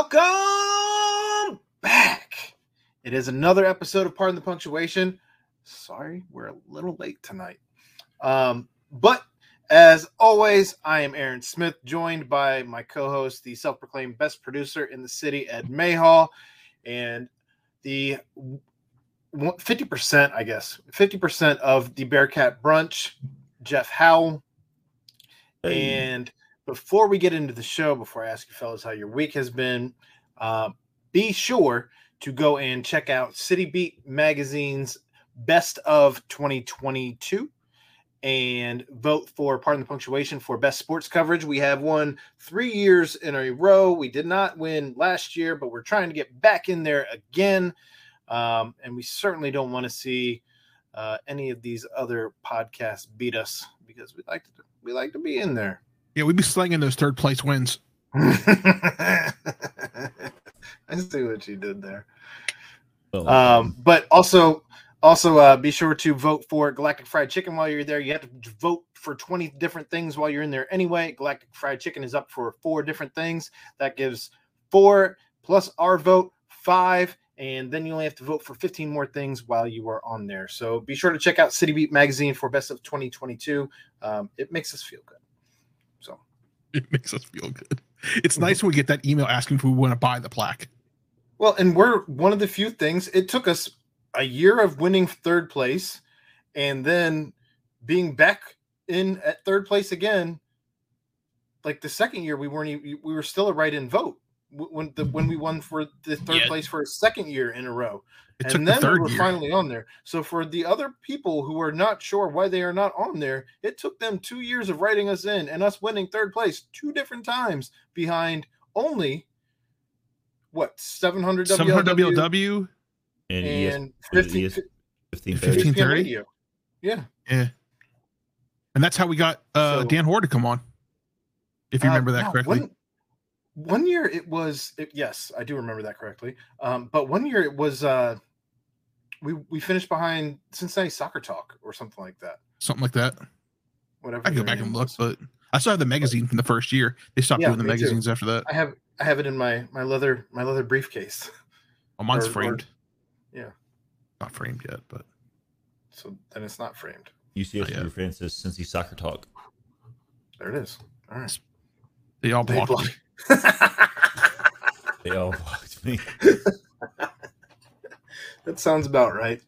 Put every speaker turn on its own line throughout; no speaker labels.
Welcome back. It is another episode of Pardon the Punctuation. Sorry, we're a little late tonight. Um, but as always, I am Aaron Smith, joined by my co-host, the self-proclaimed best producer in the city, Ed Mayhall, and the 50%, I guess, 50% of the Bearcat Brunch, Jeff Howell.
Hey.
And before we get into the show, before I ask you fellas how your week has been, uh, be sure to go and check out City Beat Magazine's Best of 2022 and vote for Pardon the Punctuation for Best Sports Coverage. We have won three years in a row. We did not win last year, but we're trying to get back in there again. Um, and we certainly don't want to see uh, any of these other podcasts beat us because we like to we like to be in there.
Yeah, we'd be slinging those third place wins.
I see what you did there.
Well,
Um, but also, also uh, be sure to vote for Galactic Fried Chicken while you're there. You have to vote for 20 different things while you're in there anyway. Galactic Fried Chicken is up for four different things. That gives four plus our vote, five. And then you only have to vote for 15 more things while you are on there. So be sure to check out City Beat Magazine for Best of 2022. Um, it makes us feel good.
It makes us feel good. It's mm-hmm. nice when we get that email asking if we want to buy the plaque.
Well, and we're one of the few things. It took us a year of winning third place, and then being back in at third place again. Like the second year, we weren't. We were still a write-in vote when the when we won for the third
Yeah.
place for a second year in a row,
It
and
took the
then we were
year.
finally on there. So for the other people who are not sure why they are not on there, it took them two years of writing us in and us winning third place two different times behind only what 700
Somehow
WLW
WLW.
and, ES
and 15,
ES 15,
15.
15
30?
radio. Yeah.
Yeah. And that's how we got uh,
So-
Dan Hoard to come on. If you
Uh,
remember that
no,
correctly.
One, one year it was it, yes, I do remember that correctly. Um, but one year it was uh we we finished behind Cincinnati Soccer Talk or something like that.
Something like that.
Whatever.
I can go back and
name
look,
was.
but I still have the magazine from the first year. They stopped
Yeah,
doing the
me too.
magazines after that.
I have I have it in my my leather my leather briefcase.
Oh, mine's
or- or-
framed.
yeah.
Not framed yet, but
So then it's not framed.
UCF
Oh, yeah.
Super Fan says Cincy Soccer Talk.
There it is. All right.
they all
They
blocked.
Block-
me.
They all blocked me.
that sounds about right.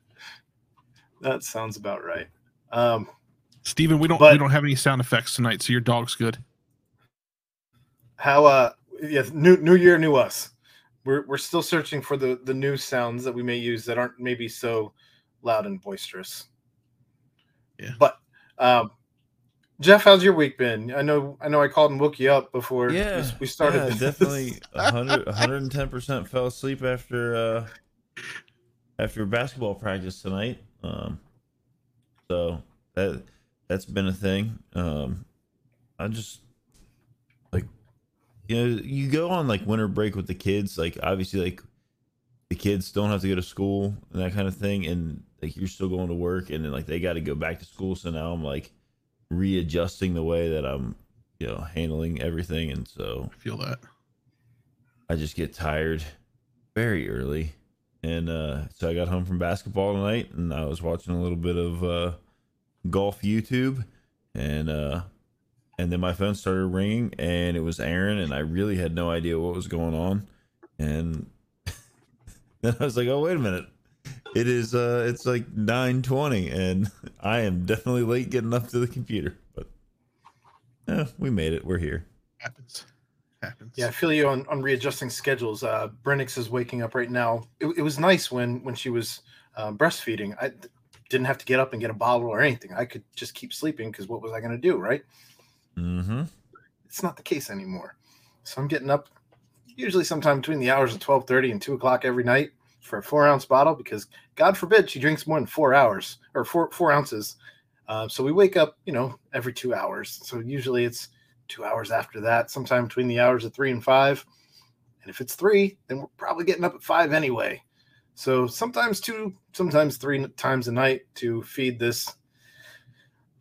That sounds about right. Um
Steven, we don't
But-
we don't have any sound effects tonight, so your dog's good.
how uh yeah new new year new us we're we're still searching for the the new sounds that we may use that aren't maybe so loud and boisterous
Yeah.
but um jeff how's your week been i know i know i called and woke you up before we-
Yeah,
we started
yeah, definitely 100, 110% fell asleep after uh after basketball practice tonight. Um, so that that's been a thing. Um, I just like you know you go on like winter break with the kids. Like obviously like the kids don't have to go to school and that kind of thing, and like you're still going to work, and then like they got to go back to school. So now I'm like readjusting the way that I'm you know handling everything, and so
I feel that.
I just get tired very early. And uh, so I got home from basketball tonight and I was watching a little bit of uh, golf YouTube and uh, and then my phone started ringing and it was Aaron and I really had no idea what was going on. And then I was like, "Oh, wait a minute. It is uh it's like 9:20 and I am definitely late getting up to the computer." But eh, we made it. We're here.
Happens. Happens.
yeah i feel you on, on readjusting schedules uh brennix is waking up right now it, it was nice when when she was uh, breastfeeding I didn't have to get up and get a bottle or anything i could just keep sleeping because what was i going to do right
Mm-hmm.
it's not the case anymore. So I'm getting up usually sometime between the hours of 12:30 and 2 o'clock every night for a four ounce bottle because God forbid she drinks more than four hours or four four ounces. Uh, so we wake up, you know, every two hours. So usually it's two hours after that, sometime between the hours of three and five. And if it's three, then we're probably getting up at five anyway. So sometimes two, sometimes three times a night to feed this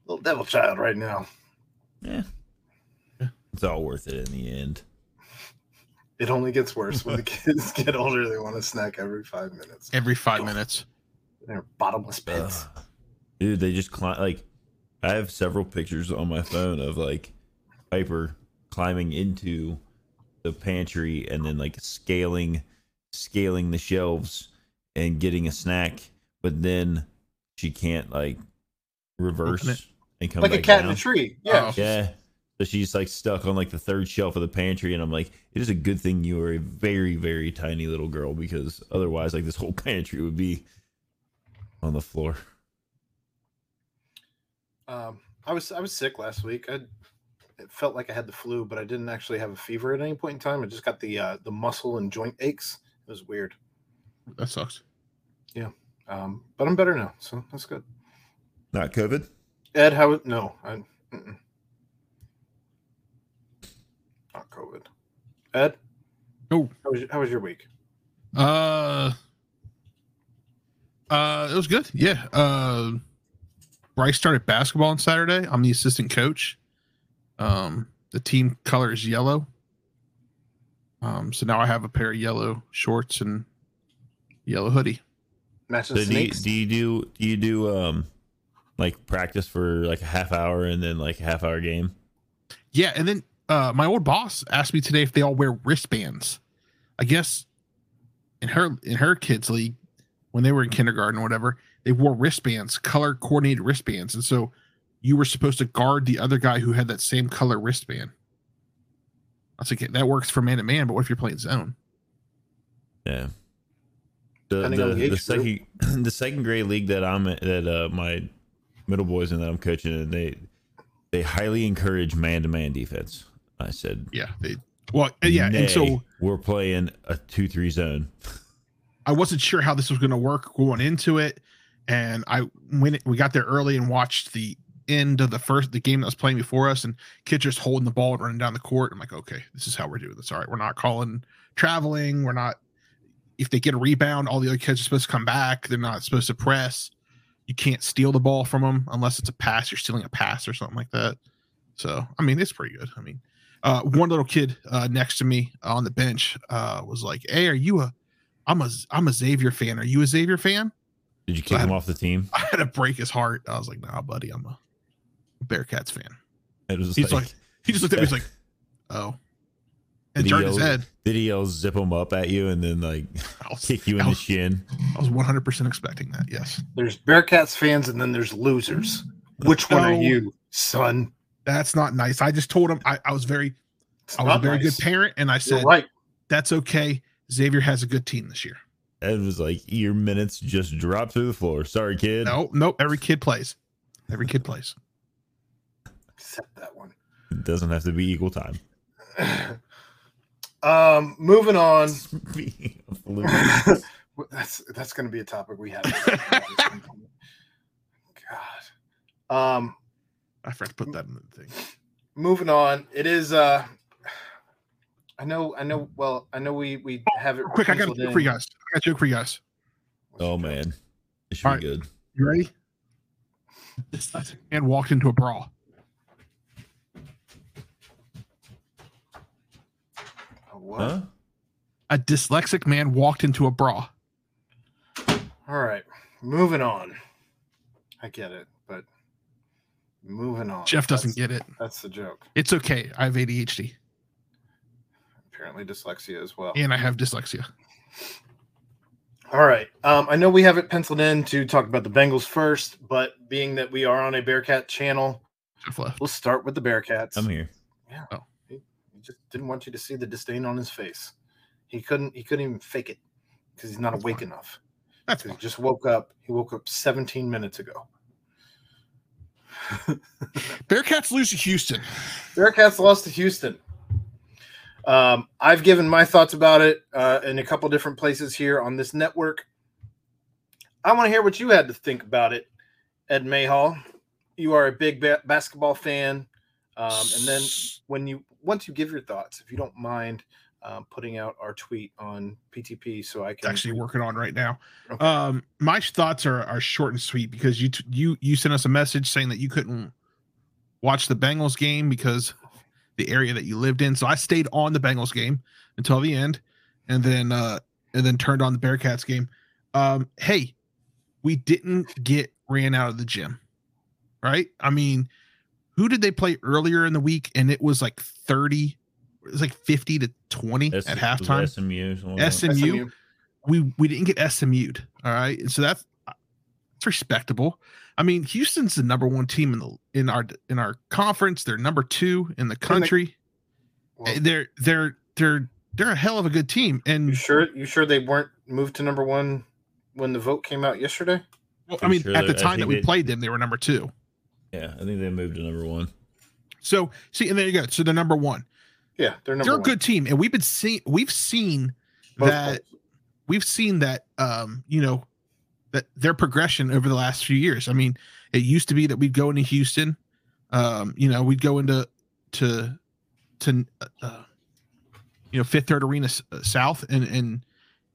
little devil child right now.
Yeah. It's all worth it in the end.
It only gets worse when the kids get older. They want a snack every five minutes.
Every five minutes.
They're bottomless pits.
Ugh. dude, they just climb like I have several pictures on my phone of like Piper climbing into the pantry and then like scaling scaling the shelves and getting a snack, but then she can't like reverse and come
like a
back
cat in a tree. Yeah.
Oh.
Yeah. So she's like stuck on like the third shelf of the pantry, and I'm like, it is a good thing you are a very, very tiny little girl because otherwise, like this whole pantry would be on the floor.
Um, I was I was sick last week. I it felt like I had the flu, but I didn't actually have a fever at any point in time. I just got the uh, the muscle and joint aches. It was weird.
That sucks.
Yeah, um, but I'm better now, so that's good.
Not COVID.
Ed, how? No, I. not COVID. Ed,
Oh.
how was your, how was your week?
Uh, uh, it was good. Yeah. Uh, Bryce started basketball on Saturday. I'm the assistant coach. Um, the team color is yellow. Um, so now I have a pair of yellow shorts and yellow hoodie.
Matching
So do you,
snakes.
do you do do you do um like practice for like a half hour and then like a half hour game?
Yeah, and then uh, my old boss asked me today if they all wear wristbands. I guess in her in her kids' league, when they were in kindergarten or whatever, they wore wristbands, color coordinated wristbands, and so you were supposed to guard the other guy who had that same color wristband. I was like, that works for man to man, but what if you're playing zone?
Yeah. The the,
the
the second the second grade league that I'm in- that uh my middle boys and that I'm coaching and they they highly encourage man to man defense. I said
Yeah, they well, uh, yeah, and so
we're playing a two three zone.
I wasn't sure how this was going to work going into it, and I when it, we got there early and watched the end of the first the game that was playing before us, and kids just holding the ball and running down the court. I'm like, okay, this is how we're doing this. All right, we're not calling traveling. We're not. If they get a rebound, all the other kids are supposed to come back. They're not supposed to press. You can't steal the ball from them unless it's a pass. You're stealing a pass or something like that. So I mean, it's pretty good. I mean, uh, one little kid uh, next to me on the bench uh, was like, "Hey, are you a I'm a I'm a Xavier fan. Are you a Xavier fan?
Did you kick
I-
him off the team?
I had to break his heart. I was like, nah, buddy, I'm a Bearcats fan.
It was
He's
like,
like, he just looked at me. He's like, oh, and
Did he
turned his
yell-
head.
did he yell zip him up at you and then like
I was,
kick you in
I
the shin?
I was 100 percent expecting that. Yes,
There's Bearcats fans and then there's losers. Which one are you, son?
That's not nice. I just told him I, I was very
It's
I was a very
nice.
good parent, and I
You're
said
right.
that's okay. Xavier has a good team this year.
Ed was like, your minutes just dropped through the floor. Sorry, kid.
No, no, every kid plays. Every kid plays.
Except that one.
It doesn't have to be equal time.
um, moving on.
Speaking of losers,
that's that's going to be a topic we have. God. Um,
I forgot to put that in the thing.
moving on. It is. Uh, I know. I know. Well, I know we we have it.
Quick, I got a joke
in.
for you guys. I got a joke for you guys.
oh man, it should
All
be good.
You ready? This man walked into a brawl.
A what?
Huh?
A dyslexic man walked into a bra.
All right, moving on. I get it, but moving on.
Jeff doesn't
That's-
get it.
That's the joke.
It's okay. I have ADHD
Apparently, dyslexia as well.
and I have dyslexia.
All right. Um, I know we have it penciled in to talk about the Bengals first, but being that we are on a Bearcat channel,
Jeff left.
we'll start with the Bearcats.
I'm here.
He, he just didn't want you to see the disdain on his face. He couldn't. He couldn't even fake it because he's not
That's
awake
fine.
enough.
That's
'Cause
fine.
He just woke up. He woke up 17 minutes ago.
Bearcats lose to Houston.
Bearcats lost to Houston. Um, I've given my thoughts about it uh, in a couple different places here on this network. I want to hear what you had to think about it, Ed Mayhall. You are a big ba- basketball fan, um, and then when you once you give your thoughts, if you don't mind um, putting out our tweet on PTP, so I
It's
can
actually working on right now.
Okay.
Um, my thoughts are are short and sweet because you t- you you sent us a message saying that you couldn't watch the Bengals game because the area that you lived in. So I stayed on the Bengals game until the end, and then uh, and then turned on the Bearcats game. Um, hey, we didn't get ran out of the gym, right? I mean, who did they play earlier in the week? And it was like thirty, it was like fifty to twenty at
was
halftime.
SMU. something like that.
SMU,
SMU.
we we didn't get SMU'd. All right, and so that's uh, it's respectable. I mean, Houston's the number one team in the in our in our conference. They're number two in the country.
Well, eh,
they're they're they're they're a hell of a good team.
you
And
sure you sure they weren't moved to number one when the vote came out yesterday?
well, I mean,
sure
at the time that we
they-
played them, they were number two.
Yeah, I think they moved to number one.
So see, and there you go. So they're number one.
Yeah, they're number
they're a
one.
good team, and we've been seeing we've seen
Both
that we've seen that um you know that their progression over the last few years. I mean, it used to be that we'd go into Houston, um, you know, we'd go into to to uh, you know Fifth Third Arena uh, South and and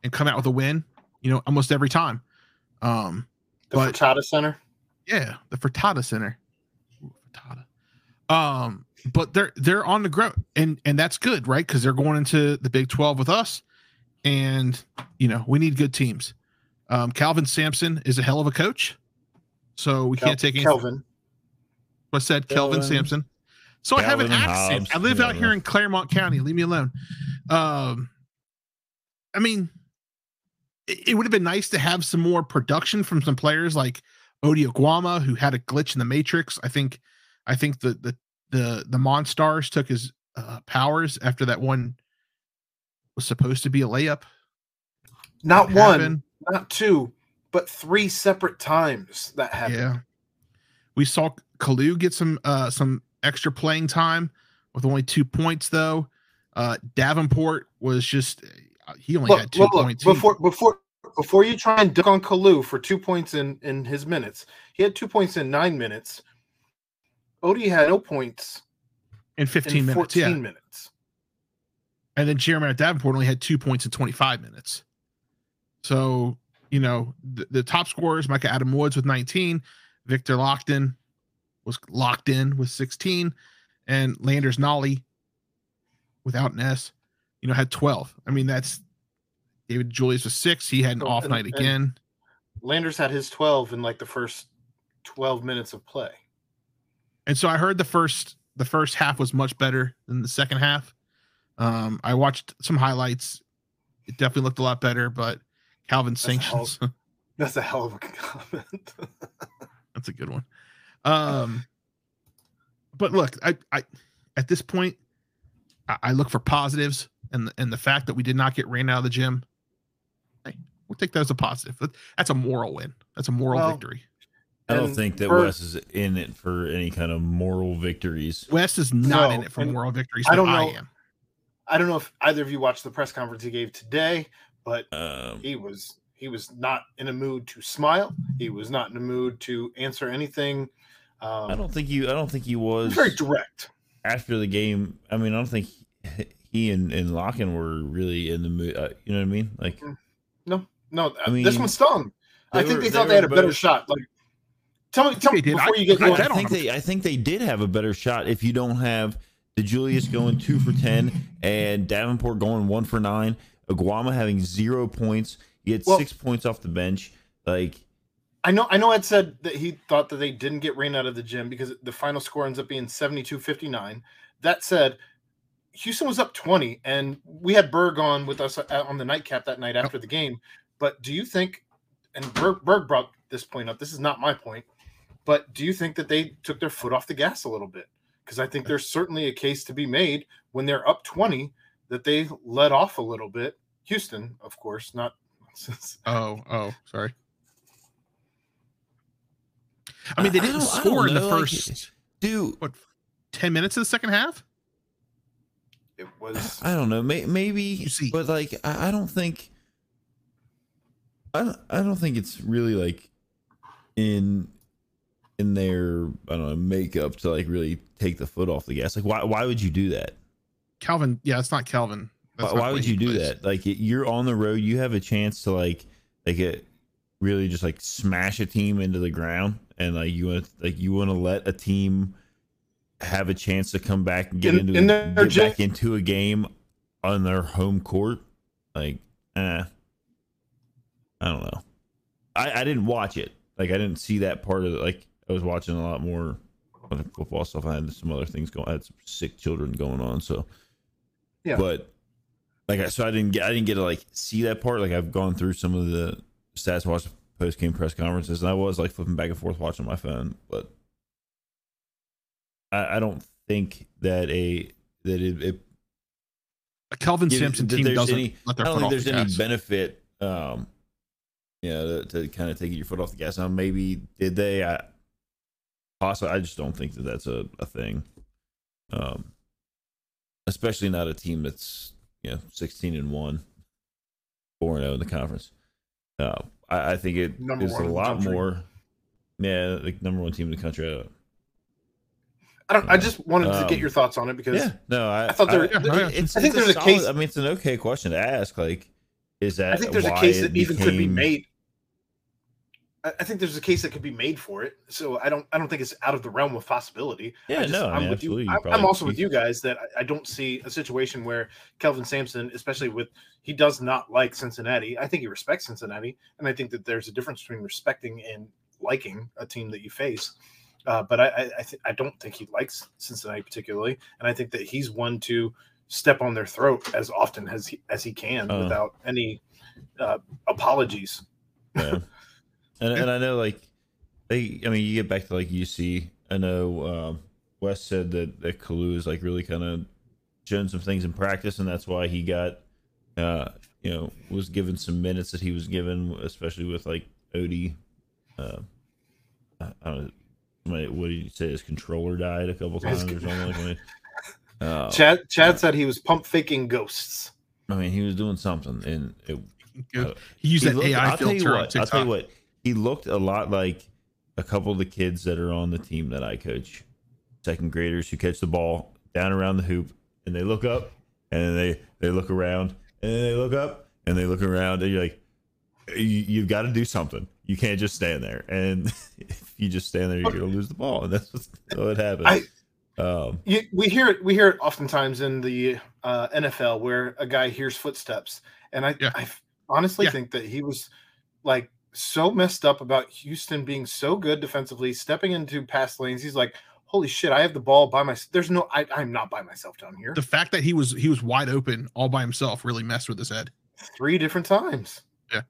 and come out with a win, you know, almost every time. Um,
the
but-
Fertitta Center.
yeah, the Frittata Center. Ooh, Frittata. Um, but they're they're on the ground, and and that's good, right? Because they're going into the Big Twelve with us, and you know we need good teams. Um, Calvin Sampson is a hell of a coach, so we
Kel-
can't take anything.
Kelvin.
I said Kelvin
Kelvin.
Sampson. So I have an
Calvin
accent. I live out
yeah.
here in Clermont County. Leave me alone. Um, I mean, it, it would have been nice to have some more production from some players like Ody Oguama, who had a glitch in the matrix. I think, I think the the the the Monstars took his uh, powers after that one was supposed to be a layup.
Not one,
happened.
not two, but three separate times that happened.
Yeah. We saw Kalu get some uh some extra playing time with only two points though. Uh Davenport was just uh, he only
Look,
had two
look, look,
points.
Before before before you try and dunk on Kalu for two points in in his minutes, he had two points in nine minutes. Ody had no points
in 15
in
minutes,
fourteen
yeah.
minutes.
And then Jeremiah Davenport only had two points in 25 minutes. So, you know, the, the top scorers, Mika Adam Woods with 19, Viktor Lakhin was locked in with 16, and Landers Nolley without an S, you know, had 12. I mean, that's David DeJulius was six. He had an
Oh,
off
and-
night again.
Landers had his twelve in like the first twelve minutes of play.
And so I heard the first the first half was much better than the second half. Um, I watched some highlights. It definitely looked a lot better, but Calvin
a hell-
sanctions.
That's a hell of a comment.
That's a good one. Um, but look, I, I at this point, I, I look for positives, and and the fact that we did not get ran out of the gym, hey, we'll take that as a positive. That's a moral win. That's a moral
Well,
victory.
I don't think that
for-
Wes is in it for any kind of moral victories.
Wes is not
No,
in it for moral victories.
I don't
I
know.
am.
I don't know if either of you watched the press conference he gave today, but
Um,
he was he was not in a mood to smile. He was not in a mood to answer anything. Um,
I don't think you. I don't think he
he
was
was very direct.
after the game. I mean, I don't think he- he and and Lakhin were really in the mood. Uh, you know what I mean? Like,
No, no,
I mean,
this
mean,
one stung. I think
were-
they
they
thought they, had a
were
better shot. Like, tell me, tell me
They did.
before
I-
you get
I-
going.
that
I think they. I think they did have a better shot if you don't have DeJulius going two for ten and Davenport going one for nine. Oguama having zero points. He had
Well-
six points off the bench. Like,
I know, I know. Ed said that he thought that they didn't get rain out of the gym because the final score ends up being 72-59. That said, Houston was up 20, and we had Berg on with us uh, on the nightcap that night after the game. But do you think, and Berg, Berg brought this point up, this is not my point, but do you think that they took their foot off the gas a little bit? Because I think there's certainly a case to be made when they're up 20 that they let off a little bit. Houston, of course, not.
Oh, oh, sorry. I mean, they didn't
don't-
score in the
know, like,
first
dude,
ten minutes of the second half.
It was.
I don't know. May, maybe,
see.
but like, I, I don't think. I don't, I don't think it's really like in in their I don't know makeup to like really take the foot off the gas. Like, why why would you do that?
Calvin, yeah, it's not Calvin. That's
Why,
not
why would you do
plays.
that? Like, you're on the road. You have a chance to like like it really just like smash a team into the ground, and like you want like you want to let a team have a chance to come back and get
In-
into
in
a,
their
get
gen-
back into a game on their home court, like, eh, I don't know. I I didn't watch it. Like, I didn't see that part of it. Like, I was watching a lot more football stuff. I had some other things going. I had some sick children going on, so
Yeah.
But like, I so I didn't get I didn't get to like see that part. Like, I've gone through some of the stats, watched post game press conferences, and I was like flipping back and forth watching my phone, but I, I don't think that a that it, it
A Kelvin
Yeah,
Sampson team doesn't
any-
let
I don't
foot off
think
the
there's any
gas.
benefit, um, you know, to, to kind of taking your foot off the gas. Now, maybe did they? I possibly, I just don't think that that's a, a thing. Um, especially not a team that's you know 16 and one, four and zero in the conference. Uh, I, I think it
Number
is a lot more. Yeah, like number one team in the country. Uh,
I don't. I just wanted to
Um,
get your thoughts on it because
yeah, no, I,
I thought there-
Yeah, yeah.
it's,
I think
it's
there's a
solid-
case-
I mean, it's an okay question to ask. Like, is that
I think there's a case that even could be made. I think there's a case that could be made for it. So I don't. I don't think it's out of the realm of possibility.
Yeah,
just,
no,
I'm with you. I'm, I'm also with you guys that I, I don't see a situation where Kelvin Sampson, especially with he does not like Cincinnati. I think he respects Cincinnati, and I think that there's a difference between respecting and liking a team that you face. Uh, but I, I, I, th- I don't think he likes Cincinnati particularly, and I think that he's one to step on their throat as often as he as he can
Uh.
without any uh, apologies.
Yeah. and and I know like they. I mean, you get back to like UC. I know um, Wes said that that Kalu is like really kind of shown some things in practice, and that's why he got, uh, you know, was given some minutes that he was given, especially with like Ody. Uh, I I don't know. my- What did you say? His controller died a couple
His
times or something like that. Uh,
Chad Chad said he was pump faking ghosts.
I mean, he was doing something, and it, uh,
He used
he
that
looked-
AI
I'll tell you
filter on
what, I'll tell you what. He looked a lot like a couple of the kids that are on the team that I coach, second graders who catch the ball down around the hoop, and they look up, and then they they look around, and then they look up, and they look around, and you're like, you, you've got to do something. You can't just stand there, and if you just stand there, you're gonna lose the ball, and that's what's- what happened.
I-
um,
You, we hear it. We hear it oftentimes in the uh, NFL where a guy hears footsteps, and I,
Yeah.
I honestly
Yeah.
think that he was like so messed up about Houston being so good defensively, stepping into pass lanes. He's like, "Holy shit! I have the ball by my. There's no. I, I'm not by myself down here.
The fact that he was he was wide open all by himself really messed with his head.
Three different times.
Yeah.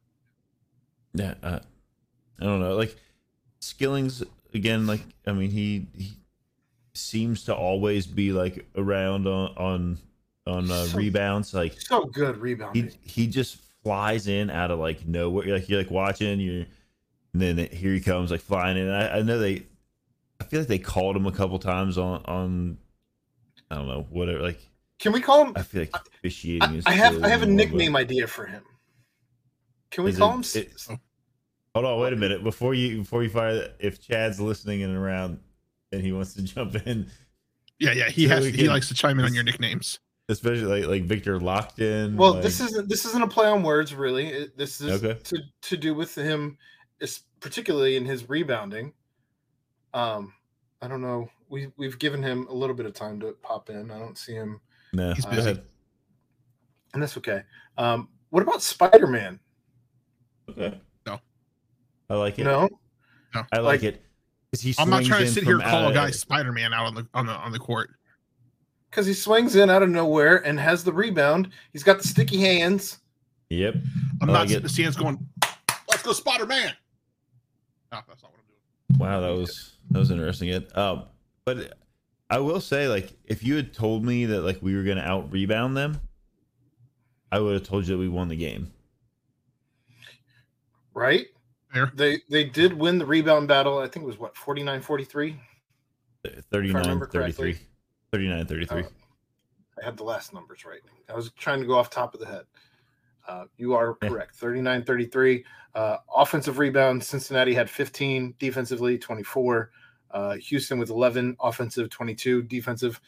Yeah, uh, I don't know. Like Skillings again. Like I mean, he he seems to always be like around on on on uh,
So-
rebounds. Like
So good rebounding.
he he just flies in out of like nowhere. Like you're like watching, you're and then here he comes like flying in. I, I know they. I feel like they called him a couple times on on. I don't know whatever. Like
Can we call him?
I feel like officiating
I,
is.
I have. I have a
anymore, but-
nickname idea for him. Can we call
it-
him?
it- Hold on, wait a minute. Before you before you fire, that, if Chad's listening and around, and he wants to jump in,
Yeah, yeah. He
So
has
we
he likes to chime in on your nicknames.
Especially like like Victor locked in.
Well,
like,
this isn't this isn't a play on words, really. It- This is
Okay.
to to do with him, is particularly in his rebounding. Um, I don't know. We we've given him a little bit of time to pop in. I don't see him,
no.
He's
busy.
ahead.
and that's okay. Um, what about Spider Man?
Okay.
No.
I like it.
No,
I like,
like-
it. 'Cause he
I'm not trying to sit here and call a guy Spider Man out on the on the on the court.
Because he swings in out of nowhere and has the rebound. He's got the sticky hands.
Yep.
I'm
I
not
like
sitting
it.
the stands going, let's go Spider Man. No, that's not what I'm doing.
Wow, that was that was interesting. It. Um, but I will say, like, if you had told me that like we were gonna out rebound them, I would have told you that we won the game.
Right?
Fair.
They they did win the rebound battle. I think it was what 49-43.
39
remember
33.
Correctly.
39 33.
Uh, I had the last numbers right. I was trying to go off top of the head. Uh, you are
Yeah.
correct. 39 33. Uh, offensive rebounds. Cincinnati had 15, defensively 24. Uh, Houston with 11, offensive 22, defensive.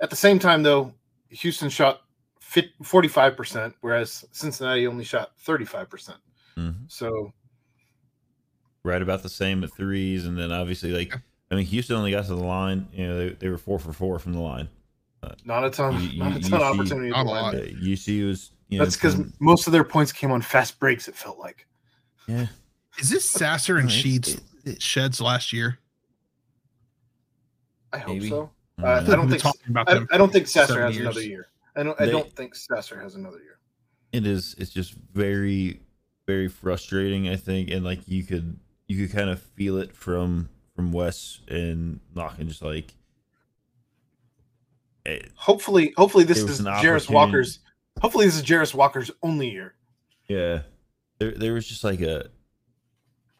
At the same time, though, Houston shot fit 45%, whereas Cincinnati only shot 35%.
Mhm.
So,
right about the same at threes, and then obviously like I mean, Houston only got to the line. You know, they, they were four for four from the line.
Not a ton,
You-
not a
you-
ton of opportunity.
Not a
to win.
lot.
Uh, UC was you know
That's because most of their points came on fast breaks. It felt like.
yeah.
Is this Sasser and
No,
Sheets sheds last year?
I hope
Maybe.
so.
I
Uh,
don't
I don't think-
talking about
I. I don't think Sasser has
years.
another year. I don't. I
They-
don't think Sasser has another year.
it is it's just very very frustrating i think and like you could you could kind of feel it from from wes and knocking just like eh,
Hopefully, hopefully this is
an Jarace.
Walker's. Hopefully this is Jarace Walker's only year.
yeah there, there was just like a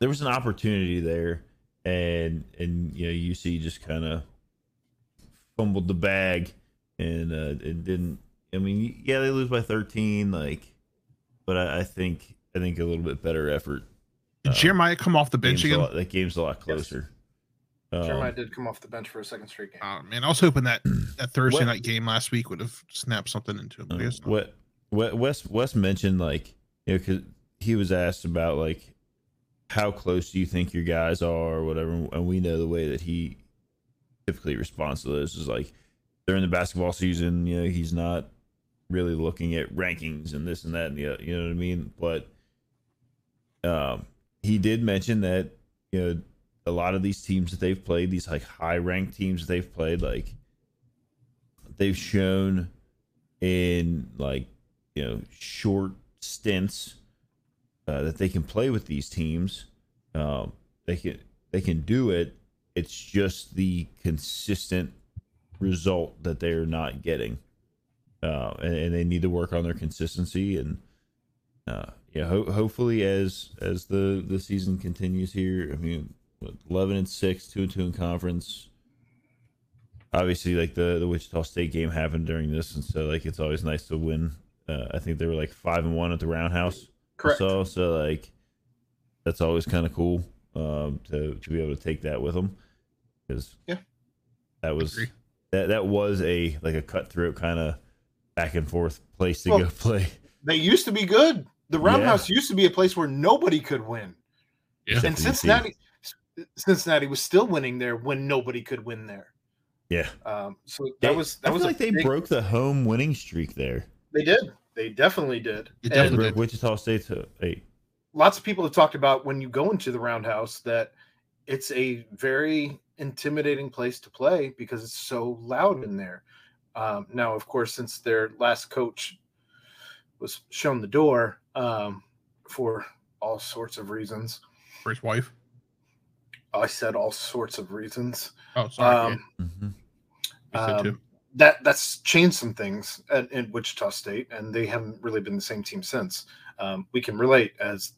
there was an opportunity there and and you know uc just kind of fumbled the bag and uh it didn't i mean yeah they lose by 13 like but i, I think i think a little bit better effort
Did
uh,
Jeremiah come off the bench again?
lot, that game's a lot closer. Um,
Jeremiah did come off the bench for a second straight game.
Oh man, I was hoping that that Thursday
What-
night game last week would have snapped something into him. I
uh,
guess not.
what what Wes Wes mentioned like you know because he was asked about like how close do you think your guys are or whatever, and we know the way that he typically responds to those is like during the basketball season, you know, he's not really looking at rankings and this and that and the oth- you know what I mean, but um, he did mention that you know a lot of these teams that they've played, these like high ranked teams that they've played, like they've shown in like you know short stints uh, that they can play with these teams. Um, they can they can do it. It's just the consistent result that they're not getting, uh, and, and they need to work on their consistency. And uh, yeah, ho- hopefully as as the the season continues here, I mean, what, eleven and six, two and two in conference. Obviously, like the the Wichita State game happened during this, and so like it's always nice to win. Uh, I think they were like five and one at the Roundhouse.
Correct.
So so like that's always kind of cool um, to to be able to take that with them because
Yeah.
that was that that was a like a cutthroat kind of back and forth place to
Well,
go play.
They used to be good. The Roundhouse used to be a place where nobody could win,
Yeah.
and
Except for
Cincinnati, Cincinnati was still winning there when nobody could win there.
Yeah,
Um, so
They-
that was that
I
was
feel like they
big-
broke the home winning streak there.
They did. They definitely did.
They
And
They
definitely
broke
did.
Wichita State to eight.
lots of people have talked about when you go into the Roundhouse that it's a very intimidating place to play because it's so loud in there. Um, now, of course, since their last coach was shown the door um, for all sorts of reasons,
for his wife.
I said all sorts of reasons.
Oh, sorry.
Um,
Mhm.
yeah, you said
um, that that's changed some things at, in Wichita State, and they haven't really been the same team since. Um, we can relate as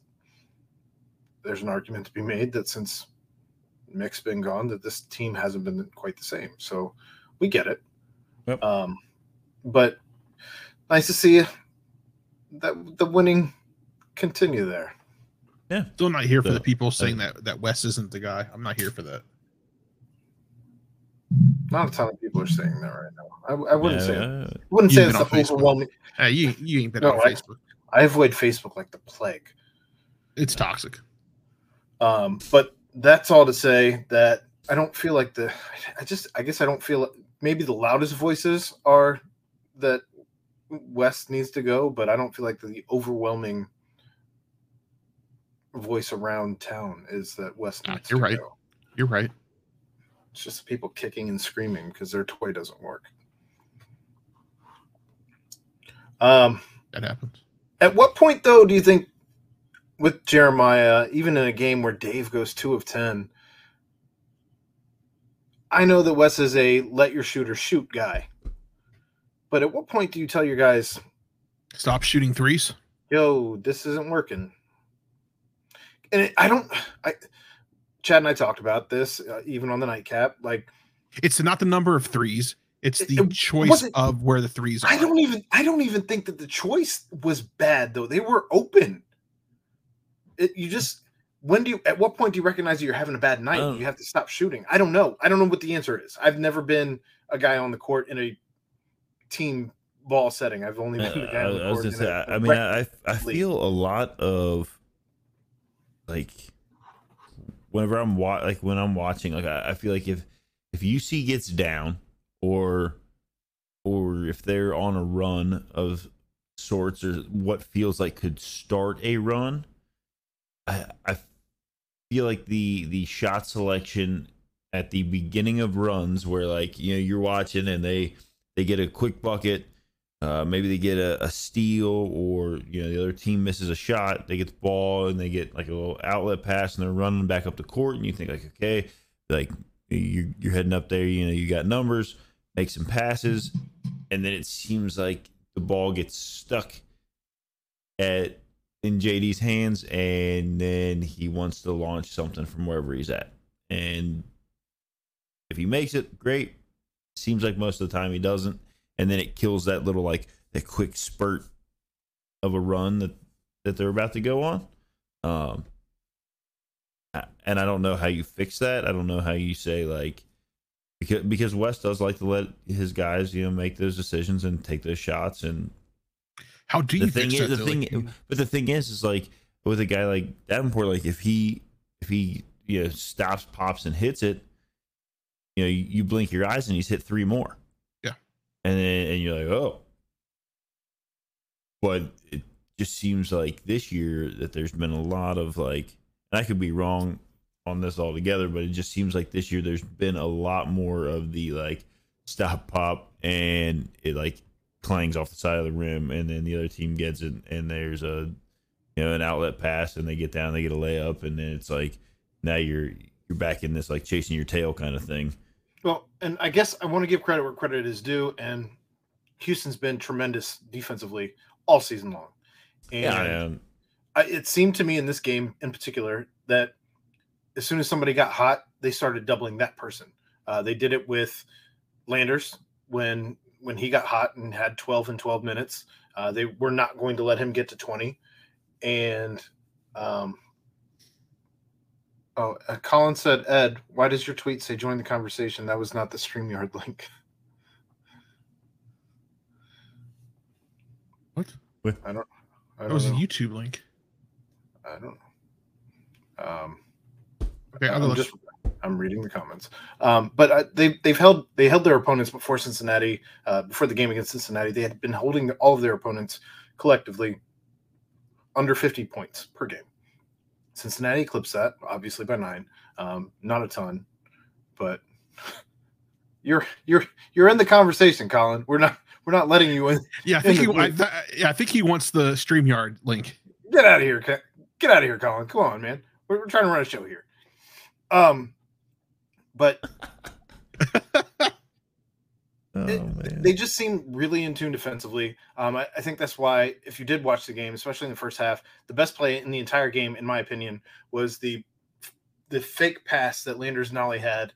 there's an argument to be made that since Mick's been gone, that this team hasn't been quite the same. So we get it.
Yep.
Um, but nice to see that the winning continue there.
Still not here for
the-
the people saying that that Wes isn't the guy. I'm not here for that.
Not a ton of people are saying that right now. I, I wouldn't say
Yeah,
I wouldn't
You've
say it's the overwhelming.
Hey, you you ain't been
No,
on
I-
Facebook.
I avoid Facebook like the plague.
It's toxic.
Um, but that's all to say that I don't feel like the. I just, I guess I don't feel maybe the loudest voices are that Wes needs to go, but I don't feel like the overwhelming voice around town is that Wes
Ah,
needs
you're
to
right.
go.
You're right.
It's just people kicking and screaming because their toy doesn't work. Um,
That happens.
At what point, though, do you think with Jeremiah, even in a game where Dave goes two of 10, I know that Wes is a let your shooter shoot guy. But at what point do you tell your guys,
Stop shooting threes.
yo, this isn't working? And it, I don't, I, Chad and I talked about this uh, even on the nightcap. Like,
It's not the number of threes. It's the
it
choice
wasn't-
of where the threes are.
I don't even, I don't even think that the choice was bad, though. They were open. It, you just, when do you, at what point do you recognize that you're having a bad night?
Um,
you have to stop shooting. I don't know. I don't know what the answer is. I've never been a guy on the court in a team ball setting. I've only
Uh,
been the guy
I,
on the
I was
court.
just
in
say,
a-
I, I mean, I I feel a lot of like whenever I'm wa- like when I'm watching, like I, I feel like if if UC gets down or or if they're on a run of sorts or what feels like could start a run, I I feel like the the shot selection at the beginning of runs where like you know you're watching and they they get a quick bucket uh, maybe they get a, a, steal or you know the other team misses a shot. They get the ball and they get like a little outlet pass and they're running back up the court and you think like okay like you're, you're heading up there you know you got numbers make some passes. And then it seems like the ball gets stuck at in JD's hands and then he wants to launch something from wherever he's at. And if he makes it, great. Seems like most of the time he doesn't, and then it kills that little like that quick spurt of a run that that they're about to go on. Um, and I don't know how you fix that. I don't know how you say like because because Wes does like to let his guys you know make those decisions and take those shots and
how do you
the thing
is,
the thing like, but the thing is is like with a guy like Davenport like if he if he you know stops pops and hits it you know, you, you blink your eyes and he's hit three more. And then, and you're like, oh. But it just seems like this year that there's been a lot of like, and I could be wrong on this altogether, but it just seems like this year there's been a lot more of the like stop pop and it like clangs off the side of the rim and then the other team gets it and there's a you know an outlet pass and they get down they get a layup and then it's like now you're you're back in this like chasing your tail kind of thing.
Well, and I guess I want to give credit where credit is due, and Houston's been tremendous defensively all season long. And yeah, I, it seemed to me in this game in particular that as soon as somebody got hot, they started doubling that person. Uh, they did it with Landers when when he got hot and had 12 and 12 minutes. Uh, they were not going to let him get to 20. And um, Oh, uh, Colin said, Ed, why does your tweet say join the conversation? That was not the StreamYard link.
What?
I don't. I
don't that was know. a YouTube link.
I don't know. Um,
okay, I'm
just. I'm reading the comments. Um, but uh, they they've held they held their opponents before Cincinnati uh, before the game against Cincinnati. They had been holding all of their opponents collectively under 50 points per game. Cincinnati eclipsed that obviously by nine. Um, not a ton, but you're you're you're in the conversation, Colin. We're not we're not letting you in.
Yeah, I think he I, th- yeah, I think he wants the Streamyard link.
Get out of here, get out of here, Colin. Come on, man. We're, we're trying to run a show here. Um, but Oh, it, they just seem really in tune defensively. Um, I, I, think that's why, if you did watch the game, especially in the first half, the best play in the entire game, in my opinion, was the the fake pass that Landers Nolley had,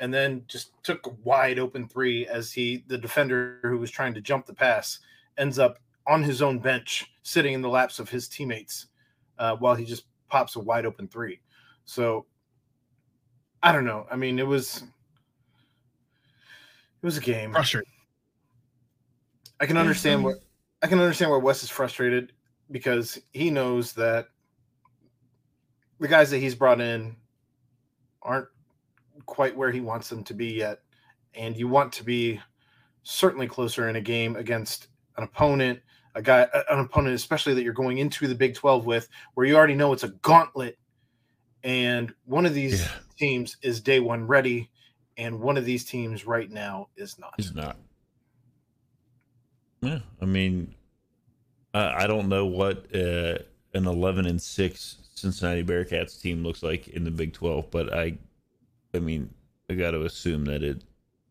and then just took a wide open three as he, the defender who was trying to jump the pass, ends up on his own bench, sitting in the laps of his teammates, uh, while he just pops a wide open three. So, I don't know. I mean, it was it was a game.
Frustrating.
I can understand mm-hmm. what I can understand where Wes is frustrated because he knows that the guys that he's brought in aren't quite where he wants them to be yet. And you want to be certainly closer in a game against an opponent, a guy, an opponent, especially that you're going into the Big 12 with, where you already know it's a gauntlet. And one of these yeah. teams is day one ready and one of these teams right now is not.
Is not. Yeah, I mean, I, I don't know what uh, an eleven and six Cincinnati Bearcats team looks like in the Big Twelve, but I, I mean, I got to assume that it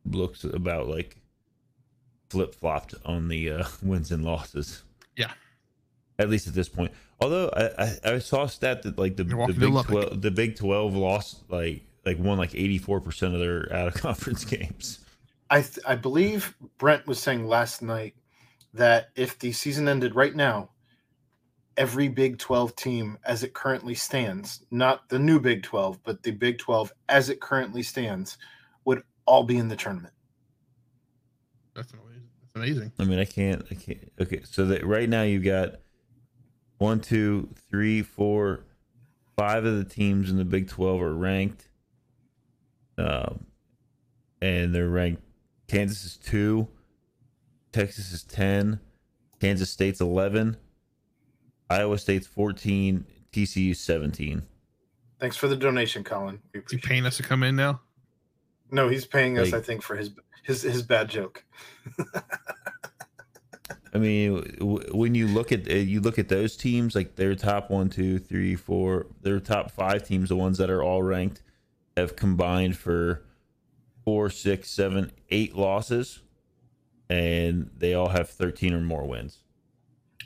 looks about like flip flopped on the uh, wins and losses.
Yeah,
at least at this point. Although I, I, I saw a stat that like the, the Big Twelve the Big Twelve lost like like won like 84% of their out of conference games.
I th- I believe Brent was saying last night that if the season ended right now, every Big 12 team as it currently stands, not the new Big 12, but the Big 12 as it currently stands, would all be in the tournament.
That's amazing.
I mean, I can't, I can't. Okay, so that right now you've got one, two, three, four, five of the teams in the Big Twelve are ranked, um, and they're ranked. Kansas is two, Texas is ten, Kansas State's eleven, Iowa State's fourteen, TCU seventeen.
Thanks for the donation, Colin. We
Is he
appreciate
paying us to come in now?
No, he's paying us,
Like-
I think, for his his his bad joke.
I mean, w- when you look at uh, you look at those teams, like their top one, two, three, four, their top five teams, the ones that are all ranked, have combined for four, six, seven, eight losses, and they all have thirteen or more wins.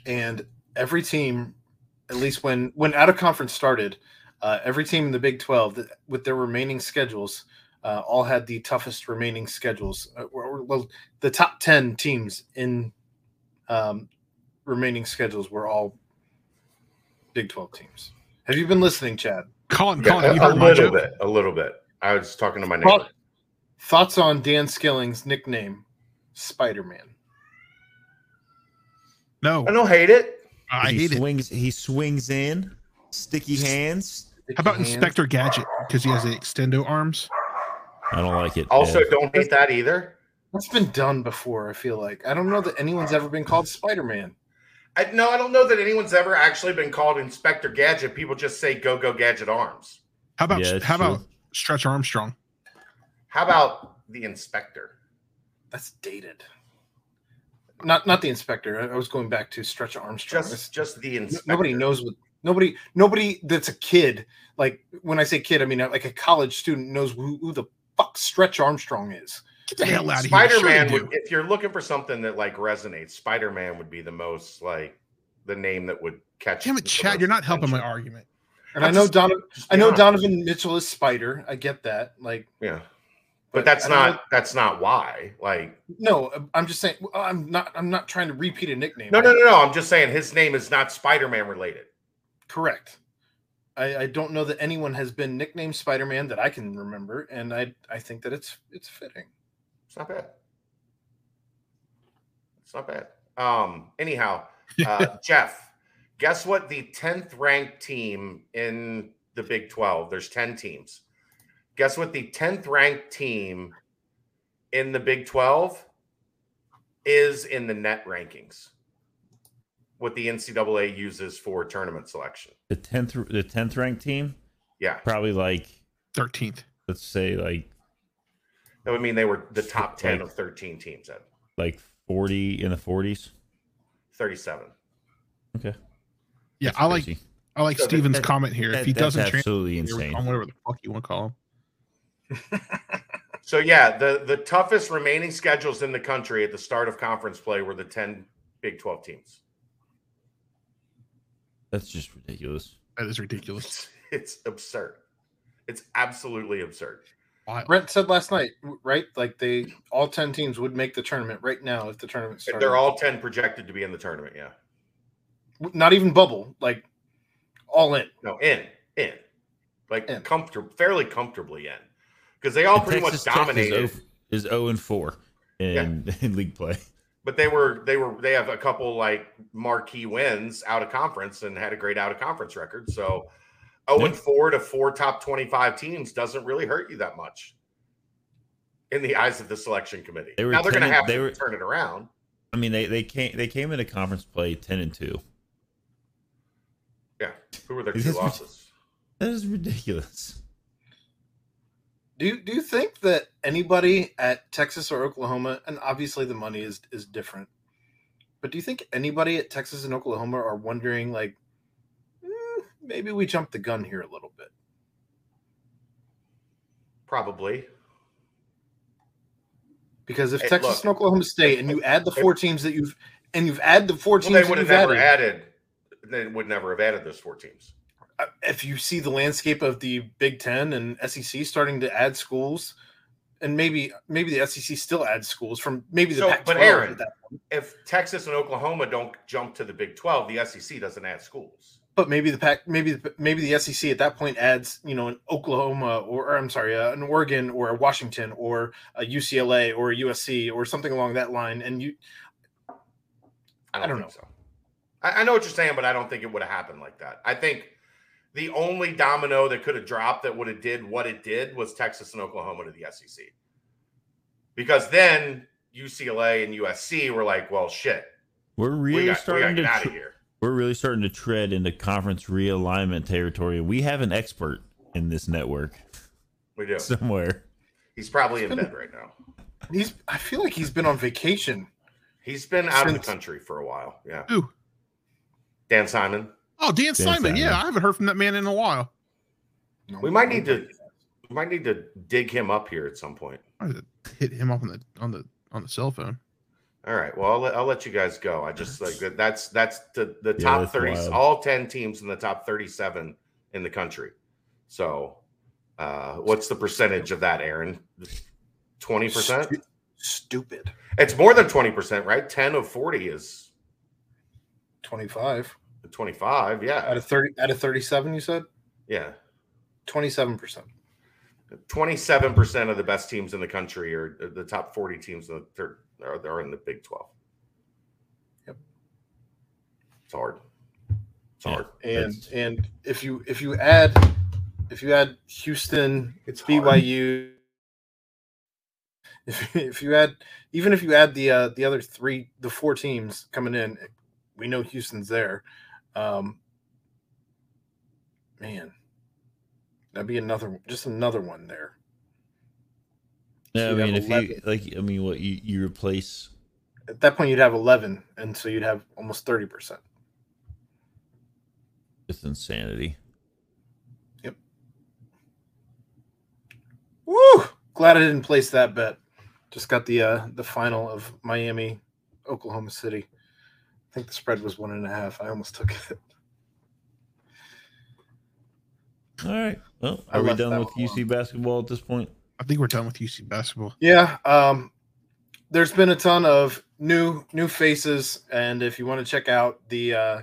And every team, at least when when out of conference started, uh, every team in the Big Twelve with their remaining schedules, uh, all had the toughest remaining schedules. Uh, well, the top ten teams in um, remaining schedules were all Big Twelve teams. Have you been listening, Chad?
Colin,
Yeah,
Colin, have you
a,
heard
a
my
little
joke?
bit, a little bit. I was talking to my neighbor.
Thought- Thoughts on Dan Skillings' nickname, Spider Man?
No,
I don't hate it.
I
he
hate it.
He swings in, sticky hands.
How about Inspector Gadget? Because he has the extendo arms.
I don't like it.
Also,
Ed.
don't hate that either.
That's been done before. I feel like I don't know that anyone's ever been called Spider Man.
I, no, I don't know that anyone's ever actually been called Inspector Gadget. People just say "Go Go Gadget Arms."
How about
Yeah,
how
true.
about Stretch Armstrong?
How about the Inspector?
That's dated. Not not the inspector. I I was going back to Stretch Armstrong. It's-
Just, just the Inspector.
nobody knows what nobody nobody that's a kid. Like when I say kid, I mean like a college student knows who, who the fuck Stretch Armstrong is.
Get the hell out of here!
Spider
Sure
Man
they
if you're looking for something that like resonates, Spider Man would be the most like the name that would catch.
Damn it, Chad! You're not helping my argument.
And I know
just-
Donovan. I know
honest.
Donovan Mitchell is Spider. I get that. Like,
Yeah, but that's
I don't know-
that's not why. Like,
no. I'm just saying. I'm not. I'm not trying to repeat a nickname.
no, no, no, no. I'm just saying his name is not Spider Man related.
Correct. I, I don't know that anyone has been nicknamed Spider Man that I can remember, and I I think that it's it's fitting.
It's not bad. It's not bad. Um. Anyhow, uh, Jeff, guess what? The tenth ranked team in the Big Twelve. There's ten teams. Guess what? The tenth ranked team in the Big Twelve is in the net rankings. What the NCAA uses for tournament selection.
the tenth the tenth ranked team,
Yeah,
probably like
Thirteenth.
let's say like
that would mean they were the top ten
Like-
of thirteen teams at
like forty in the forties.
thirty-seven.
Okay,
Yeah,
That's
I like. I like
So
Steven's
that-
comment here.
That-
if he
that's
doesn't transfer,
absolutely insane.
on whatever the fuck you want to call him.
So yeah, the the toughest remaining schedules in the country at the start of conference play were the 10 Big 12 teams.
That's just ridiculous.
That is ridiculous.
It's, it's absurd. It's absolutely absurd.
Wild.
Brent said last night, right? Like they all ten teams would make the tournament right now if the tournament started.
They're all 10 projected to be in the tournament, yeah.
not even bubble, like all in.
No, in, in. Like
In.
comfortable fairly comfortably in. Because they all
And
pretty
Texas
much dominated.
Is 0, is 0 and 4 in, in league play.
but they were they were they have a couple like marquee wins out of conference and had a great out of conference record. So 0 and 4 to four top 25 teams doesn't really hurt you that much in the eyes of the selection committee.
They were
now they're going to have
they
to
were-
turn it around.
I mean, they they came they came into conference play ten and two.
Yeah. Who were their two losses?
That is ridiculous.
Do you, do you think that anybody at Texas or Oklahoma, and obviously the money is is different, but do you think anybody at Texas and Oklahoma are wondering like, "Hmm, maybe we jumped the gun here a little bit?
Probably.
Because if
Hey,
Texas
look,
and Oklahoma State, and you add the four teams that you've and you've added the four
Well,
teams
they would have never
added,
added. They would never have added those four teams.
uh, if you see the landscape of the Big Ten and SEC starting to add schools, and maybe maybe the SEC still adds schools from maybe the
So,
Pac-12
but Aaron. If Texas and Oklahoma don't jump to the Big 12, the SEC doesn't add schools.
But maybe the pack maybe maybe the SEC at that point adds you know an Oklahoma or, or I'm sorry uh, an Oregon or a Washington or a UCLA or a USC or something along that line and you
I don't,
I don't
think so. I, I know what you're saying, but I don't think it would have happened like that. I think the only domino that could have dropped that would have did what it did was Texas and Oklahoma to the SEC. Because then UCLA and USC were like, well, shit,
We're really
we got
starting
to
to
get out of here.
We're really starting to tread into conference realignment territory. We have an expert in this network
We do.
somewhere.
He's probably in bed right now.
He's. I feel like he's been on vacation.
He's been out of the country for a while. Yeah.
Ooh.
Dan Simon.
Oh, Dan, Simon.
Simon.
Yeah, I haven't heard from that man in a while.
We might need to we might need to dig him up here at some point.
I hit him up on the on the on the cell phone.
All right. Well, I'll let, I'll let you guys go. I just like that. That's that's the the
Yeah,
top thirty,
wild.
all ten teams in the top thirty-seven in the country. So, uh, what's the percentage of that, Aaron? Twenty percent.
Stu- Stupid.
It's more than twenty percent, right? Ten of forty is 25.
25,
Yeah, Out
of thirty. Out of thirty-seven, you said
yeah.
twenty-seven percent.
Twenty-seven percent of the best teams in the country are the top forty teams in the third are, they are in the Big Twelve.
Yep.
It's hard. It's hard.
And
That's-
and if you if you add if you add Houston,
It's hard.
BYU. If, if you add even if you add the uh, the other three the four teams coming in, we know Houston's there. Um, man, that'd be another just another one there.
Yeah, I
So you'd
mean, if you like, I mean, what you you replace
At that point, you'd have eleven, and so you'd have almost thirty percent.
It's insanity. Yep.
Woo! Glad I didn't place that bet. Just got the uh the final of Miami, Oklahoma City. I think the spread was one and a half. I almost took it.
All right. Well,
I
are we done with
one
UC basketball at this point?
I think we're done with UC basketball.
Yeah. Um there's been a ton of new new faces, and if you want to check out the uh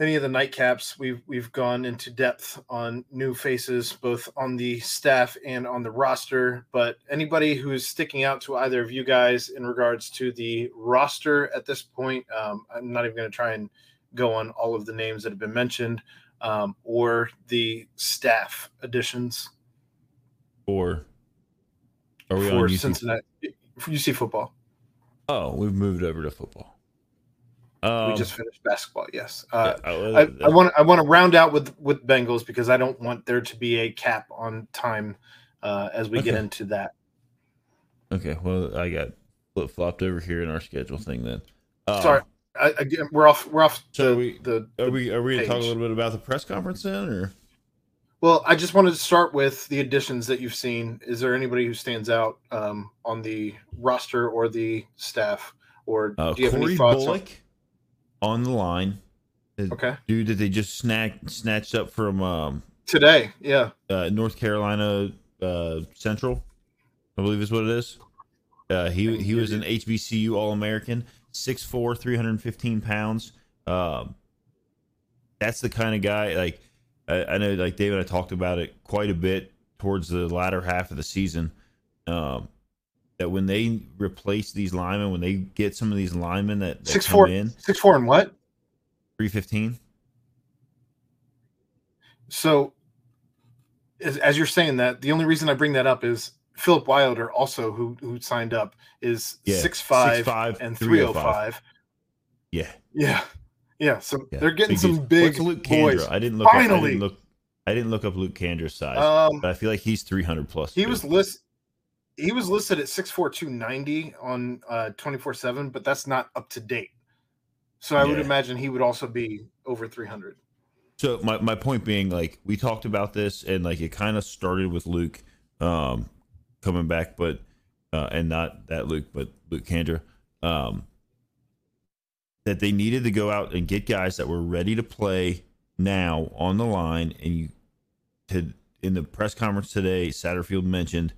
any of the nightcaps, we've we've gone into depth on new faces, both on the staff and on the roster. But anybody who is sticking out to either of you guys in regards to the roster at this point, um, I'm not even going to try and go on all of the names that have been mentioned, um, or the staff additions
Or are we
for
on UC?
Cincinnati for UC football.
Oh, we've moved over to football. Um,
we just finished basketball. Yes. Uh,
yeah,
I, want I want to round out with with Bengals because I don't want there to be a cap on time uh, as we get into that.
Okay, well, I got flip flopped over here in our schedule thing then. Um,
Sorry, I, again, we're off. We're off.
So
the,
we-
the
Are we are we going to talk a little bit about the press conference then, or
well. I just wanted to start with the additions that you've seen. Is there anybody who stands out um, on the roster or the staff, or
uh,
do you have
Corey
any thoughts?
Bullock on the line?
On, okay,
Dude that they just snagged snatched up from um,
today, yeah,
uh, North Carolina uh, Central, I believe is what it is. Uh, he he was an HBCU All American, 6'4", 315 pounds. Um, that's the kind of guy. Like I, I know, like David, I talked about it quite a bit towards the latter half of the season. Um, that when they replace these linemen, when they get some of these linemen that, that
six
come
four,
in,
six four, and what?
three fifteen.
So, as, as you're saying that, the only reason I bring that up is Philip Wilder, also who who signed up, is
Yeah,
six five and three oh five.
Yeah,
Yeah, yeah. So
yeah.
they're getting some big
Luke
boys.
I didn't look. Up, I
Finally!
didn't look. I didn't look up Luke Kandra's size,
Um,
but I feel like he's three hundred plus.
he
too.
was list. He was listed at six four two ninety on uh twenty four seven, but that's not up to date. So I would imagine he would also be over three hundred.
So my, my point being, like we talked about this, and like it kind of started with Luke um, coming back, but uh, and not that Luke, but Luke Kandra, um, that they needed to go out and get guys that were ready to play now on the line. And you, to in the press conference today, Satterfield mentioned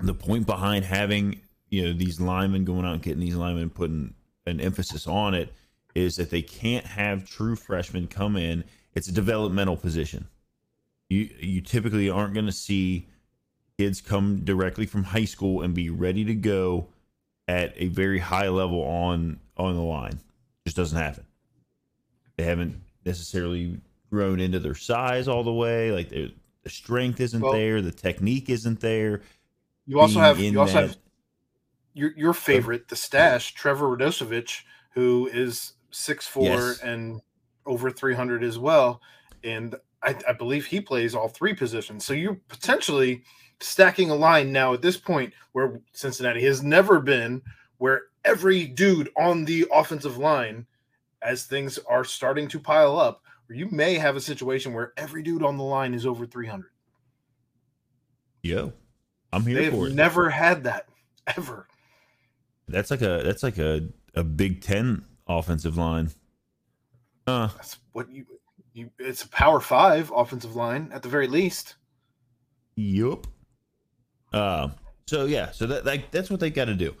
the point behind having you know these linemen going out and getting these linemen putting an emphasis on it is that they can't have true freshmen come in. It's a developmental position. You you typically aren't going to see kids come directly from high school and be ready to go at a very high level on on the line. Just doesn't happen. They haven't necessarily grown into their size all the way. Like their the strength isn't
Well-
there, the technique isn't there.
You also
being
have you also
that-
have your your favorite, the stash, Trevor Radosevich, who is six four
Yes.
and over three hundred as well, and I, I believe he plays all three positions. So you're potentially stacking a line now at this point where Cincinnati has never been, where every dude on the offensive line, as things are starting to pile up, where you may have a situation where every dude on the line is over three hundred.
Yo, I'm here
They have
for it.
never had that ever.
That's like a that's like a a Big Ten offensive line. Uh,
That's what you you. It's a power five offensive line at the very least.
Yup. Uh, so yeah, so that like that's what they got to do.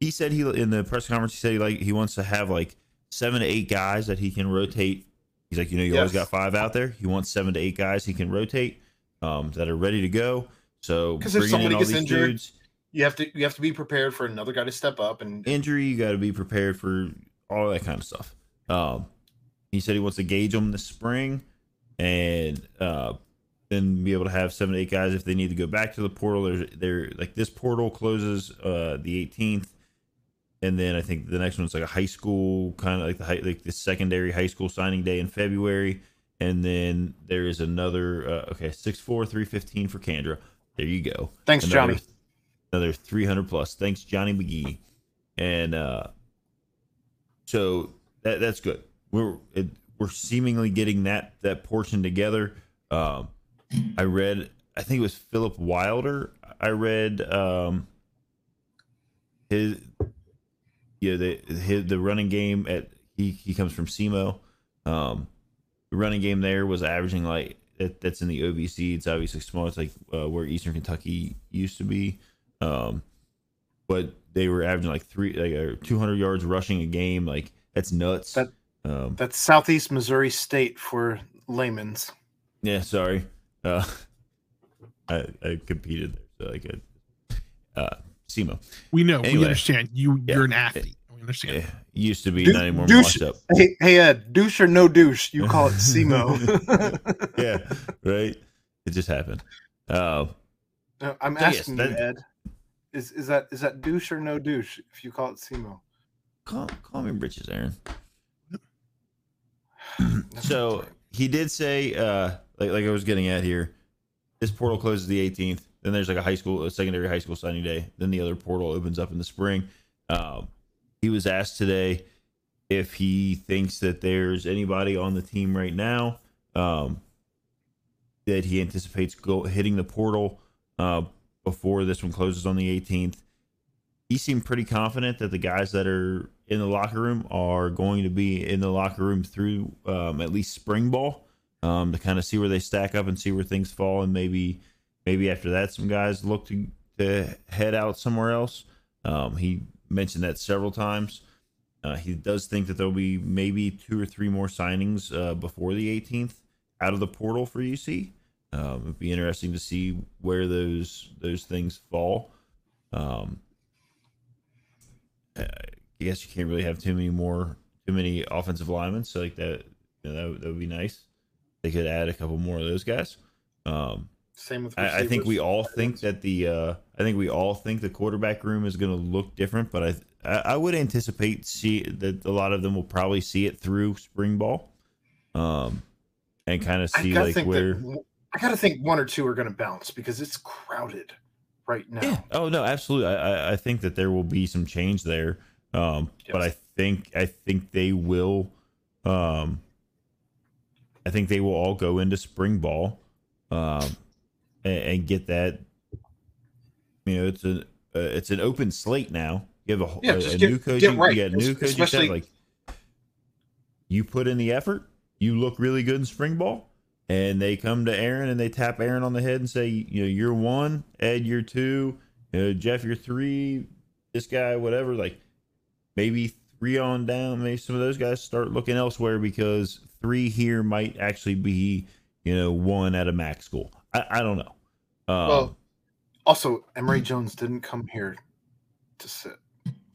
He said he in the press conference he said he like he wants to have like seven to eight guys that he can rotate. He's like, you know, you always got five out there. He wants seven to eight guys he can rotate um, that are ready to go. So
'Cause if somebody
in all
gets
these
injured-
dudes,
You have to you have to be prepared for another guy to step up and
injury, you got to be prepared for all that kind of stuff. Um, he said he wants to gauge them this spring, and uh, then be able to have seven to eight guys if they need to go back to the portal. They're, they're like this portal closes uh, the 18th, and then I think the next one's like a high school kind of like the high, like the secondary high school signing day in February, and then there is another uh, okay six four three fifteen for Kandra. There you go.
thanks,
Another-
Johnny.
Another 300 plus. Thanks, Johnny McGee. And uh, so that that's good. We're it, we're seemingly getting that that portion together. Um, I read, I think it was Philip Wilder. I read um, his, yeah, the his, the running game at he he comes from SEMO. Um, the running game there was averaging like that, that's in the OVC. It's obviously small. It's like uh, where Eastern Kentucky used to be. Um, but they were averaging like three, like uh, 200 yards rushing a game. Like that's nuts.
That-
um,
That's Southeast Missouri State for layman's.
yeah, sorry. Uh, I, I competed there, so I could. Uh, SEMO.
We know.
Anyway.
we understand. You
Yeah.
you're an athlete. We understand.
Eh, used to be
Du-
not anymore.
douche-
Washed up.
Hey, hey Ed, douche or no douche? You call it SEMO.
Yeah, right. It just happened. Uh,
No, I'm
So, yes,
asking
that-
you, Ed. Is is that is that douche or no douche? If you call it SEMO.
call, call me britches, Aaron. so he did say, uh, like like I was getting at here, this portal closes the 18th. Then there's like a high school, a secondary high school signing day. Then the other portal opens up in the spring. Um, he was asked today if he thinks that there's anybody on the team right now um, that he anticipates go hitting the portal uh, before this one closes on the 18th. He seemed pretty confident that the guys that are in the locker room are going to be in the locker room through um, at least spring ball um, to kind of see where they stack up and see where things fall, and maybe maybe after that some guys look to to head out somewhere else. Um, he mentioned that several times. Uh, he does think that there'll be maybe two or three more signings uh, before the 18th out of the portal for UC. Um, it'd be interesting to see where those those things fall. Um, I guess you can't really have too many more too many offensive linemen, so like that you know, that, that would be nice. They could add a couple more of those guys. Um,
Same with.
I, I think we all think that the uh, I think we all think the quarterback room is going to look different, but I, I I would anticipate see that a lot of them will probably see it through spring ball, um, and kind of see like where.
that I gotta think one or two are gonna bounce because it's crowded right now.
Yeah. Oh no, absolutely. I, I I think that there will be some change there. Um, but I think I think they will. Um, I think they will all go into spring ball, um, and, and get that. You know, it's a uh, it's an open slate now. You have a,
Yeah,
a, a
get-
new
get right,
You got new
especially-
Like you put in the effort, you look really good in spring ball, and they come to Aaron and they tap Aaron on the head and say, you know, you're one, Ed, you're two, you know, Jeff, you're three, this guy, whatever. Like maybe three on down, maybe some of those guys start looking elsewhere because three here might actually be, you know, one at a max school. I, I don't know. Um,
Well, also, Emory Jones didn't come here to sit.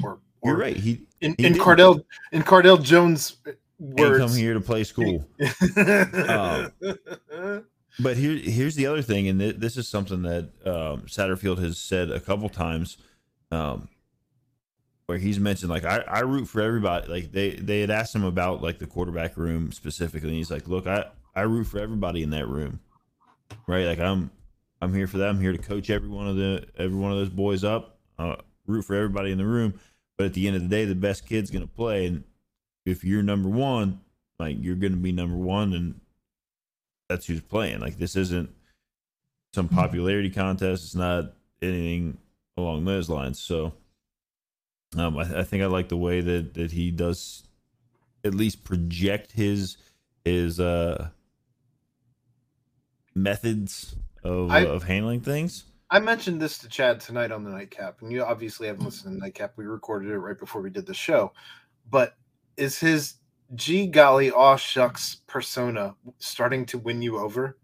Or, or
you're right. He
In,
he
in. Cardale in Cardale Jones
ain't come
words.
here to play school. Um, But here, here's the other thing, and th- this is something that um, Satterfield has said a couple times, um, where he's mentioned like I, I root for everybody. Like they they had asked him about like the quarterback room specifically, and he's like, look, I I root for everybody in that room, right? Like I'm I'm here for that. I'm here to coach every one of the every one of those boys up. Uh, root for everybody in the room, but at the end of the day, the best kid's gonna play, and if you're number one, like you're gonna be number one, and that's who's playing. Like this isn't some popularity contest. It's not anything along those lines. So um, I, I think I like the way that that he does at least project his his uh methods of
I-
of handling things.
I mentioned this to Chad tonight on the nightcap, and you obviously haven't listened to the nightcap. We recorded it right before we did the show. But is his gee golly aw shucks persona starting to win you over?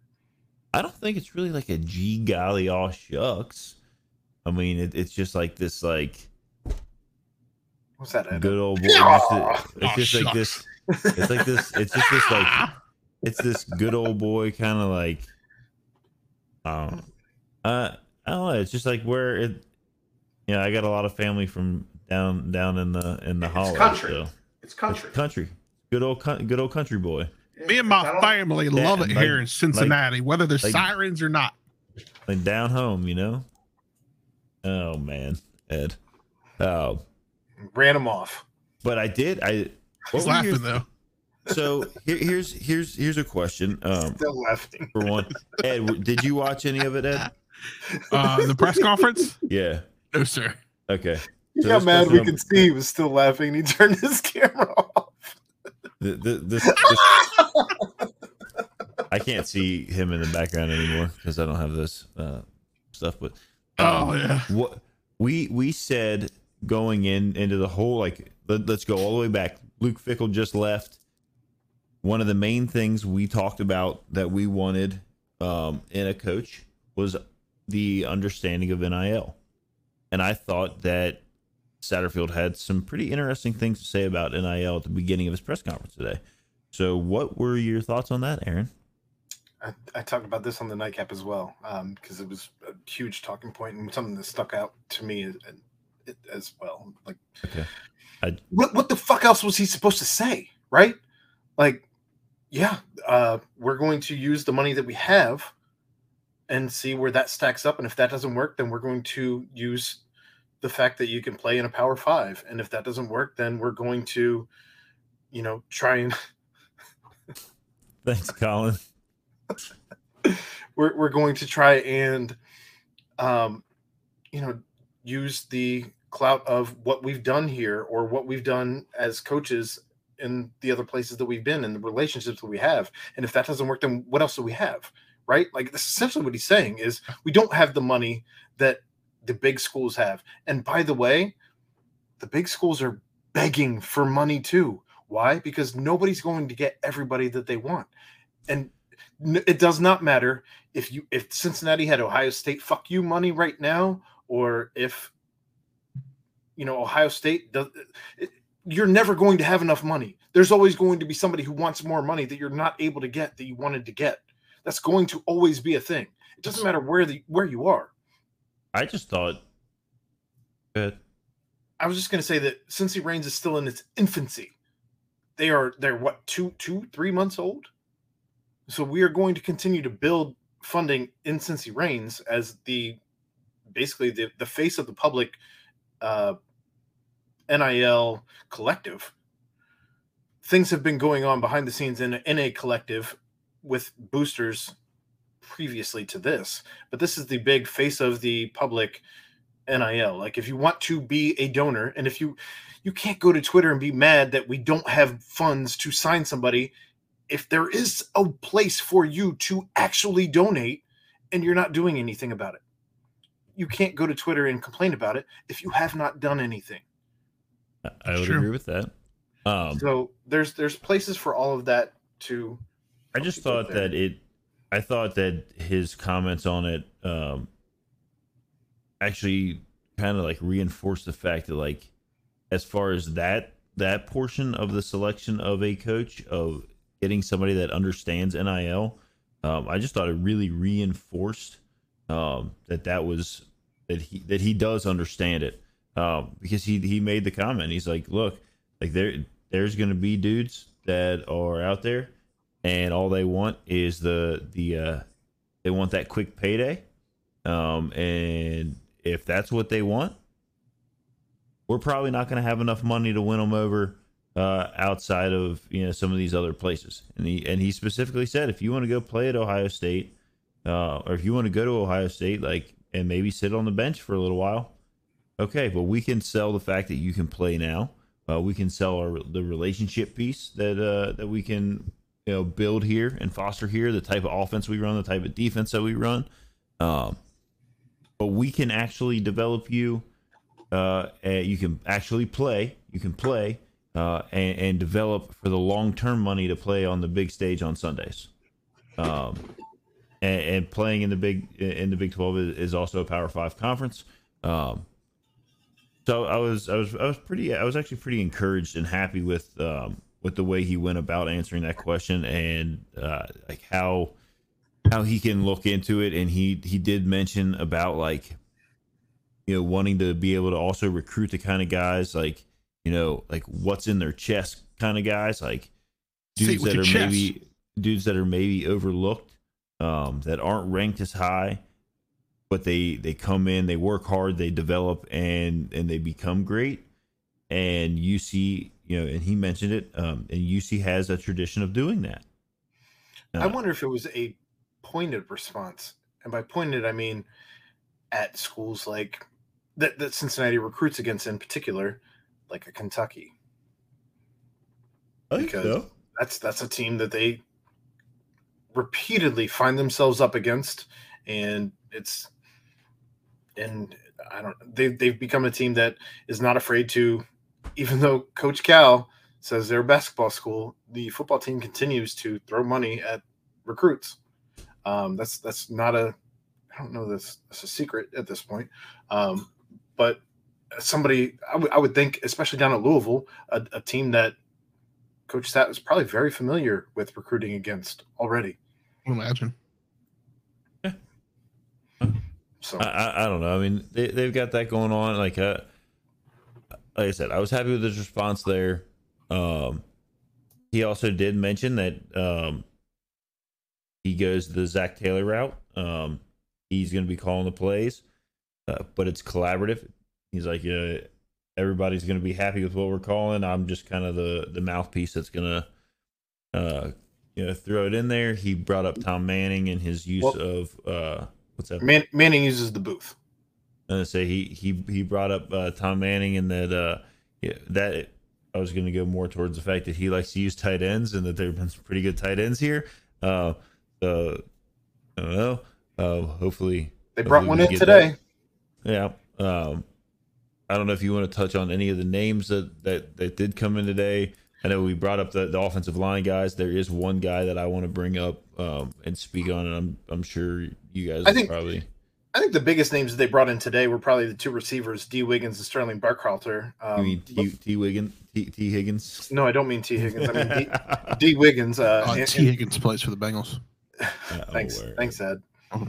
I don't think it's really like a gee golly all shucks. I mean, it, it's just like this like
What's that? Ed?
good old boy.
Yeah.
It's just, it's
Aw,
just like this. It's like this. It's just this like it's this good old boy kind of like um uh I don't know. It's just like where it. Yeah, I got a lot of family from down down in the in the hollow.
country.
so-
It's country.
It's
country.
country. Good old coun- good old country boy.
Me and my family love it
like-
here in Cincinnati, whether there's
like-
sirens or not.
Like down home, you know. Oh man, Ed. Oh,
Ran him off.
but I did. I. what
He's
were your-
laughing though.
So here, here's here's here's a question. Um,
Still laughing.
for one, Ed, did you watch any of it, Ed?
Uh, the press conference?
Yeah.
No, sir.
Okay.
He
So
got
this
mad.
goes
We
from-
could see he was still laughing. And he turned his camera off.
th- th- this, this- I can't see him in the background anymore because I don't have this uh, stuff. But um,
Oh yeah.
what we we said going in into the whole like let, us go all the way back. Luke Fickell just left. One of the main things we talked about that we wanted um, in a coach was the understanding of NIL, and I thought that Satterfield had some pretty interesting things to say about NIL at the beginning of his press conference today. So, what were your thoughts on that, Aaron?
I, I talked about this on the nightcap as well because it was a huge talking point and something that stuck out to me as, as well. Like,
Okay. I-
what what the fuck else was he supposed to say? Right? Like, yeah, uh, we're going to use the money that we have and see where that stacks up. And if that doesn't work, then we're going to use the fact that you can play in a power five. And if that doesn't work, then we're going to, you know, try and
Thanks, Colin.
we're, we're going to try and um you know use the clout of what we've done here or what we've done as coaches in the other places that we've been and the relationships that we have and if that doesn't work then what else do we have right? Like this is essentially what he's saying is we don't have the money that the big schools have. And by the way the big schools are begging for money too. Why? Because nobody's going to get everybody that they want. And it does not matter if you if Cincinnati had Ohio State fuck you money right now, or if you know Ohio State does, it, you're never going to have enough money. There's always going to be somebody who wants more money that you're not able to get that you wanted to get. That's going to always be a thing. It doesn't matter where the where you are.
I just thought. Good.
I was just going to say that Cincy Reigns is still in its infancy. They are they're what two two three months old. So we are going to continue to build funding in Cincy Reigns as the basically the the face of the public uh, NIL collective. Things have been going on behind the scenes in a, in a collective with boosters previously to this, but this is the big face of the public NIL. Like if you want to be a donor and if you you can't go to Twitter and be mad that we don't have funds to sign somebody if there is a place for you to actually donate and you're not doing anything about it. You can't go to Twitter and complain about it if you have not done anything.
I- I would
Sure.
agree with that. Um,
So there's there's places for all of that to
I just thought that it. I thought that his comments on it um, actually kind of like reinforced the fact that like, as far as that that portion of the selection of a coach of getting somebody that understands NIL. Um, I just thought it really reinforced um, that that was that he that he does understand it um, because he he made the comment. He's like, look, like there there's going to be dudes that are out there, and all they want is the the uh, they want that quick payday, um, and if that's what they want, we're probably not going to have enough money to win them over uh, outside of you know some of these other places. And he and he specifically said if you want to go play at Ohio State, uh, or if you want to go to Ohio State, like and maybe sit on the bench for a little while, okay. well, we can sell the fact that you can play now. Uh, we can sell our the relationship piece that uh, that we can you know build here and foster here. The type of offense we run, the type of defense that we run. Um, but we can actually develop you. Uh, you can actually play. You can play uh, and, and, develop for the long term money to play on the big stage on Sundays. Um, and, and, playing in the big in the Big Twelve is, is also a Power Five conference. Um, so I was I was I was pretty I was actually pretty encouraged and happy with um, with the way he went about answering that question and uh, like how how he can look into it. And he he did mention about like you know wanting to be able to also recruit the kind of guys like you know like what's in their chest kind of guys like dudes that are chest. maybe dudes that are maybe overlooked um, that aren't ranked as high but they they come in they work hard they develop and and they become great and UC you know and he mentioned it um, and UC has a tradition of doing that
uh, I wonder if it was a pointed response and by pointed I mean at schools like that, that Cincinnati recruits against in particular, like a Kentucky.
I because so.
that's that's a team that they repeatedly find themselves up against, and it's and I don't they they've become a team that is not afraid to, even though Coach Cal says they're a basketball school, the football team continues to throw money at recruits. Um, that's that's not a I don't know this that's a secret at this point. Um, but somebody I, w- I would think, especially down at Louisville, a, a team that Coach Sat is probably very familiar with recruiting against already.
Imagine.
Yeah. So I, I don't know. I mean, they they've got that going on. Like, uh, like I said, I was happy with his response there. Um, he also did mention that um, he goes the Zac Taylor route. Um, he's going to be calling the plays uh, but it's collaborative. He's like, yeah, everybody's going to be happy with what we're calling. I'm just kind of the the mouthpiece that's going to, uh, you know, throw it in there. He brought up Tom Manning and his use well, of uh, what's that?
Man- Manning uses the booth.
And say he he he brought up uh, Tom Manning and that uh, yeah, that I was going to go more towards the fact that he likes to use tight ends and that there have been some pretty good tight ends here. Uh, so I don't know. Uh, hopefully
they brought
hopefully
one in today. That.
Yeah. Um, I don't know if you want to touch on any of the names that that, that did come in today. I know we brought up the, the offensive line guys. There is one guy that I want to bring up um, and speak on, and I'm I'm sure you guys
I think,
probably.
I think the biggest names that they brought in today were probably the two receivers, Dee Wiggins and Sterling Berkhalter.
Um, you mean T, T. Wiggins? T, T. Higgins?
No, I don't mean Tee Higgins. I mean D. Dee Wiggins. Uh,
uh, Tee Higgins plays for the Bengals.
thanks, thanks, Ed. Oh.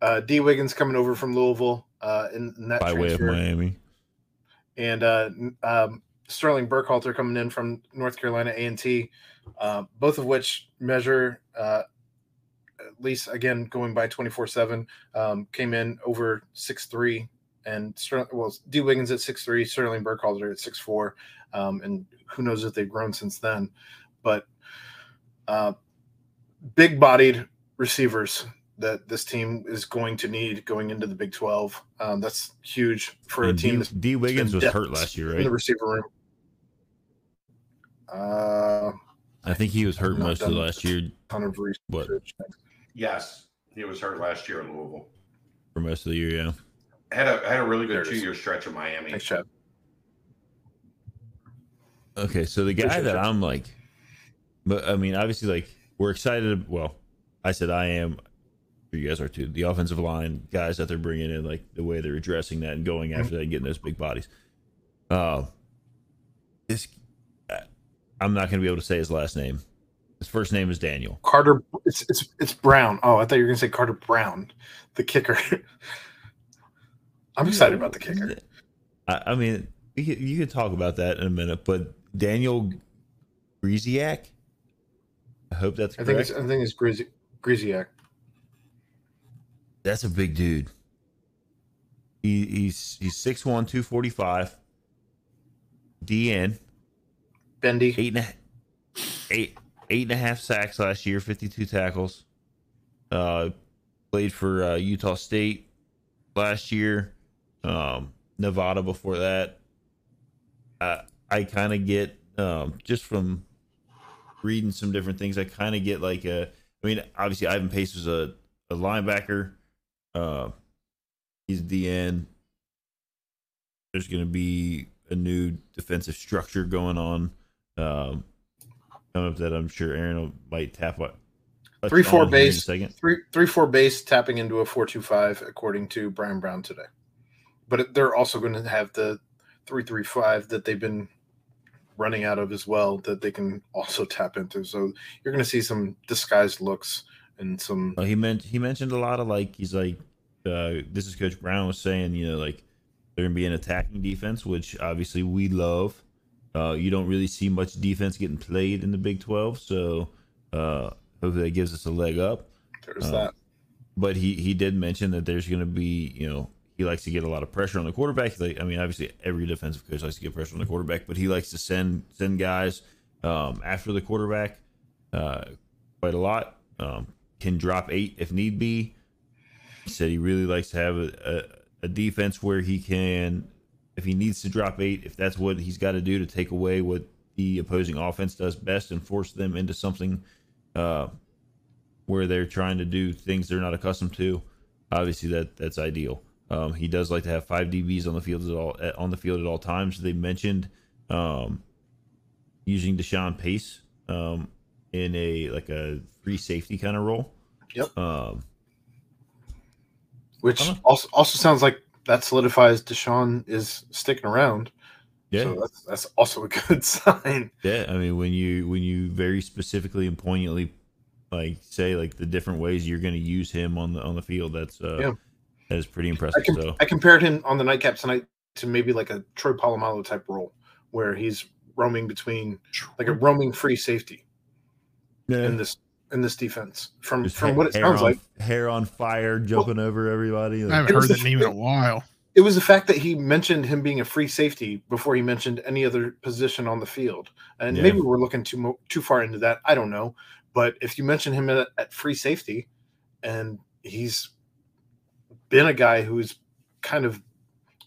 Uh, Dee Wiggins coming over from Louisville uh, in, in that
by transfer. way of Miami,
and uh, um, Sterling Berkhalter coming in from North Carolina A and T, uh, both of which measure uh, at least again going by twenty four seven um, came in over six three and Sterling, well Dee Wiggins at six three, Sterling Berkhalter at six four, um, and who knows if they've grown since then, but uh, big bodied receivers that this team is going to need going into the Big 12. Um, that's huge for and a team.
D, Dee Wiggins was hurt last year, right?
In the receiver room. Uh,
I think he was hurt most of last year.
Ton of research.
What?
Yes, he was hurt last year in Louisville
for most of the year. Yeah,
had a had a really good two year stretch in Miami.
Thanks, Chad.
Okay, so the guy that I'm like, but I mean, obviously, like we're excited. Well, I said I am you guys are too. The offensive line guys that they're bringing in, like the way they're addressing that and going after mm-hmm. that and getting those big bodies. Uh, this I'm not going to be able to say his last name. His first name is Daniel.
Carter. It's it's it's Brown. Oh, I thought you were gonna say Carter Brown, the kicker. I'm excited about the kicker.
I, I mean, you could talk about that in a minute, but Daniel Grzesiak. I hope that's
I
correct.
think it's I think it's Griziak.
That's a big dude. He, he's he's 6'1", 245. DN,
Bendy.
eight and a, eight eight and a half sacks last year, fifty two tackles. Uh, played for uh, Utah State last year, um, Nevada before that. Uh, I kind of get um, just from reading some different things. I kind of get like a. I mean, obviously Ivan Pace was a, a linebacker. Uh, he's the end. There's going to be a new defensive structure going on. Um, coming up that I'm sure Aaron will, might tap what
Three four
on here in a
base. Three three four base tapping into a four two five according to Bryan Brown today. But they're also going to have the three three five that they've been running out of as well that they can also tap into. So you're going to see some disguised looks and some
he meant he mentioned a lot of like he's like uh, this is Coach Brown was saying you know like they're gonna be an attacking defense, which obviously we love. Uh, you don't really see much defense getting played in the Big Twelve, so uh, hopefully that gives us a leg up.
there's
Uh,
that.
But he he did mention that there's gonna be you know he likes to get a lot of pressure on the quarterback. Like I mean, obviously every defensive coach likes to get pressure on the quarterback, but he likes to send send guys um, after the quarterback uh, quite a lot. Um, can drop eight if need be. He said he really likes to have a, a, a defense where he can, if he needs to drop eight, if that's what he's got to do to take away what the opposing offense does best and force them into something uh, where they're trying to do things they're not accustomed to. Obviously, that that's ideal. Um, he does like to have five DBs on the field at all at, on the field at all times. They mentioned um, using DeShawn Pace um, in a like a free safety kind of role.
Yep.
Um,
Which also also sounds like that solidifies DeShawn is sticking around.
yeah,
So that's that's also a good sign.
yeah. I mean, when you when you very specifically and poignantly like say like the different ways you're going to use him on the on the field, that's uh,
Yeah.
that is pretty
I,
impressive.
com-
so
I compared him on the nightcap tonight to maybe like a Troy Polamalu type role where he's roaming between like a roaming free safety in this in this defense. From
Just
from
ha-
what it sounds
on,
like,
hair on fire, jumping over everybody.
I haven't heard
the
that name in a while.
it was the fact that he mentioned him being a free safety before he mentioned any other position on the field. And
Yeah.
maybe we're looking too too far into that. I don't know. But if you mention him at, at free safety, and he's been a guy who's kind of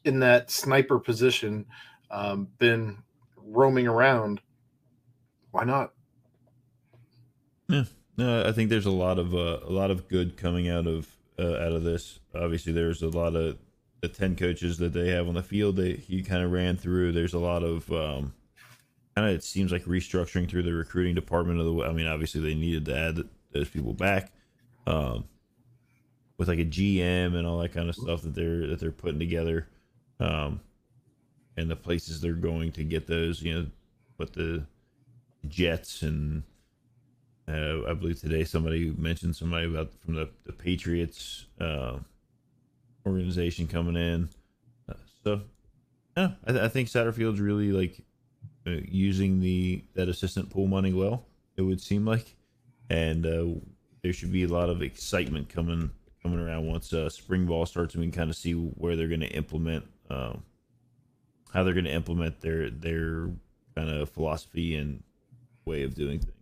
in that sniper position, um, been roaming around, why not?
No, I think there's a lot of uh, a lot of good coming out of uh, out of this. Obviously, there's a lot of the ten coaches that they have on the field. That he kind of ran through. There's a lot of um, kind of it seems like restructuring through the recruiting department of the. I mean, obviously they needed to add those people back, um, with like a GM and all that kind of stuff that they're that they're putting together, um, and the places they're going to get those. You know, with the Jets and uh, I believe today somebody mentioned somebody about from the, the Patriots uh, organization coming in. Uh, so, yeah, I, th- I think Satterfield's really like uh, using the that assistant pool money well. It would seem like, and uh, there should be a lot of excitement coming coming around once uh, spring ball starts, and we can kind of see where they're going to implement um, how they're going to implement their their kind of philosophy and way of doing things.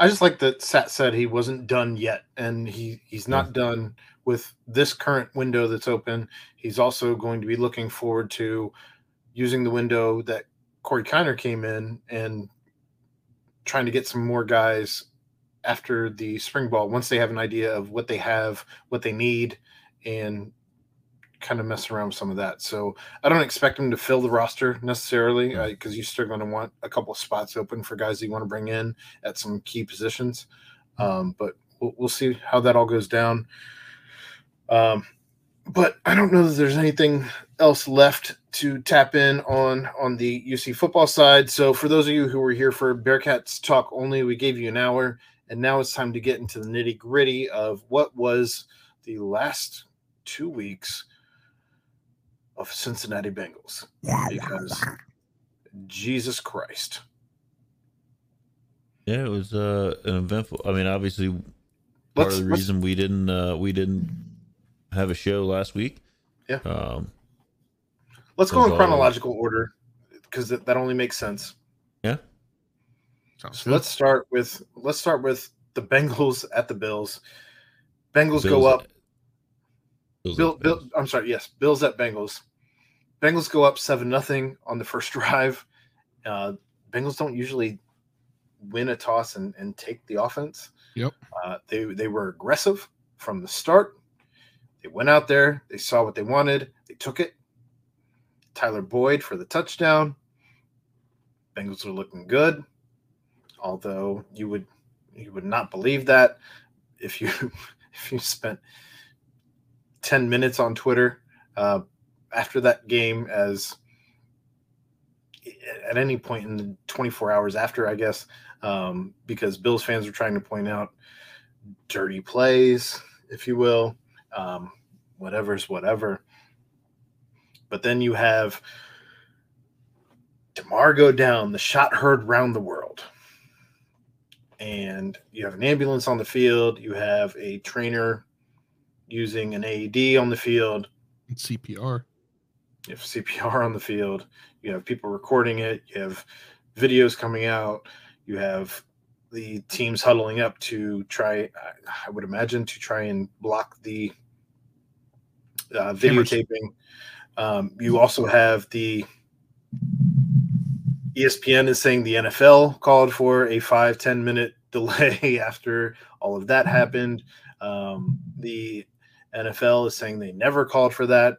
I just like that Sat said he wasn't done yet, and he he's not done with this current window that's open. He's also going to be looking forward to using the window that Corey Kiner came in and trying to get some more guys after the spring ball once they have an idea of what they have, what they need, and kind of mess around with some of that. So I don't expect him to fill the roster necessarily because you're still going to want a couple of spots open for guys that you want to bring in at some key positions. Um, but we'll, we'll see how that all goes down. Um, but I don't know that there's anything else left to tap in on on the UC football side. So for those of you who were here for Bearcats talk only, we gave you an hour, and now it's time to get into the nitty gritty of what was the last two weeks of Cincinnati Bengals. Because Jesus Christ.
Yeah, it was uh, an eventful. I mean, obviously, part
Let's,
of the reason we didn't uh, we didn't have a show last week.
Yeah.
Um,
let's go in
Those all-
chronological order because that, that only makes sense.
Sounds
So
good.
let's start with let's start with the Bengals at the Bills. Bengals go
Bills-
up.
Bills
Bill,
at
Bill, I'm sorry. Yes, Bills at Bengals. Bengals go up seven nothing on the first drive. Uh, Bengals don't usually win a toss and, and take the offense.
Yep.
Uh, they they were aggressive from the start. They went out there. They saw what they wanted. They took it. Tyler Boyd for the touchdown. Bengals are looking good, although you would you would not believe that if you if you spent 10 minutes on Twitter uh, after that game as at any point in the 24 hours after, I guess, um, because Bills fans were trying to point out dirty plays, if you will, um, whatever's whatever. But then you have Damar go down, the shot heard round the world. And you have an ambulance on the field, you have a trainer using an AED on the field, It's
CPR.
You have CPR on the field, you have people recording it, you have videos coming out, you have the teams huddling up to try, I- would imagine, to try and block the uh, videotaping. Um, you also have the ESPN is saying the NFL called for a five ten minute delay after all of that happened. Um, the NFL is saying they never called for that,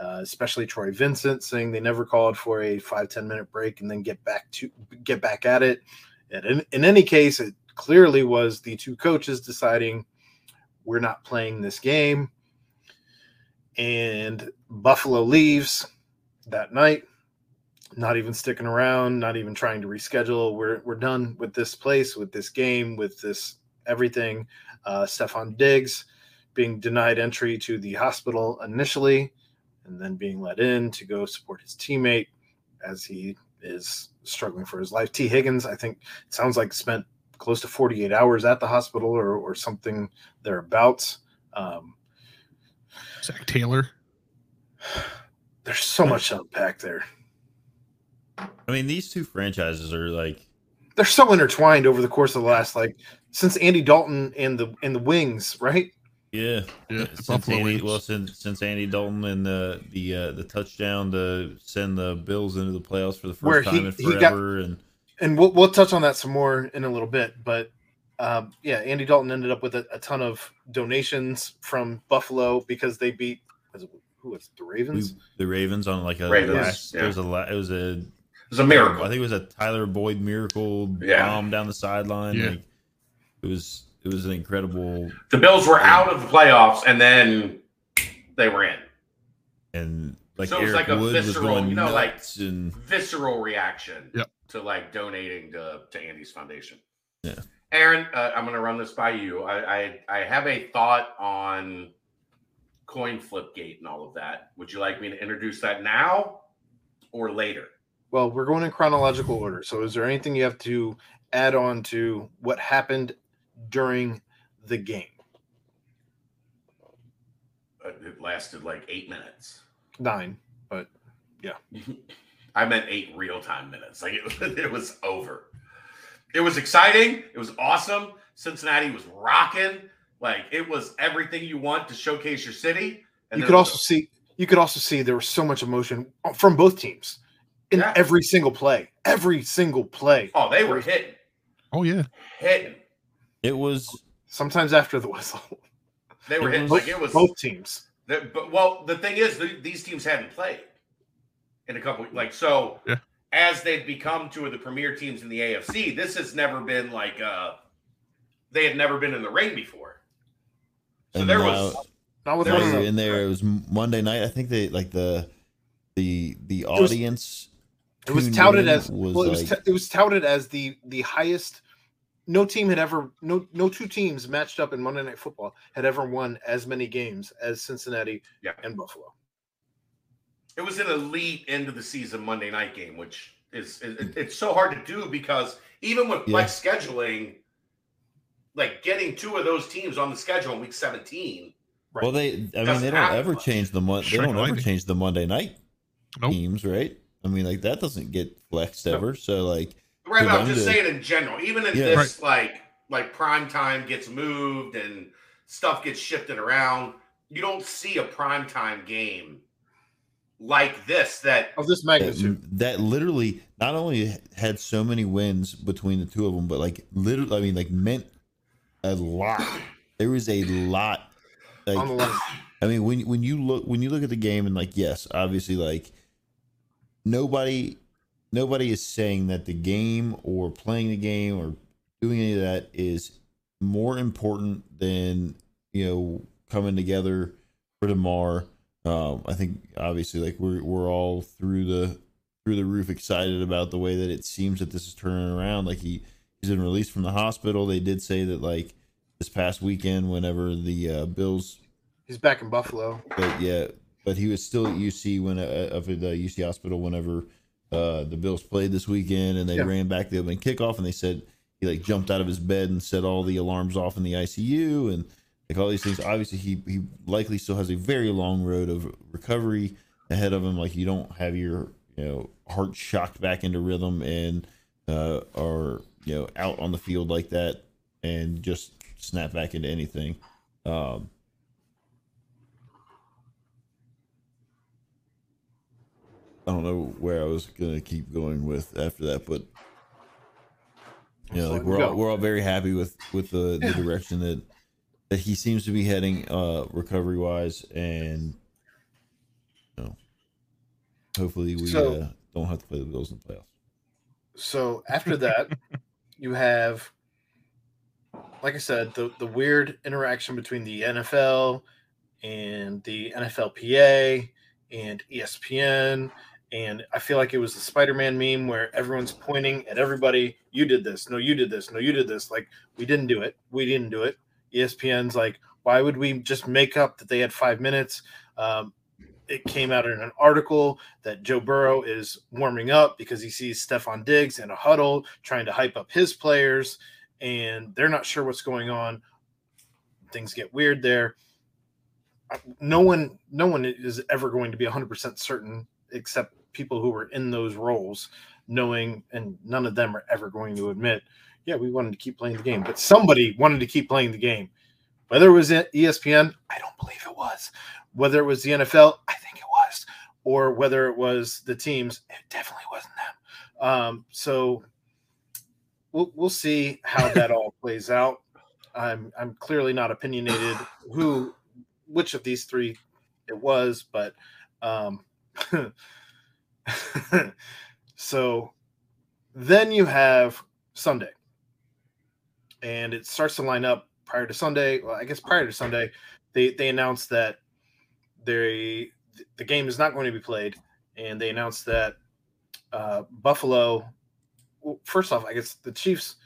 uh, especially Troy Vincent saying they never called for a five ten minute break and then get back to get back at it. And in, in any case, it clearly was the two coaches deciding we're not playing this game. And Buffalo leaves that night, not even sticking around, not even trying to reschedule. We're we're done with this place, with this game, with this everything. Uh, Stefon Diggs being denied entry to the hospital initially, and then being let in to go support his teammate as he is struggling for his life. T. Higgins, I think, it sounds like spent close to 48 hours at the hospital or, or something thereabouts. Um,
Zac Taylor.
there's so much to unpack there.
I mean, these two franchises are like
They're so intertwined over the course of the last like since Andy Dalton and the and the Wings, right?
Yeah,
Yeah,
since
Buffalo
Andy, well, since since Andy Dalton and the the uh, the touchdown to send the Bills into the playoffs for the first
Where
time
he-
in
he got-
forever, and
And we'll we'll touch on that some more in a little bit, but um, yeah, Andy Dalton ended up with a, a ton of donations from Buffalo because they beat was it, who was it, the
we,
Ravens?
the Ravens on like a
Ravens,
last,
yeah.
there was a it was a
It was a miracle.
I think it was a Tyler Boyd miracle
Yeah.
bomb down the sideline.
Yeah.
Like, it was it was an incredible
The Bills were out of the playoffs and then they were in.
and like
So it was
Eric
like a
Wood
visceral,
going
you know, like-
and
Visceral reaction
Yep.
to like donating to, to Andy's foundation.
Yeah.
Aaron, uh, I'm going to run this by you. I, I I have a thought on coin flip gate and all of that. Would you like me to introduce that now or later?
Well, we're going in chronological order. So, is there anything you have to add on to what happened during the game?
Uh, It lasted like eight minutes.
Nine, but yeah.
I meant eight real time minutes. Like it, was- it was over. It was exciting. It was awesome. Cincinnati was rocking. Like it was everything you want to showcase your city.
And
you
could also
was-
see you could also see there was so much emotion from both teams in
Yeah.
every single play. Every single play.
oh, they were hitting,
Oh yeah.
hitting.
It was
Sometimes after the whistle.
They were
It
hitting
was
like it was.
Both teams.
the- but well, the thing is, the, these teams hadn't played in a couple. Like so,
Yeah.
as they'd become two of the premier teams in the AFC, this has never been like uh they had never been in the ring before. So
and
there
now,
was
Not with
There
one
They
of
were
them.
in there. It was Monday night. I think they like the the the audience.
It was
tuned
touted as
was
well. It was
like
t- it was touted as the the highest. No team had ever no no two teams matched up in Monday Night Football had ever won as many games as Cincinnati
Yeah.
and Buffalo.
It was an elite end of the season Monday night game, which is it, it's so hard to do because even with
Yeah.
like scheduling, like getting two of those teams on the schedule in week 17.
Right.
well, they. I mean, they don't ever
much.
change the mon- They don't ever change the Monday night
Nope.
teams, right? I mean, like that doesn't get flexed
No.
ever. So like,
Right,
For
but I'm just saying in general, even if
Yeah.
this like like prime time gets moved and stuff gets shifted around, you don't see a prime time game like this that
Of this
that,
magnitude,
that literally not only had so many wins between the two of them, but like literally, I mean, like meant a lot. There was a lot. Like,
on the line.
I mean, when when you look when you look at the game and like, yes, obviously, like nobody nobody is saying that the game or playing the game or doing any of that is more important than you know coming together for tomorrow. Um, I think obviously, like we're we're all through the through the roof excited about the way that it seems that this is turning around. Like he he's been released from the hospital. They did say that like this past weekend, whenever the uh, Bills
He's back in Buffalo.
but yeah, but he was still at UC when uh, of the UC hospital whenever uh, the Bills played this weekend, and they
Yeah.
ran back the opening kickoff, and they said he like jumped out of his bed and set all the alarms off in the ICU, and like all these things. Obviously, he he likely still has a very long road of recovery ahead of him. Like you don't have your you know heart shocked back into rhythm and uh, are you know out on the field like that and just snap back into anything. Um, I don't know where I was gonna keep going with after that, but you know, like we're all we're all very happy with with the, the direction that that he seems to be heading uh recovery wise, and you know, hopefully we
So-
uh, don't have to play the Bills in the playoffs.
So after that, you have, like I said, the the weird interaction between the NFL and the NFLPA and ESPN. And I feel like it was the Spider-Man meme where everyone's pointing at everybody. You did this. No, you did this. No, you did this. Like we didn't do it. We didn't do it. ESPN's like, why would we just make up that they had five minutes? Um, it came out in an article that Joe Burrow is warming up because he sees Stefon Diggs in a huddle trying to hype up his players, and they're not sure what's going on. Things get weird there. No one, no one is ever going to be 100% certain except people who were in those roles, knowing, and none of them are ever going to admit, yeah, we wanted to keep playing the game, but somebody wanted to keep playing the game. Whether it was ESPN, I don't believe it was. Whether it was the NFL, I think it was. Or whether it was the teams, it definitely wasn't them. Um, so we'll we'll see how that all plays out. I'm I'm clearly not opinionated who which of these three it was, but um so then you have Sunday. And it starts to line up prior to Sunday. Well, I guess prior to Sunday, they they announced that they the game is not going to be played, and they announced that uh, Buffalo. Well, first off, I guess the Chiefs.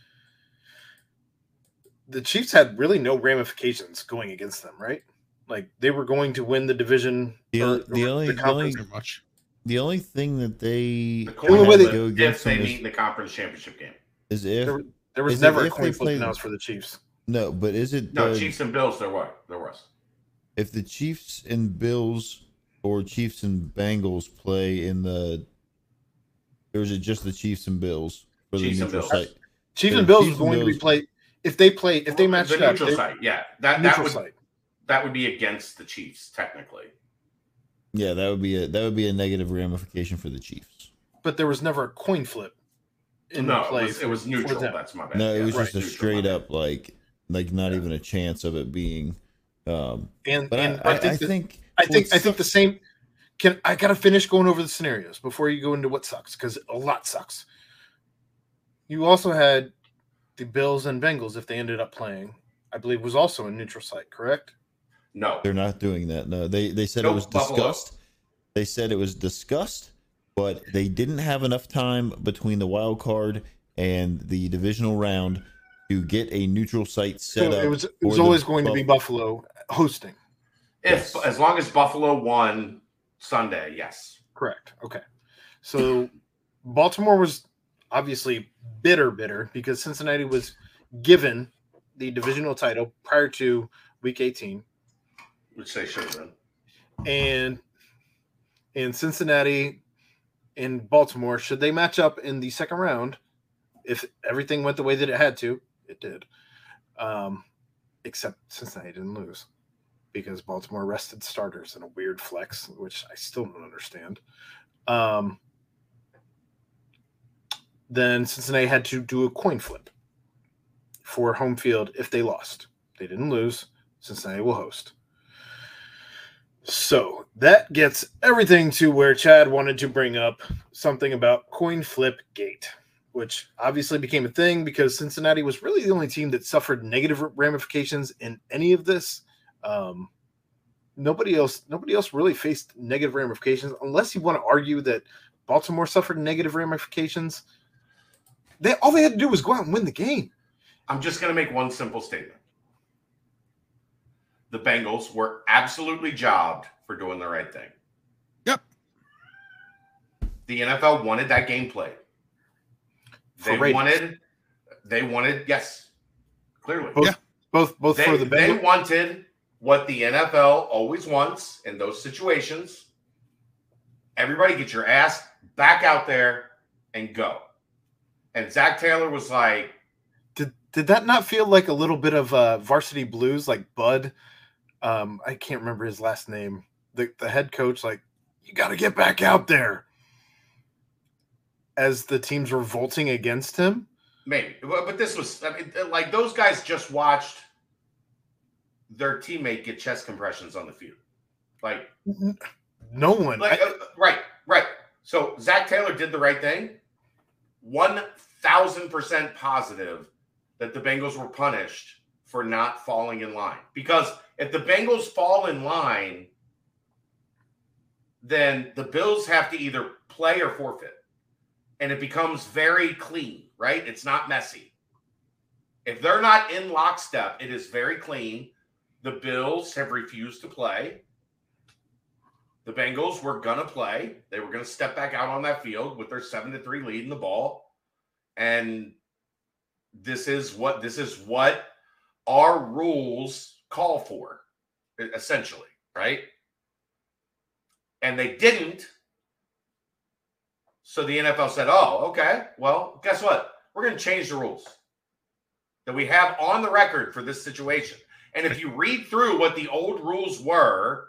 The Chiefs had really no ramifications going against them, right? Like they were going to win the division.
The
or-
only- the
or
only- the.
Pretty much.
The only thing that they
the
The only way they-
flip
go
if
against
they
them
meet
is,
in the conference championship game.
is if
There, there was never a
if
coin
they
flip
play-
announced for the Chiefs.
no, but is it
No,
the-
Chiefs and Bills. There were. There was.
if the Chiefs and Bills or Chiefs and Bengals play in the, or is it just the Chiefs and Bills for the
Chiefs and
neutral
Bills.
site?
Chiefs
Yeah,
and Bills
Chiefs
is
and
going to be played if they play if they match
the
it up.
neutral
they-
site. Yeah, that that would
site.
that would be against the Chiefs technically.
Yeah, that would be a that would be a negative ramification for the Chiefs.
but there was never a coin flip in
no,
play.
it was, it was neutral.
them.
That's my bad.
No, it
Yeah,
was
right.
just a
neutral,
straight
my bad.
up like like not
Yeah.
even a chance of it being. Um,
And,
but
and
I, I,
I, think
I
that-
think
I think I think the same. Can I got to finish going over the scenarios before you go into what sucks because a lot sucks. You also had the Bills and Bengals if they ended up playing. I believe was also a neutral site, correct?
No.
They're not doing that. No, they they said it
Nope,
was
Buffalo.
discussed. They said it was discussed, but they didn't have enough time between the wild card and the divisional round to get a neutral site set
So
up.
it was it was always going to be Buffalo hosting.
If
Yes.
as long as Buffalo won Sunday, yes.
Correct. Okay. So Baltimore was obviously bitter, bitter because Cincinnati was given the divisional title prior to week 18.
Which they should have been.
And and Cincinnati and Baltimore, should they match up in the second round, if everything went the way that it had to, it did. Um, except Cincinnati didn't lose because Baltimore rested starters in a weird flex, which I still don't understand. Um, then Cincinnati had to do a coin flip for home field if they lost. They didn't lose. Cincinnati will host. So that gets everything to where Chad wanted to bring up something about coin flip gate, which obviously became a thing because Cincinnati was really the only team that suffered negative ramifications in any of this. Um, nobody else, nobody else really faced negative ramifications, unless you want to argue that Baltimore suffered negative ramifications. They all they had to do was go out and win the game.
I'm just going to make one simple statement. The Bengals were absolutely jobbed for doing the right thing.
Yep.
The NFL wanted that game played. They
ratings.
wanted, they wanted, yes, clearly.
Both,
Yeah.
both, both
They,
for the Bengals.
they wanted what the NFL always wants in those situations. Everybody get your ass back out there and go. And Zac Taylor was like,
Did did that not feel like a little bit of uh, varsity blues, like Bud? Um, I can't remember his last name. The the head coach, like, you got to get back out there. As the team's revolting against him,
Maybe, but this was I mean, like those guys just watched their teammate get chest compressions on the field, like,
no one.
like
I-
uh, right, right. So Zac Taylor did the right thing. One thousand percent positive that the Bengals were punished for not falling in line because if the Bengals fall in line, then the Bills have to either play or forfeit. And it becomes very clean, right? It's not messy. If they're not in lockstep, it is very clean. The Bills have refused to play. The Bengals were going to play. They were going to step back out on that field with their 7 to 3 lead in the ball. And this is what this is what our rules call for essentially, right? And they didn't. So the NFL said, "Oh, okay. Well, guess what? We're going to change the rules that we have on the record for this situation." And if you read through what the old rules were,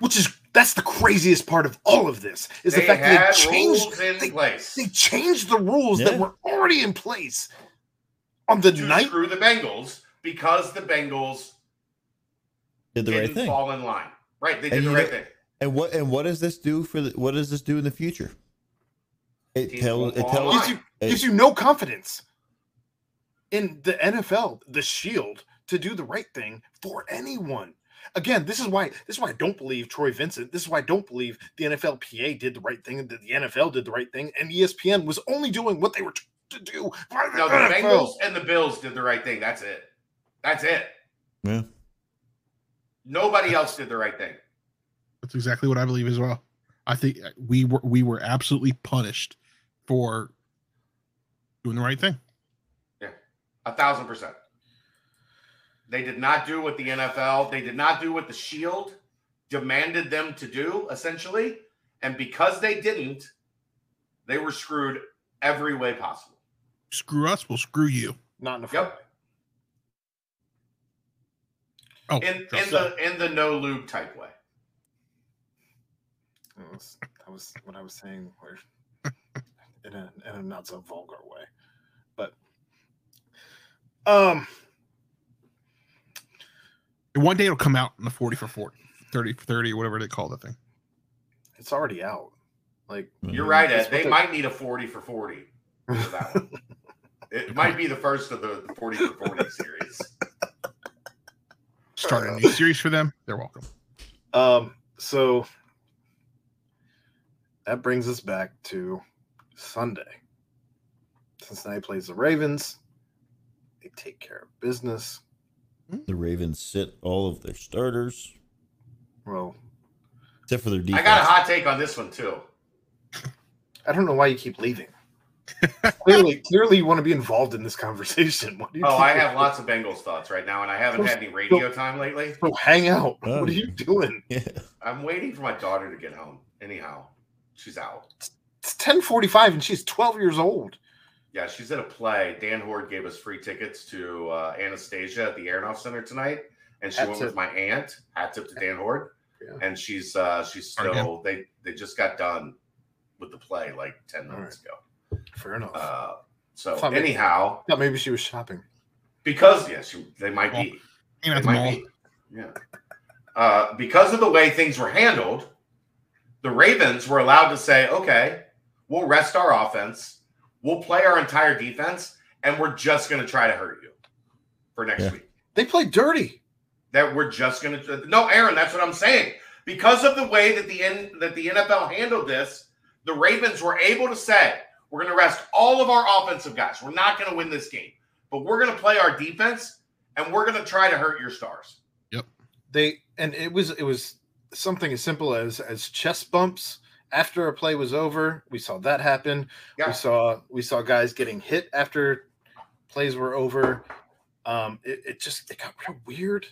which is that's the craziest part of all of this is the
they
fact that they changed
rules in
they,
place
they changed the rules that were already in place on the
to
night.
screw the Bengals because the Bengals
did the
didn't
right thing.
fall in line. Right? They did
And
the
you
right
know-
thing.
And what and what does this do for the what does this do in the future? It
Teams
tells it tells
gives you
it-
gives you no confidence in the NFL, the Shield, to do the right thing for anyone. Again, this is why this is why I don't believe Troy Vincent. This is why I don't believe the NFLPA did the right thing and that the NFL did the right thing, and ESPN was only doing what they were t- to do. for the
the Bengals and the Bills did the right thing. That's it. That's it.
Yeah.
Nobody else did the right thing.
That's exactly what I believe as well. I think we were we were absolutely punished for doing the right thing.
Yeah, a thousand percent. They did not do what the NFL, they did not do what the Shield demanded them to do, essentially. And because they didn't, they were screwed every way possible.
Screw us, we'll screw you.
Not in a fun
Yep.
way.
Oh,
In in the in the no lube type way.
That was, that was what I was saying, where in a in a not so vulgar way, but um,
one day it'll come out in the 40 for 40, 30 for 30, whatever they call that thing.
it's already out. Like
You're right,
That's
Ed.
what
They might need a 40 for 40 for that one. It might be the first of the 40 for 40 series.
starting a new series for them, they're welcome.
Um, so that brings us back to Sunday. Cincinnati plays the Ravens. They take care of business.
The Ravens sit all of their starters,
Well,
except for their defense.
I got a hot take on this one too.
I don't know why you keep leaving. Clearly, clearly, you want to be involved in this conversation. What do you
Oh, I have lots of Bengals thoughts right now, and I haven't had any radio time lately.
Bro, hang out.
Oh.
What are you doing?
Yeah.
I'm waiting for my daughter to get home. Anyhow, she's out.
It's ten forty-five, and she's twelve years old.
Yeah, she's at a play. Dan Hoard gave us free tickets to uh, Anastasia at the Aronoff Center tonight, and she
Hat
went
tip.
with my aunt. Hat tip to Dan Hoard,
Yeah.
and she's uh, she's
Sorry,
still they they just got done with the play like ten
All
minutes ago.
Fair enough.
Uh, so
Thought maybe-
anyhow,
Thought maybe she was shopping.
because yes, she, they might be.
Ain't
They
at the
might
mall.
be. Yeah. Uh, because of the way things were handled, the Ravens were allowed to say, okay, we'll rest our offense, we'll play our entire defense, and we're just going to try to hurt you for next
Yeah.
week.
They played dirty.
That we're just going to no, Aaron. That's what I'm saying. Because of the way that the N, that the NFL handled this, the Ravens were able to say, we're going to rest all of our offensive guys. We're not going to win this game, but we're going to play our defense, and we're going to try to hurt your stars. Yep.
They and it was it was something as simple as as chest bumps after a play was over. We saw that happen.
Yeah.
We saw we saw guys getting hit after plays were over. Um, it, it just it got real weird.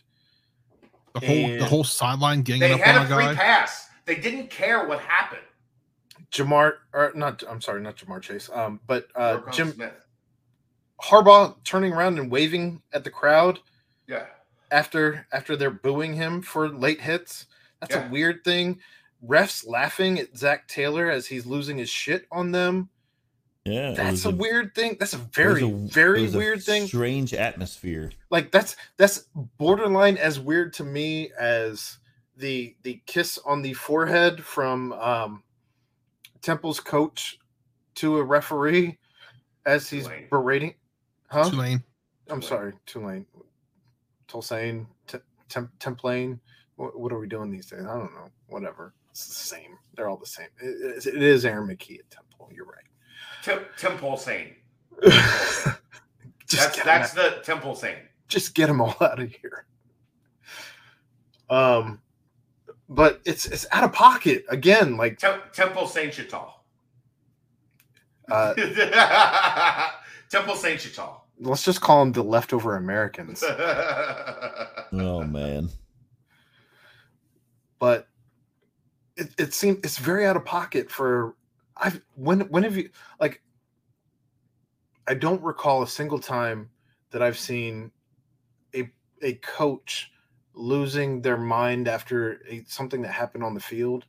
The whole
And-
the whole sideline ganging
They
up
had
on
a
a
free
guy.
pass. They didn't care what happened.
Ja'Marr or not I'm sorry, not Ja'Marr Chase. Um, but uh
Roquan
Jim
Smith.
Harbaugh turning around and waving at the crowd
Yeah.
after after they're booing him for late hits. That's
Yeah.
a weird thing. Refs laughing at Zac Taylor as he's losing his shit on them.
Yeah.
That's
was
a, weird thing. That's a
it was
very
a- it
very
was a
weird thing.
Strange atmosphere.
Like that's that's borderline as weird to me as the the kiss on the forehead from um Temple's coach to a referee as he's
Tulane.
berating. Huh?
Tulane.
I'm
Tulane.
sorry, Tulane, Tulsane, T- Temp- Templane. What, what are we doing these days? I don't know. Whatever. It's the same. They're all the same. It, it- it is Aaron McKee at Temple. You're
Tim, Temple Sane. That's that's
out-
the Temple Sane.
just get them all out of here. Um, but it's it's out of pocket again. Like
Tem- Temple Saint Chital.
uh,
Temple Saint Chital.
let's just call them the leftover Americans.
Oh man.
but it, it seems it's very out of pocket for I've when when have you like I don't recall a single time that I've seen a a coach losing their mind after a, something that happened on the field.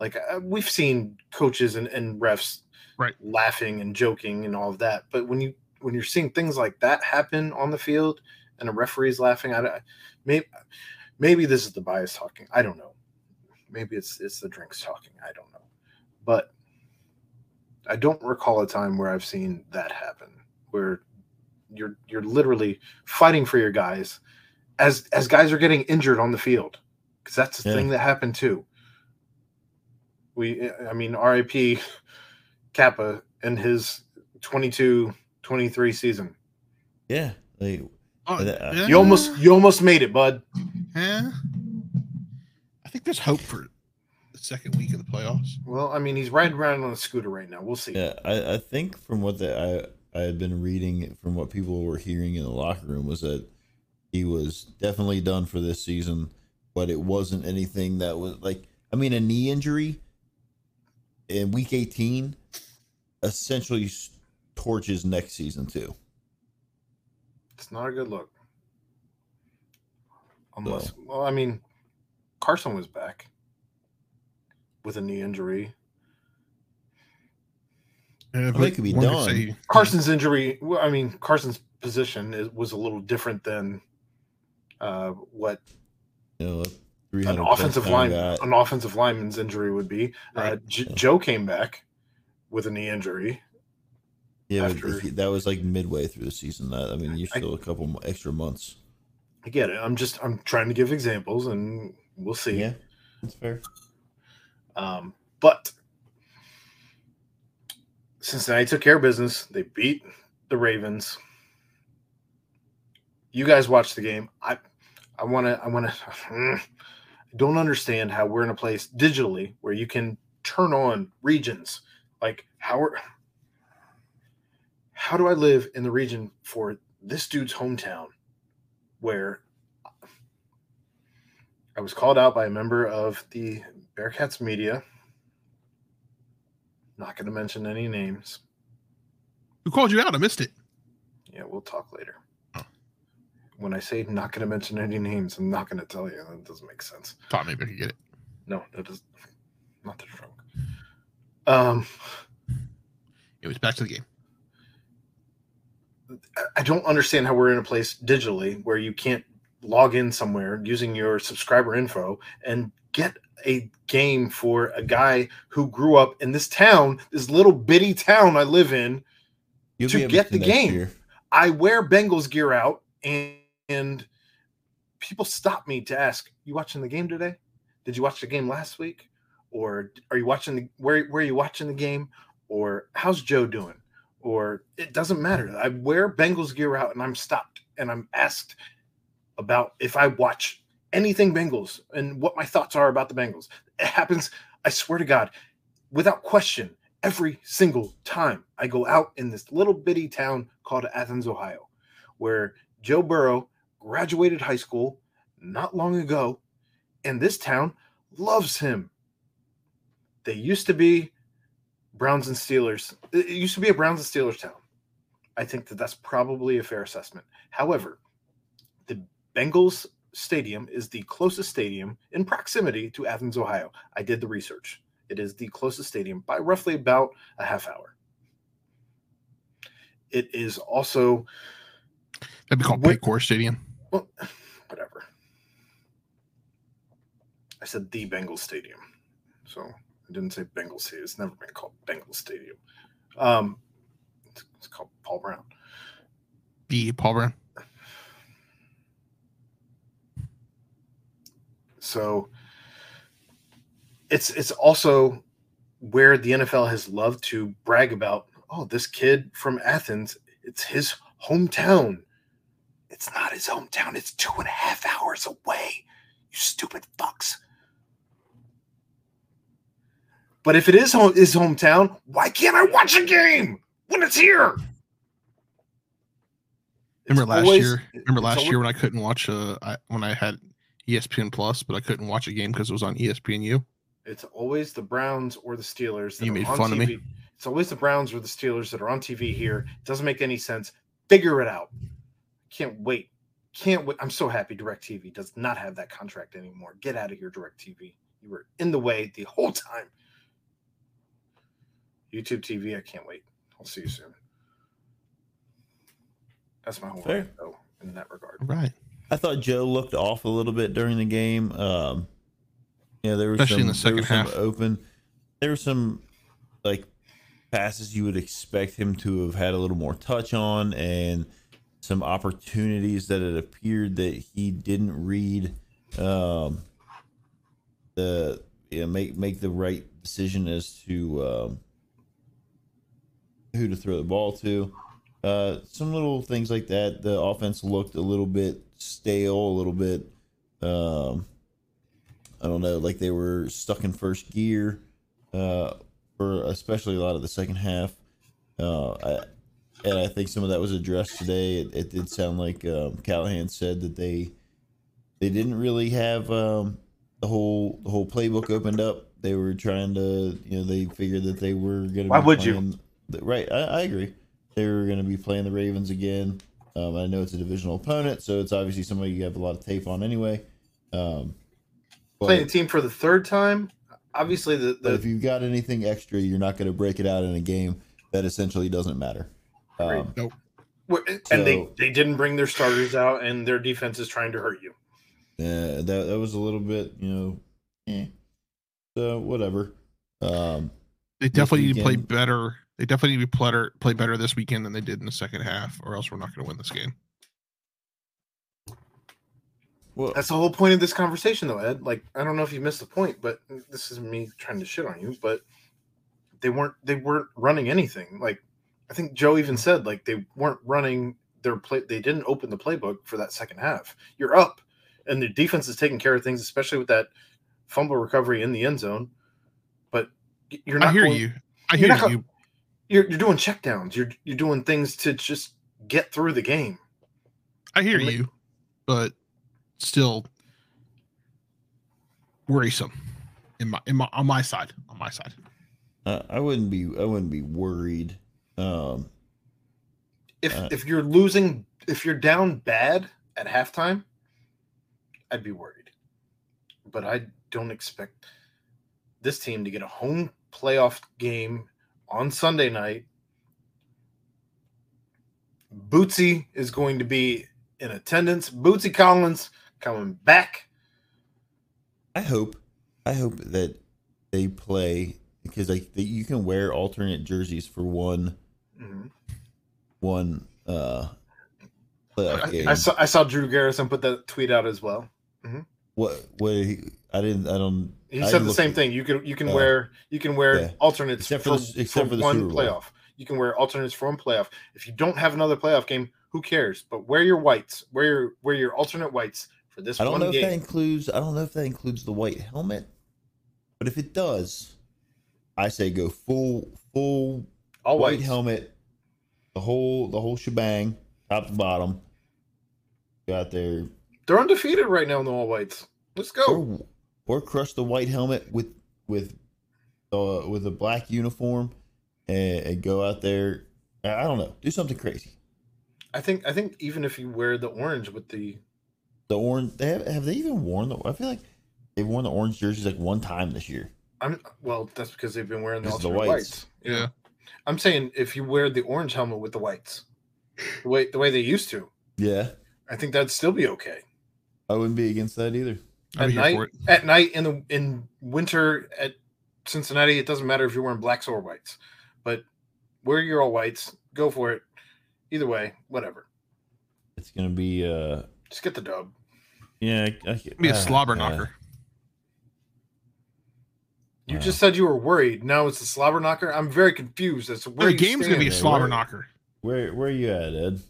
Like uh, we've seen coaches and, and refs
Right.
laughing and joking and all of that, but when you when you're seeing things like that happen on the field and a referee's laughing, I don't- maybe maybe this is the bias talking. I don't know. Maybe it's it's the drinks talking. I don't know. But I don't recall a time where I've seen that happen where you're you're literally fighting for your guys as as guys are getting injured on the field because that's the
Yeah.
thing that happened too. We I mean RIP Cappa in his 22 23 season.
Yeah. Like,
Oh,
Uh,
yeah.
You almost you almost made it, bud.
Yeah. I think there's hope for the second week of the playoffs.
Well, I mean, he's riding around on a scooter right now. We'll see.
yeah, I, I think from what the, I I had been reading from what people were hearing in the locker room was that he was definitely done for this season, but it wasn't anything that was like I mean a knee injury in week 18 essentially torches next season too.
It's not a good look. Unless, well, I mean, Carson was back with a knee injury.
Yeah,
they could be
one
done.
Carson's injury, well, I mean, Carson's position is, was a little different than uh, what
You know,
an offensive line,
guy.
an offensive lineman's injury would be. Uh,
Right.
J- Joe came back with a knee injury.
Yeah,
after-
if you- that was like midway through the season. That I mean, you're still a couple extra months.
I get it. I'm just I'm trying to give examples, and we'll see.
Yeah, that's fair.
Um, but Cincinnati took care of business. They beat the Ravens. You guys watched the game. I I want to I want to I don't understand how we're in a place digitally where you can turn on regions like how are, how do I live in the region for this dude's hometown where I was called out by a member of the Bearcats media. Not going to mention any names.
Who called you out? I missed it.
Yeah, we'll talk later. When I say not going to mention any names, I'm not going to tell you. That doesn't make sense.
Thought maybe I could get it.
No, that is not the joke. Um,
It was back to the game.
I don't understand how we're in a place digitally where you can't log in somewhere using your subscriber info and get a game for a guy who grew up in this town, this little bitty town I live in.
You'll
To get the game.
year.
I wear Bengals gear out, and, and people stop me to ask, "You watching the game today? Did you watch the game last week? Or are you watching the where where are you watching the game? Or how's Joe doing? Or it doesn't matter. I wear Bengals gear out, and I'm stopped, and I'm asked about if I watch anything Bengals and what my thoughts are about the Bengals. It happens. I swear to God, without question, every single time I go out in this little bitty town called Athens, Ohio, where Joe Burrow graduated high school not long ago, and this town loves him. They used to be Browns and Steelers. It used to be a Browns and Steelers town. I think that that's probably a fair assessment. However, the Bengals Stadium is the closest stadium in proximity to Athens, Ohio. I did the research. It is the closest stadium by roughly about a half hour. It is also
That'd be called Paycor Stadium.
Well, whatever. I said the Bengals Stadium, so I didn't say Bengals Stadium. It's never been called Bengals Stadium. Um, it's, it's called Paul Brown.
The Paul Brown.
So it's it's also where the NFL has loved to brag about. Oh, this kid from Athens, it's his hometown. It's not his hometown. It's two and a half hours away. You stupid fucks. But if it is home, his hometown, why can't I watch a game when it's here? It's
Remember last
always-
year? Remember last
always-
year when I couldn't watch uh I, when I had ESPN Plus, but I couldn't watch a game because it was on E ESPNU.
It's always the Browns or the Steelers. that
You
are
made
on
fun of me.
It's always the Browns or the Steelers that are on TV here. It doesn't make any sense. Figure it out. Can't wait. Can't wait. I'm so happy DirecTV does not have that contract anymore. Get out of here, DirecTV. You were in the way the whole time. YouTube TV, I can't wait. I'll see you soon. That's my whole
Fair.
though, in that regard.
Right.
I thought Joe looked off a little bit during the game. Um, yeah, there was
Especially in
some,
the
there
second
was some
half.
open. There were some like passes you would expect him to have had a little more touch on, and some opportunities that it appeared that he didn't read. Um, the yeah, make make the right decision as to um, who to throw the ball to. Uh, some little things like that. The offense looked a little bit stale, a little bit. Um, I don't know, like they were stuck in first gear uh, for especially a lot of the second half. Uh, I, and I think some of that was addressed today. It, it did sound like um, Callahan said that they they didn't really have um, the whole the whole playbook opened up. They were trying to, you know, they figured that they were going to.
Why would you?
Right, I, I agree. They were going to be playing the Ravens again. Um, I know it's a divisional opponent, so it's obviously somebody you have a lot of tape on anyway. Um, but,
Playing a team for the third time, obviously the,
but
the
if you've got anything extra, you're not going to break it out in a game that essentially doesn't matter. Um,
Nope.
And they
So-
they didn't bring their starters out, and their defense is trying to hurt you.
Yeah, that that was a little bit, you know, eh. so whatever. Um,
They definitely need to play better. They definitely need to play better, play better this weekend than they did in the second half, or else we're not going to win this game.
Well,
That's the whole point of this conversation, though, Ed. Like, I don't know if you missed the point, but this is me trying to shit on you. But they weren't they weren't running anything. Like, I think Joe even said like they weren't running their play. They didn't open the playbook for that second half. You're up, and the defense is taking care of things, especially with that fumble recovery in the end zone. But you're not.
I hear
going-
you. I
you're
hear
not go-
you.
You're you're doing checkdowns. You're you're doing things to just get through the game.
I hear
and the-
you, but still worrisome in my in my on my side. On my side.
uh, I wouldn't be. I wouldn't be worried. Um,
if
Uh,
if you're losing if you're down bad at halftime i'd be worried. But i don't expect this team to get a home playoff game on sunday night. Bootsy is going to be in attendance. Bootsy collins coming back.
I hope. I hope that they play because like you can wear alternate jerseys for one
Mhm.
one uh playoff game.
I, I saw i saw drew garrison put that tweet out as well
what what he, I didn't I don't
He
I
said the same
at-
thing. You can you can
Uh,
wear you can wear
yeah.
alternates
Except
for,
for the- except for the
one playoff. You can wear alternates for one playoff. If you don't have another playoff game, who cares? But wear your whites. Wear your wear your alternate whites for this
I don't
one
know if that includes I don't know if that includes the white helmet, but if it does, I say go full full
All
white helmet, the whole the whole shebang, top to bottom. Go out there
They're undefeated right now in the all whites. Let's go.
or or crush the white helmet with with uh with a black uniform and, and go out there. I don't know, do something crazy.
I think I think even if you wear the orange with the
The orange, they have, have they even worn the? I feel like they've worn the orange jerseys like one time this year.
I'm well, that's because they've been wearing the
the whites.
whites.
Yeah.
I'm saying if you wear the orange helmet with the whites, the way the way they used to,
Yeah,
I think that'd still be okay.
I wouldn't be against that either.
At night at night in the in winter at Cincinnati, it doesn't matter if you're wearing blacks or whites, but wear your all whites, go for it. Either way, whatever.
It's gonna be uh
Just get the dub.
yeah, I, I,
Be a
uh,
slobber
uh,
knocker.
You
Wow.
just said you were worried. Now it's a slobber knocker. I'm very confused as to where
the game's gonna be a
stand.
slobber
Where-
knocker.
where where are you at, Ed?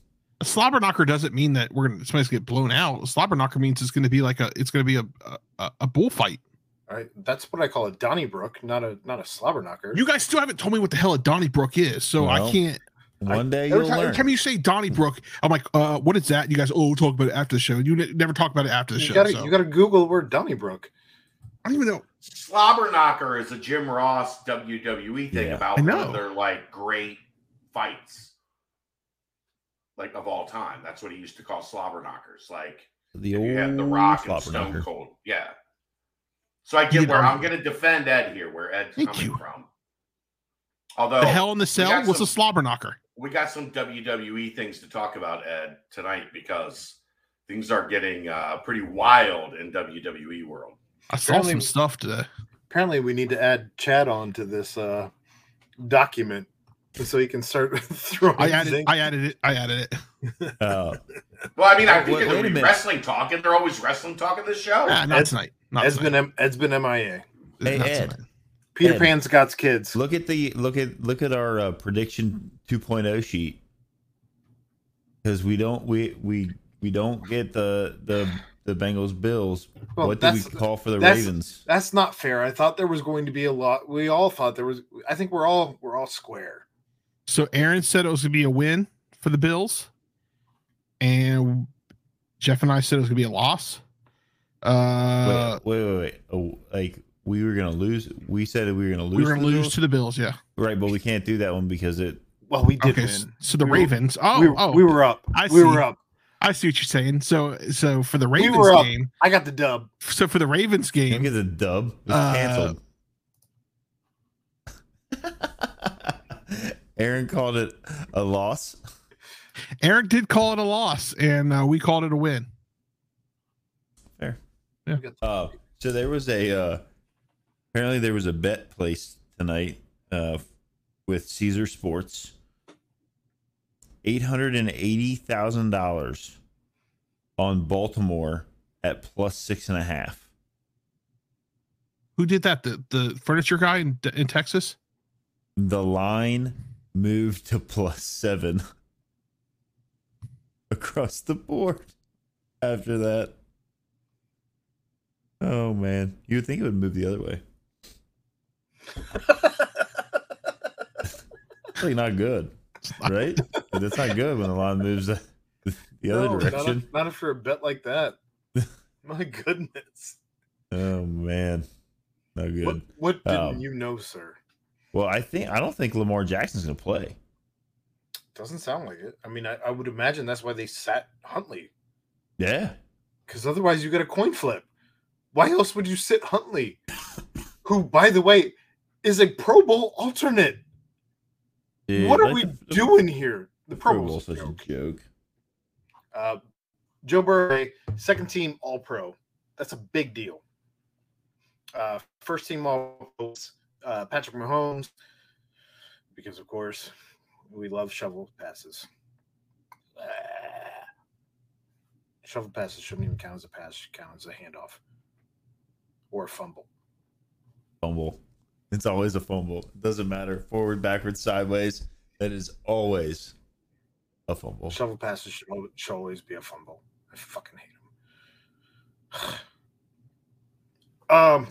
A slobber knocker doesn't mean that we're gonna somebody's gonna get blown out. A slobber knocker means it's gonna be like a it's gonna be a a, a bullfight.
All right, that's what I call a Donnybrook, not a not a slobber knocker.
You guys still haven't told me what the hell a Donnybrook is, so I can't.
One day
Every
you'll
time, every time you say Donnybrook, I'm like, uh, what is that? You guys, oh, we'll talk about it after the show. You ne- never talk about it after the
you
show.
gotta
so.
you gotta Google the word Donnybrook.
I don't even know.
Slobberknocker is a Jim Ross WWE thing
Yeah.
about
I
one of their like great fights, like of all time. That's what he used to call slobberknockers. Like
the old
you had The Rock and
slobber
Stone
knocker.
Cold. Yeah. So I
You
get where
know-
I'm going to defend Ed here, where Ed's
Thank
coming
you.
from. Although
the hell in the cell
got
was
some-
a slobberknocker.
we got some WWE things to talk about, Ed, tonight because things are getting uh, pretty wild in WWE world.
I saw
Apparently-
some stuff today.
Apparently, we need to add Chad on to this uh, document so he can start throwing.
I added,
zinc.
I added it. I added it.
Uh,
Well, I mean, I think
wait
it'll
a
be
minute.
wresling talk, and they're always wrestling talk in this show.
Ah, not
Ed's-
tonight. Not
Ed's
tonight.
been M- Ed's been MIA.
Hey,
Not
Ed.
tonight.
Peter
Ed.
Pan's got kids.
look at the look at look at our uh, prediction 2.0 sheet because we don't we we we don't get the the the Bengals Bills.
Well,
what did we call for the
that's-
Ravens?
That's not fair. I thought there was going to be a lot. We all thought there was. I think we're all we're all square.
So Aaron said it was gonna be a win for the Bills, and Jeff and I said it was gonna be a loss. Uh,
wait, wait, wait, wait. Oh, like we were gonna lose. We said we were gonna lose.
we were
to
gonna
the
lose
Bills?
to the Bills. Yeah.
right, but we can't do that one because it.
Well, we did
Okay.
win.
So the
We were-
Ravens. Oh,
we,
oh,
we were up.
I
we
see.
were up.
I see what you're saying. So, so for the Ravens
were up.
game,
I got the dub.
so for the Ravens
Can't
game,
get the dub. It's
Uh,
canceled. Aaron called it a loss.
Eric did call it a loss, and uh, we called it a win.
Fair.
Yeah.
Uh, so there was a uh, apparently there was a bet placed tonight uh, with Caesar Sports. Eight hundred and eighty thousand dollars on Baltimore at plus six and a half.
Who did that? The the furniture guy in, in Texas?
The line moved to plus seven across the board after that. Oh man, you would think it would move the other way. Really not good, right? That's not good when the line moves the the other
No, not
direction.
if- Not after a bet like that. My goodness.
Oh man, no good.
What, what didn't
Um,
you know, sir?
Well, I think I don't think Lamar Jackson's gonna play.
Doesn't sound like it. I mean, I, I would imagine that's why they sat Huntley,
Yeah,
because otherwise you get a coin flip. Why else would you sit Huntley, who, by the way, is a Pro Bowl alternate?
Dude,
what are we doing here? The Pro
Pro
Bowl's
Bowl's
a
such a
joke.
joke.
Uh, Joe Burrow, second team All Pro. That's a big deal. Uh, first team All Pros, uh, Patrick Mahomes, because of course we love shovel passes. Ah. Shovel passes shouldn't even count as a pass; should count as a handoff or a fumble.
Fumble. It's always a fumble. It doesn't matter. Forward, backwards, sideways. That is always a fumble.
Shovel passes should, should always be a fumble. I fucking hate them. um,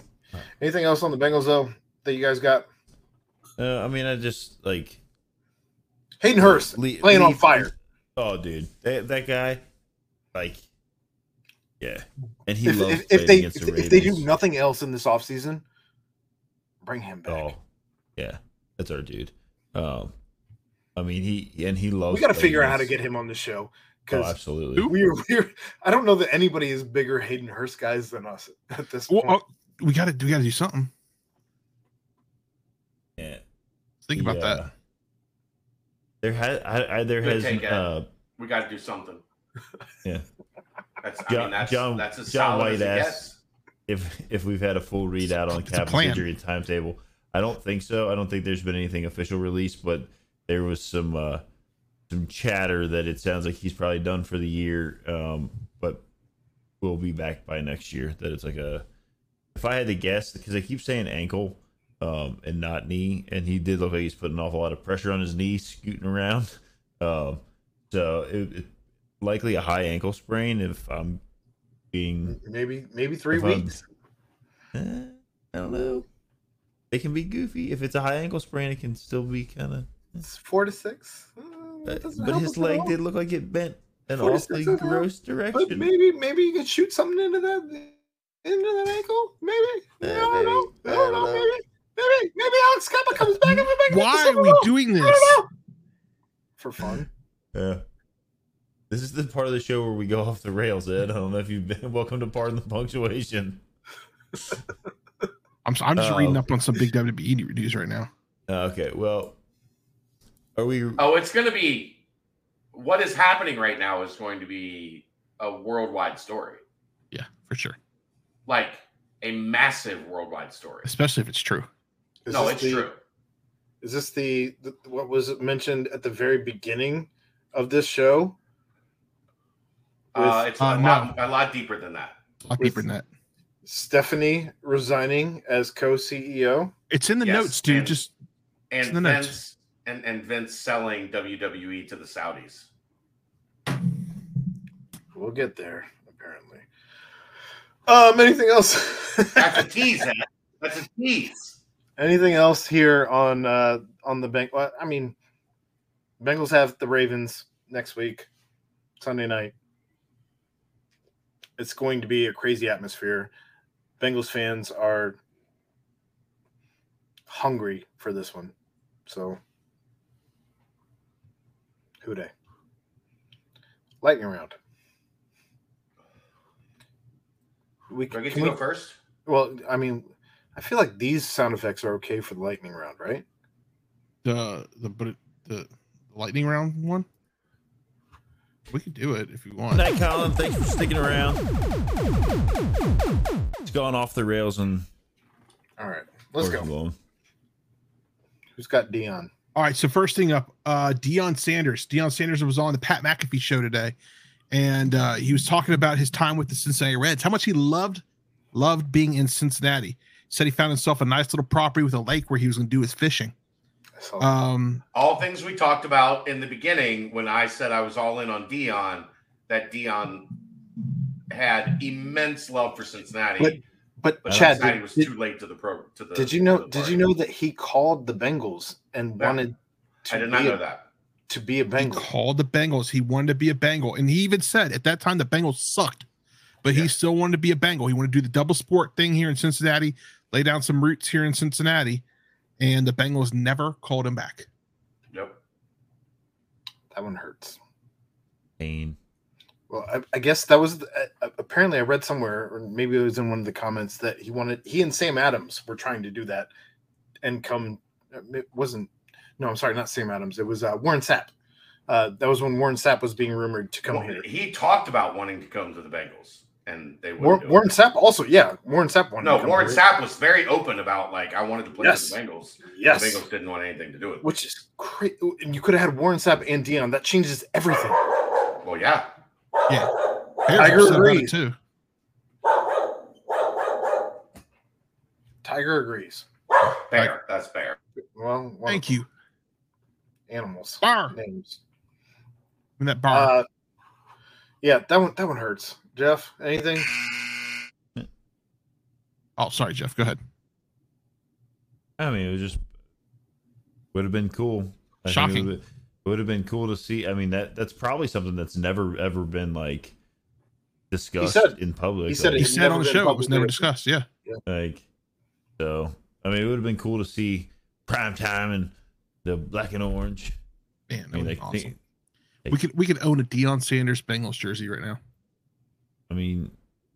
anything else on the Bengals though that you guys got?
Uh, I mean, I just like
Hayden Hurst
Le-
playing on fire.
Oh, dude, that, that guy, like, yeah, and he
If,
loves
if, if they
against
if,
the
if they do nothing else in this offseason, bring him back.
Oh, yeah, that's our dude. Um, I mean, he and he loves.
we got to figure out how to get him on the show
Oh,
because
absolutely.
we're, we're. I don't know that anybody is bigger Hayden Hurst guys than us at this
Well,
point.
oh, we got to we got to do something.
Yeah.
Think about
Yeah.
that.
There had I, I there
Good
has
take,
uh
We got to do something.
Yeah.
That's. I
John-
mean, that's
John-
that's as
John
solid as it
White asked- if if we've had a full readout on
It's a
Captain's
plan.
injury timetable. I don't think so. I don't think there's been anything official released, but there was some uh some chatter that it sounds like he's probably done for the year. Um, but we'll be back by next year. That it's like a if I had to guess, because I keep saying ankle um and not knee, and he did look like he's putting an awful lot of pressure on his knee, scooting around. Um, so it, it likely a high ankle sprain if I'm being
maybe maybe three weeks.
Eh, I don't know. It can be goofy. If it's a high ankle sprain, it can still be kind of.
It's four to six. Uh,
But his leg did look like it bent an
Four
awfully
six doesn't
gross
But
direction.
maybe maybe you could shoot something into that into that ankle. Maybe.
Yeah,
I don't
maybe.
know. I
I
don't
don't
know.
know.
Maybe. Maybe. Maybe Alex Cappa comes back and we make it to
Why are we
Bowl.
doing
I
this?
don't know. For fun.
Yeah. This is the part of the show where we go off the rails, Ed. I don't know if you've been. Welcome to Pardon the Punctuation.
I'm I'm just reading
Oh.
up on some big WWE news right now.
Uh, okay, well, are we?
Oh, it's going to be. What is happening right now is going to be a worldwide story,
Yeah, for sure.
like a massive worldwide story.
Especially if it's true.
Is
no, it's
the-
true.
Is this the, the what was mentioned at the very beginning of this show?
Uh, it's
uh,
a, lot, a lot deeper than that.
A lot
With-
deeper than that.
Stephanie resigning as co-CEO.
It's in the
Yes,
notes, dude.
and-
Just It's
And
in the notes.
And, and Vince selling WWE to the Saudis.
We'll get there, apparently. Um, anything else?
That's a tease. That's a tease.
anything else here on uh on the bank? Well, I mean, Bengals have the Ravens next week, Sunday night. It's going to be a crazy atmosphere. Bengals fans are hungry for this one. So, who day? Lightning round. We
Do I get
can
to
we-
go first?
well, I mean, I feel like these sound effects are okay for the lightning round, right?
the the but the lightning round one. We could do it if you want.
Night, Colin. Thanks for sticking around. It's gone off the rails and
All right, let's go.
Going.
Who's got Deion?
All right, so first thing up, uh Deion Sanders. Deion Sanders was on the Pat McAfee show today, and uh, he was talking about his time with the Cincinnati Reds, how much he loved loved being in Cincinnati. Said he found himself a nice little property with a lake where he was going to do his fishing. Um,
All things we talked about in the beginning when I said I was all in on Deion, that Deion had immense love for Cincinnati,
but
but
Chad,
Cincinnati
did,
was
did-
too late to the program. To the
did you know? Did you know that he called the Bengals and
Yeah.
wanted to
I did
be
not
a,
know that.
to be a
he
Bengal?
called the Bengals. He wanted to be a Bengal, and he even said at that time the Bengals sucked, but
Yeah.
he still wanted to be a Bengal. He wanted to do the double sport thing here in Cincinnati, lay down some roots here in Cincinnati, and the Bengals never called him back.
Yep.
That one hurts.
Pain.
Well, I, I guess that was the, uh, apparently I read somewhere, or maybe it was in one of the comments that he wanted. He and Sam Adams were trying to do that, and come. It wasn't. No, I'm sorry, not Sam Adams. It was uh, Warren Sapp. Uh, that was when Warren Sapp was being rumored to come
Well,
here.
he talked about wanting to come to the Bengals, and they wouldn't
War,
do it.
Warren Sapp also, yeah, Warren Sapp wanted. to
No,
come
Warren
here.
Sapp was very open about like I wanted to play
Yes.
for the Bengals.
Yes,
The Bengals didn't want anything to do with it.
which is crazy. And you could have had Warren Sapp and Deion. That changes everything.
Well, yeah.
Yeah,
Tiger
upset about it
agrees.
too.
Tiger agrees.
Bear. That's bear.
Well,
Thank you.
Animals
Bar
names.
in that bar.
Uh, yeah, that one. That one hurts. Jeff, anything?
oh, sorry, Jeff. Go ahead.
I mean, it was just would have been cool. I
Shocking.
It would, it would have been cool to see. I mean, that that's probably something that's never ever been like discussed
said-
in public.
he said
He
like,
It's
said on the show it was never
discussed.
discussed. Yeah,
like so. I mean, it would have been cool to see prime time and the black and orange.
man,
I
that
mean,
would
like,
be awesome.
think-
we could we could own a Deion Sanders Bengals jersey right now.
I mean,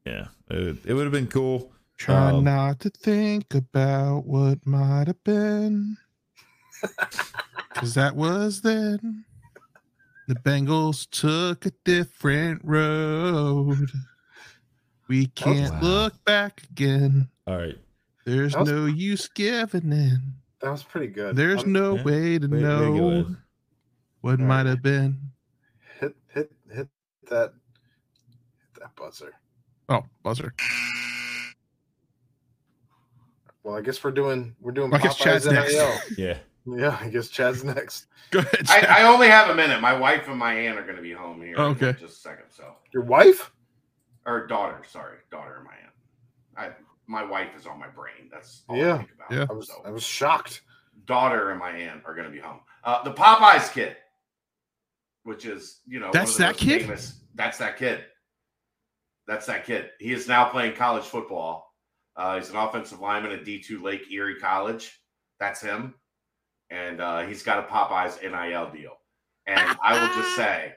yeah, it, it would have been cool.
Try
Um,
not to think about what might have been. Because that was then. The Bengals took a different road. We can't
Wow.
look back again.
All right,
There's
was-
no use giving in.
That was pretty good.
There's
Um,
no
yeah.
way to
Way- way to go,
know
Ed.
what
All right.
might have been.
hit hit hit that hit that buzzer.
Oh, buzzer.
Well, I guess we're doing we're doing
I guess
Popeyes
Chad's next.
Yeah.
Yeah, I guess Chad's next.
Go ahead.
I, I only have a minute. My wife and my aunt are going to be home here.
Oh,
in
okay.
just a second. So,
Your wife?
or daughter. Sorry, daughter and my aunt. I my wife is on my brain. That's all
Yeah,
I think about.
yeah.
I was
So,
I was shocked.
daughter and my aunt are going to be home. Uh, the Popeyes kid, which is you know
That's that kid?
Famous, that's that kid. That's that kid. He is now playing college football. Uh, he's an offensive lineman at D two Lake Erie College. That's him, and uh, he's got a Popeyes NIL deal. And I will just say,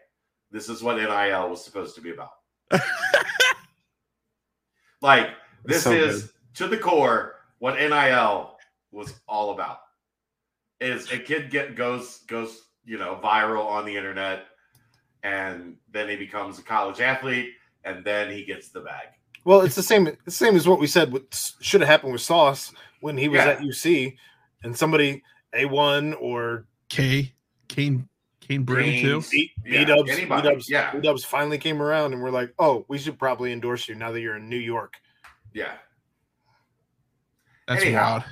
this is what NIL was supposed to be about. Like this
So
is to the core what NIL was all about. Is a kid get goes goes you know viral on the internet, and then he becomes a college athlete, and then he gets the bag.
Well, it's the same the same as what we said what should have happened with Sauce when he was
Yeah.
at UC and somebody A1 or
K. Kane. Kane Brady too.
Brains.
B
Yeah,
Dubs
anybody,
B-dubs,
yeah.
B-dubs finally came around and we're like, "Oh, we should probably endorse you now that you're in New York."
Yeah.
That's
Anyhow.
wild.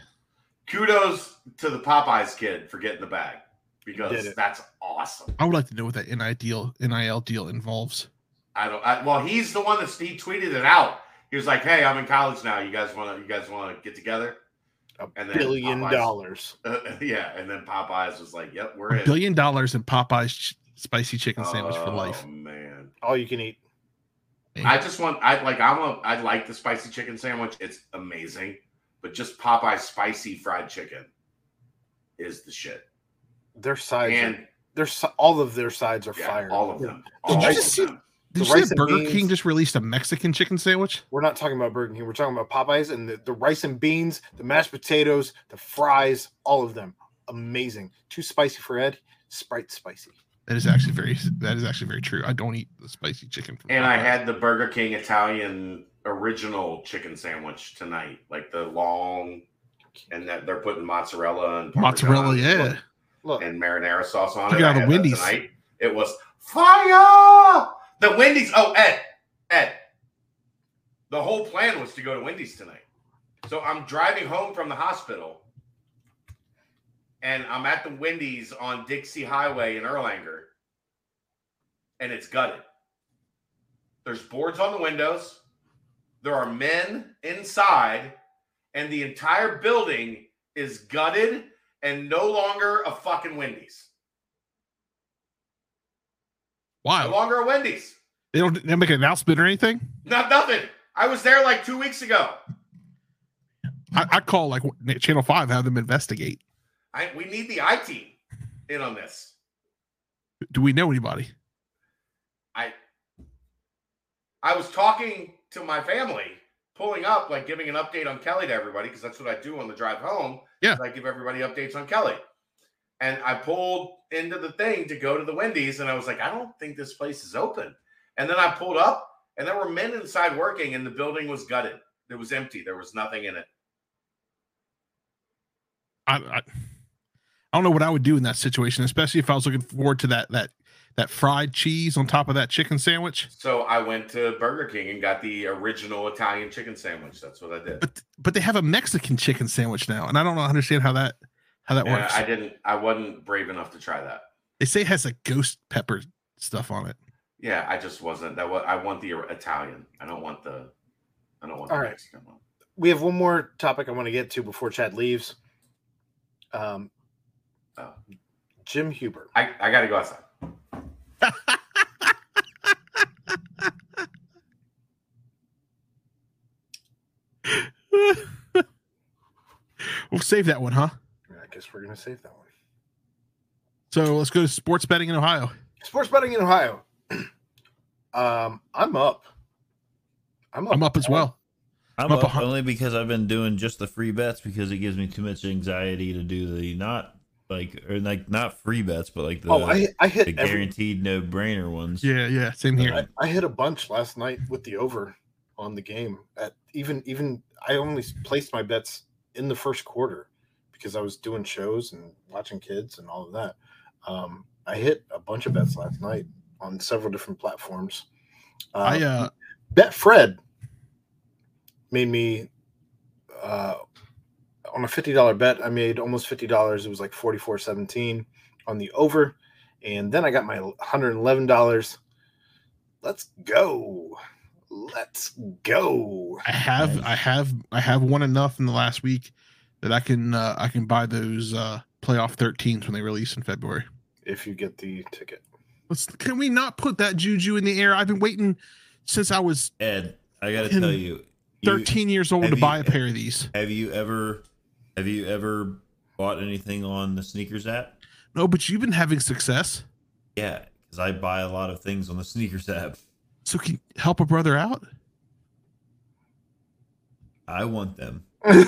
Kudos to the Popeyes kid for getting the bag because that's awesome.
I would like to know what that NIL deal, NIL deal involves.
I don't. I, well, he's the one that he tweeted it out. He was like, "Hey, I'm in college now. You guys want to? You guys want to get together?"
A
And then
billion
Popeyes-
dollars.
yeah, and then Popeyes was like, "Yep, we're
A
in."
billion dollars in Popeye's ch- spicy chicken sandwich for
Oh,
life.
man.
All you can eat.
I just want. I like. I'm a. I like the spicy chicken sandwich. It's amazing, but just Popeyes spicy fried chicken is the shit.
Their sides are, their all of their sides are
yeah,
fire.
all of them.
Did
All
you just see-
them.
Did
the
you see
rice
that
and
Burger
beans-
King just released a Mexican chicken sandwich?
We're not talking about Burger King. We're talking about Popeyes and the, the rice and beans, the mashed potatoes, the fries, all of them. Amazing. Too spicy for Ed. Sprite spicy.
That is actually very. That is actually very true. I don't eat the spicy chicken. From
And I had the Burger King Italian original chicken sandwich tonight, like the long, and that they're putting mozzarella and
mozzarella.
Parmesan
Yeah,
Look,
and marinara sauce on
You
it.
got the Wendy's.
tonight. It was fire. The Wendy's. Oh, Ed, Ed. The whole plan was to go to Wendy's tonight. So I'm driving home from the hospital, and I'm at the Wendy's on Dixie Highway in Erlanger, and it's gutted. There's boards on the windows. There are men inside, and the entire building is gutted and no longer a fucking Wendy's. Why?
No
longer a Wendy's.
They don't, they don't make an announcement or anything.
Not nothing. I was there like two weeks ago.
I, I call like Channel Five, have them investigate.
I we need the I team in on this.
Do we know anybody?
I I was talking to my family, pulling up, like giving an update on Kelly to everybody, because that's what I do on the drive home.
Yeah.
I give everybody updates on Kelly. And I pulled into the thing to go to the Wendy's, and I was like, I don't think this place is open. And then I pulled up, and there were men inside working, and the building was gutted. It was empty. There was nothing in it.
I, I I don't know what I would do in that situation, especially if I was looking forward to that that that fried cheese on top of that chicken sandwich.
So I went to Burger King and got the original Italian chicken sandwich. That's what I did.
But but they have a Mexican chicken sandwich now, and I don't know understand how that how that
And
works.
I didn't. I wasn't brave enough to try that.
they say it has like ghost pepper stuff on it.
Yeah, I just wasn't. That was. I want the Italian. I don't want the. I don't want
All
the
right.
Mexican one.
We have one more topic I want to get to before Chad leaves. Um,
Oh.
Jim Huber.
I, I got to go outside.
we'll save that one, huh?
I guess we're gonna save that one.
So let's go to sports betting in Ohio.
Sports betting in Ohio. um, I'm up. I'm up.
I'm up as well.
I'm
I'm up
up, only because I've been doing just the free bets because it gives me too much anxiety to do the not like or like not free bets, but like the,
Oh, I I
the
hit every,
guaranteed no brainer ones.
Yeah, yeah, same here.
I, I hit a bunch last night with the over on the game. At even even I only placed my bets in the first quarter because I was doing shows and watching kids and all of that. Um, I hit a bunch of bets last night on several different platforms. Uh,
I uh
Betfred made me uh, on a fifty dollar bet. I made almost fifty dollars. It was like forty four seventeen on the over, and then I got my one hundred and eleven dollars. Let's go! Let's go!
I have
Nice.
I have I have won enough in the last week that I can uh I can buy those uh playoff 13s when they release in February.
If you get the ticket,
Let's can we not put that juju in the air? I've been waiting since I was
Ed, I gotta
Fucking
tell you, you
13 years old
have
to
you-
buy a pair of these.
have you ever have you ever bought anything on the sneakers app?
No, but you've been having success.
Yeah, because I buy a lot of things on the sneakers app.
So can you help a brother out?
I want them. I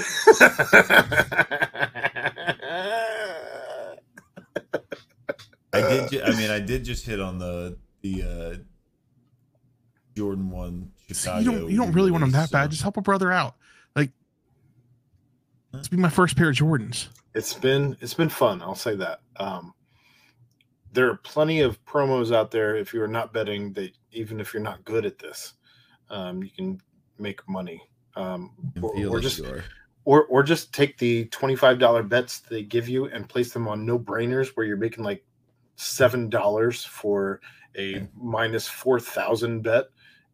did. Ju- I mean, I did just hit on the the uh, Jordan one
you don't you don't really want them that
release,
bad. Just help a brother out. Like this be my first pair of Jordans.
it's been it's been fun i'll say that. Um there are plenty of promos out there if you're not betting that even if you're not good at this um you can make money. Um or, or
like
just or or just take the $25 bets they give you and place them on no brainers where you're making like seven dollars for a minus four thousand bet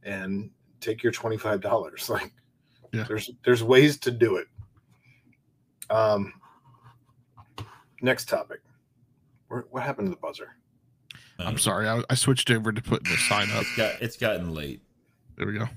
and take your $25 like
Yeah.
there's there's ways to do it um next topic Where, what happened to the buzzer
I'm sorry, I, I switched over to putting the sign up.
It's got it's gotten late.
There we go.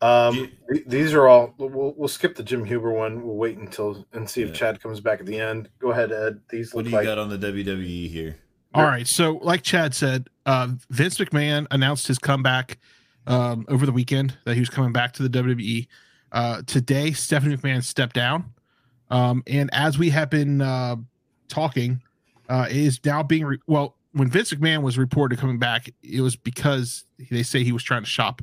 um
You-
th- these are all we'll, we'll skip the jim huber one we'll wait until and see if
Yeah.
chad comes back at the end go ahead ed these
What
look
do you
like
got on the WWE here?
All right. So, like Chad said, uh, Vince McMahon announced his comeback um, over the weekend that he was coming back to the WWE. Uh, today, Stephanie McMahon stepped down. Um, and as we have been uh, talking, uh, is now being re- well. When Vince McMahon was reported coming back, it was because they say he was trying to shop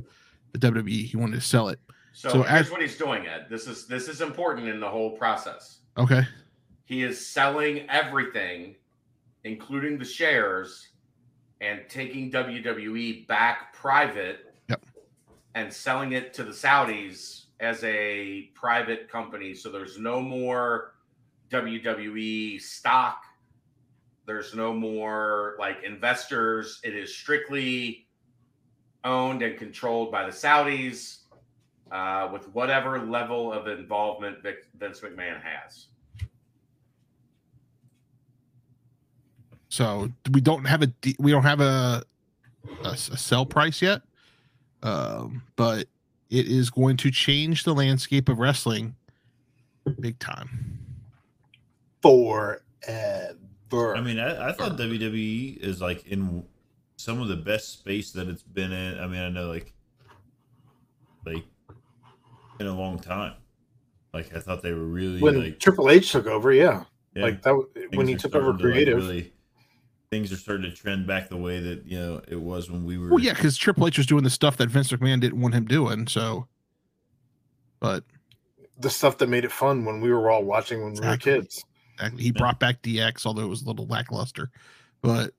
the WWE. He wanted to sell it.
So,
So
here's
as-
what he's doing, Ed. This is this is important in the whole process.
Okay.
He is selling everything, including the shares, and taking WWE back private
Yep.
and selling it to the Saudis as a private company. So there's no more WWE stock. There's no more like investors. It is strictly owned and controlled by the Saudis uh, with whatever level of involvement Vince McMahon has.
So we don't have a we don't have a a sell price yet, um, but it is going to change the landscape of wrestling big time.
Forever.
I mean, I, I thought WWE is like in some of the best space that it's been in. I mean, I know like like in a long time. Like I thought they were really
when
like
Triple H took over, yeah,
yeah,
like that when he took over
starting to, like,
creative.
really- things are starting to trend back the way that you know it was when we were.
Well, yeah, because Triple H was doing the stuff that Vince McMahon didn't want him doing. So, but
the stuff that made it fun when we were all watching when
Exactly.
we were kids.
actually, he brought back DX, although it was a little lackluster. But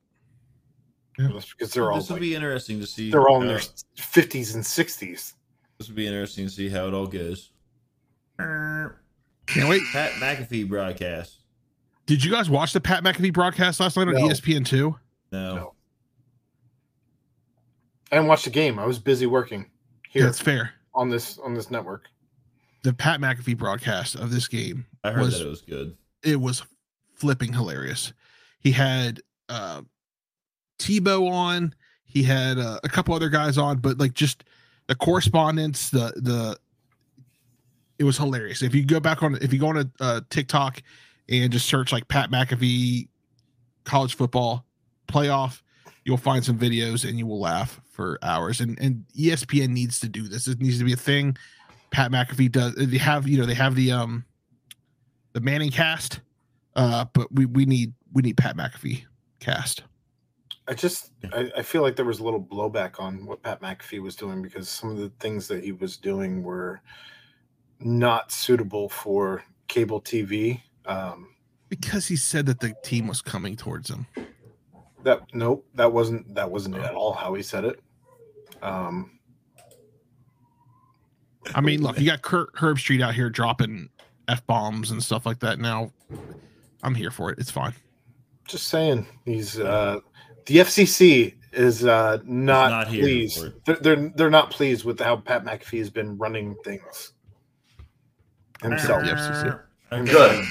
That's because they're all
this will
like,
be interesting to see.
they're all in
how-
their fifties and sixties.
This will be interesting to see how it all goes.
Can't wait.
Pat McAfee broadcast.
Did you guys watch the Pat McAfee broadcast last night on
No.
ESPN two?
No,
No. I didn't watch the game. I was busy working here
That's fair.
on this on this network.
The Pat McAfee broadcast of this game
I heard
was-
that it was good.
it was flipping hilarious. He had uh Tebow on, he had uh, a couple other guys on, but like just the correspondence, the the it was hilarious. If you go back on if you go on a uh, TikTok and just search like Pat McAfee college football playoff, you'll find some videos and you will laugh for hours. And and ESPN needs to do this. It needs to be a thing. Pat McAfee does. They have you know they have the um the Manning cast, uh, but we we need we need Pat McAfee cast.
I just I, I feel like there was a little blowback on what Pat McAfee was doing because some of the things that he was doing were not suitable for cable TV. Um,
Because he said that the team was coming towards him.
that nope, that wasn't that wasn't at all how he said it. Um,
I mean, look, you got Kirk Herbstreit out here dropping f bombs and stuff like that. Now, I'm here for it. It's fine.
just saying, he's uh, the FCC is uh, not,
not
pleased.
for.
They're, they're they're not pleased with how Pat McAfee has been running things himself.
The FCC.
Okay.
Good.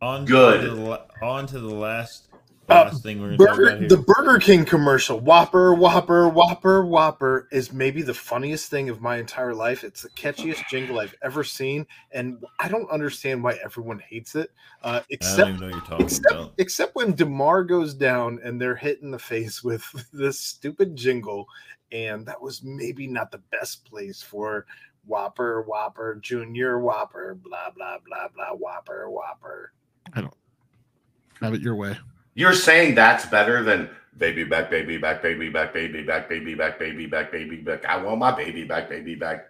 On
Good.
To the, on to the last,
Uh,
last thing we're going to talk
Burger,
about here.
the Burger King commercial, Whopper, Whopper, Whopper, Whopper, is maybe the funniest thing of my entire life. It's the catchiest jingle I've ever seen, and I don't understand why everyone hates it. Uh,
I don't
except,
even know you're talking
except,
about.
except when Damar goes down and they're hit in the face with this stupid jingle, and that was maybe not the best place for Whopper, Whopper, Junior, Whopper, blah blah blah blah, Whopper, Whopper.
I don't have it your way.
You're saying that's better than baby back, baby back, baby back, baby back, baby back, baby back, baby back. I want my baby back, baby back.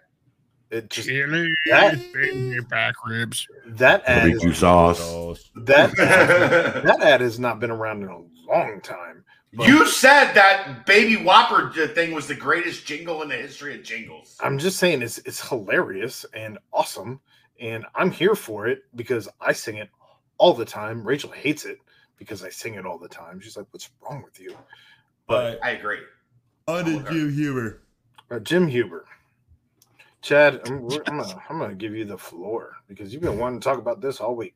It just
Chili,
That-
baby back ribs.
that ad is
Barbecue sauce.
Sauce.
that that ad has not been around in a long time. But
You said that Baby Whopper thing was the greatest jingle in the history of jingles.
I'm just saying it's it's hilarious and awesome, and I'm here for it because I sing it all the time. Rachel hates it because I sing it all the time. She's like, "What's wrong with you?"
But
I agree.
on to Jim Huber.
Uh, Jim Huber, Chad, I'm, we're- I'm gonna I'm gonna give you the floor because you've been wanting to talk about this all week.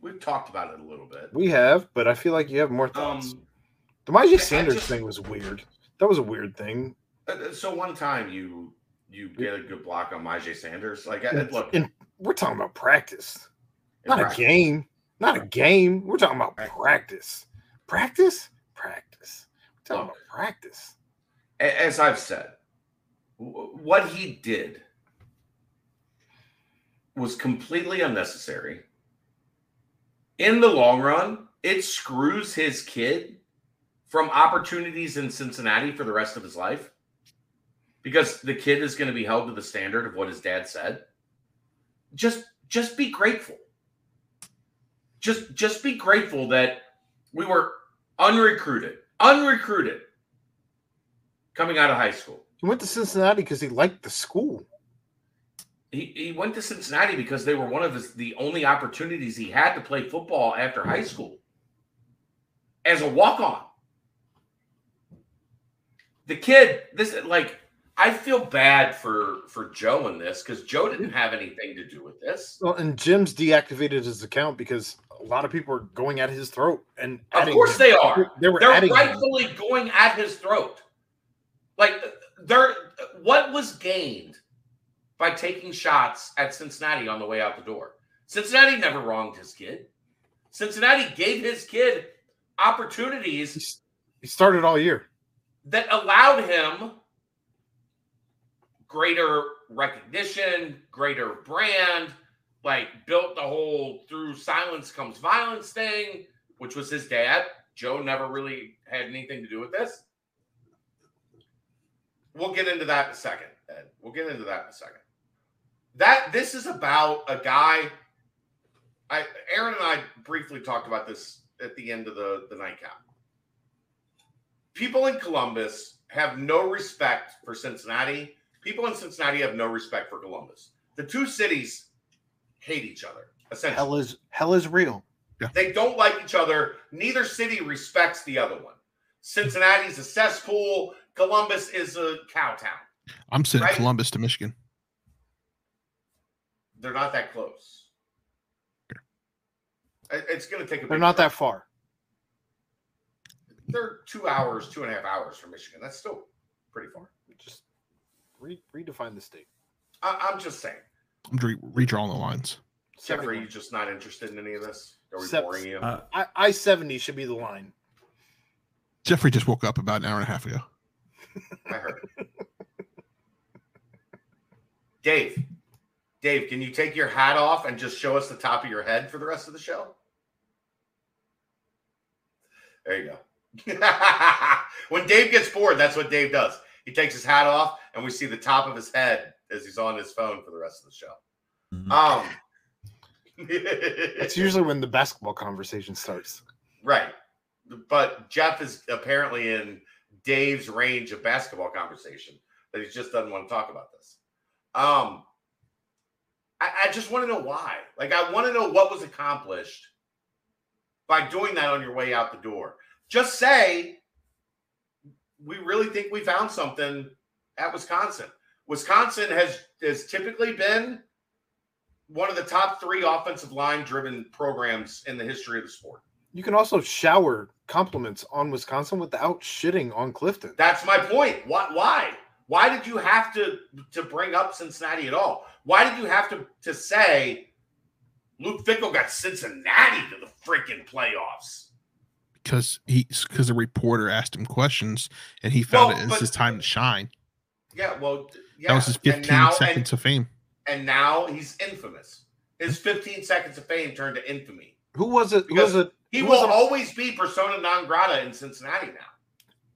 We've talked about it a little bit.
We have, but I feel like you have more thoughts.
Um,
the Majie Sanders
just-
thing was weird. That was a weird thing.
uh, uh so one time you you get a good block on Majay Sanders. Like, uh, I- uh,
look, we're talking about practice.
in
not
practice-
a game. Not a game. We're talking about practice. Practice? Practice. We're talking
Look.
about practice.
As I've said, what he did was completely unnecessary. In the long run, it screws his kid from opportunities in Cincinnati for the rest of his life because the kid is going to be held to the standard of what his dad said. Just just be grateful. Just just be grateful that we were unrecruited. unrecruited, coming out of high school.
He went to Cincinnati because he liked the school.
He, he went to Cincinnati because they were one of his the only opportunities he had to play football after high school as a walk on. The kid, this like I feel bad for for Joe in this because Joe didn't have anything to do with this.
Well, and Jim's deactivated his account because a lot of people are going at his throat. And
Of course
him.
they are.
They were
They're
adding him.
rightfully going at his throat. Like there, what was gained by taking shots at Cincinnati on the way out the door? Cincinnati never wronged his kid. Cincinnati gave his kid opportunities
He started all year.
That allowed him greater recognition, greater brand, like built the whole through silence comes violence thing, which was his dad. Joe never really had anything to do with this. We'll get into that in a second, Ed. We'll get into that in a second. That this is about a guy. I Aaron and I briefly talked about this at the end of the, the nightcap people in Columbus have no respect for Cincinnati. People in Cincinnati have no respect for Columbus. The two cities hate each other. Essentially,
Hell is hell is real.
they don't like each other. Neither city respects the other one. Cincinnati's a cesspool. Columbus is a cow town.
I'm sending
Right.
Columbus to Michigan.
They're not that close. It's going to take a.
They're not
trip.
that far.
They're two hours, two and a half hours from Michigan. That's still pretty far.
Just re- redefine the state.
I, I'm just saying.
I'm re- redrawing the lines.
Jeffrey, are you just not interested in any of this? Are we
Sep-
boring you?
Uh,
I I seventy should be the line.
Jeffrey just woke up about an hour and a half ago.
I heard. Dave, Dave, can you take your hat off and just show us the top of your head for the rest of the show? There you go. when Dave gets bored, that's what Dave does. He takes his hat off, and we see the top of his head as he's on his phone for the rest of the show.
mhm.
Um,
It's usually when the basketball conversation starts.
Right. But Jeff is apparently in Dave's range of basketball conversation that he just doesn't want to talk about this. Um, I, I just want to know why. Like, I want to know what was accomplished by doing that on your way out the door. Just say, we really think we found something at Wisconsin. Wisconsin has has typically been one of the top three offensive line driven programs in the history of the sport.
You can also shower compliments on Wisconsin without shitting on Clifton.
That's my point. Why? Why? Why did you have to to bring up Cincinnati at all? Why did you have to to say Luke Fickell got Cincinnati to the freaking playoffs?
Because he because the reporter asked him questions and he found
Well,
it as
but-
his time to shine.
Yeah, well, yeah.
That was his 15
now,
seconds of fame.
And, and now he's infamous. His 15 seconds of fame turned to infamy.
Who was it? Who was it?
He will
it-
always be persona non grata in Cincinnati now.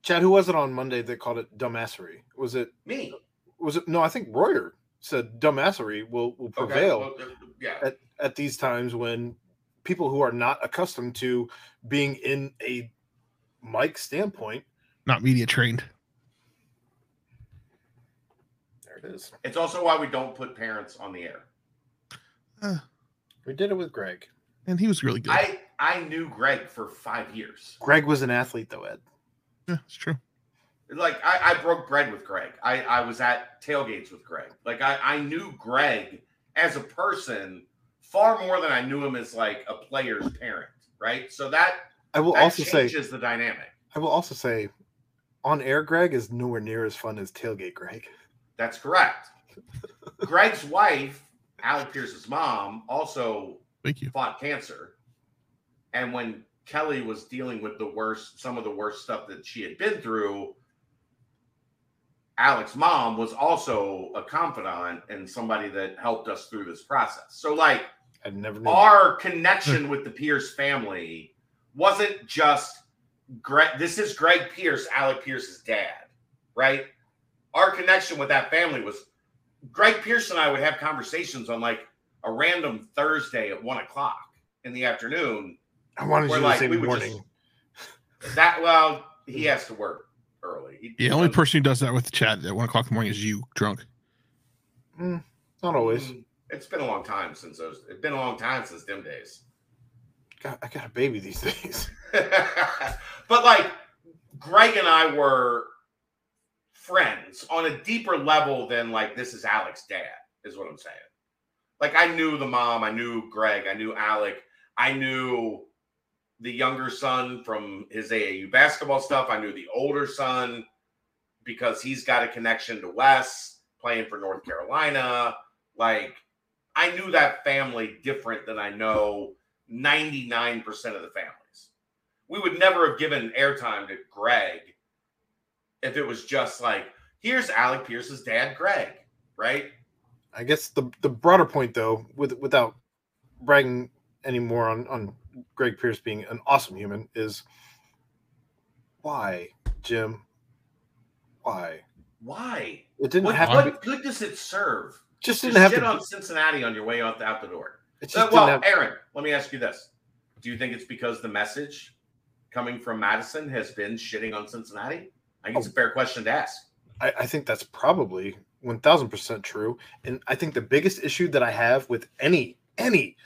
Chad, who was it on Monday that called it dumbassery? Was it?
Me.
Was it? No, I think Royer said dumbassery will will
Okay,
prevail
well, uh, yeah.
at, at these times when people who are not accustomed to being in a mic standpoint.
Not media trained.
There it is.
It's also why we don't put parents on the air. Uh.
We did it with Greg.
And he was really good.
I I knew Greg for five years.
Greg was an athlete, though, Ed.
yeah, it's true.
Like I, I broke bread with Greg. I, I was at tailgates with Greg. Like I, I knew Greg as a person far more than I knew him as like a player's parent. Right. So that
I will
that
also say,
changes the dynamic.
I will also say, on air, Greg is nowhere near as fun as tailgate Greg.
That's correct. Greg's wife, Alec Pierce's mom, also
Thank you.
fought cancer. And when Kelly was dealing with the worst, some of the worst stuff that she had been through, Alex's mom was also a confidant and somebody that helped us through this process. So, like,
I never knew.
our connection with the Pierce family wasn't just Greg. This is Greg Pierce, Alec Pierce's dad, right? Our connection with that family was Greg Pierce and I would have conversations on like a random Thursday at one o'clock in the afternoon.
I wanted
We're
you
like,
to say
we
morning.
just- That well, he has to work early. He,
Yeah, the only person who does that with the chat at one o'clock in the morning is you, drunk.
Mm, not always.
Mm, It's been a long time since those. It's been a long time since them days.
God, I got a baby these days.
but like Greg and I were friends on a deeper level than like this is Alex's dad, is what I'm saying. Like I knew the mom, I knew Greg, I knew Alec, I knew the younger son from his AAU basketball stuff. I knew the older son because he's got a connection to Wes playing for North Carolina. Like I knew that family different than I know 99% of the families. We would never have given airtime to Greg if it was just like, here's Alec Pierce's dad, Greg, right?
I guess the the broader point though, with without bragging anymore on on Greg Pierce being an awesome human, is why, Jim? Why?
Why?
It didn't
What,
have
what
be,
good does it serve?
Just didn't have
shit
to
on Cincinnati on your way out the, out the door. Uh, well,
have
Aaron, let me ask you this: Do you think it's because the message coming from Madison has been shitting on Cincinnati? I think it's
Oh.
a fair question to ask.
I, I think that's probably one thousand percent true. And I think the biggest issue that I have with any any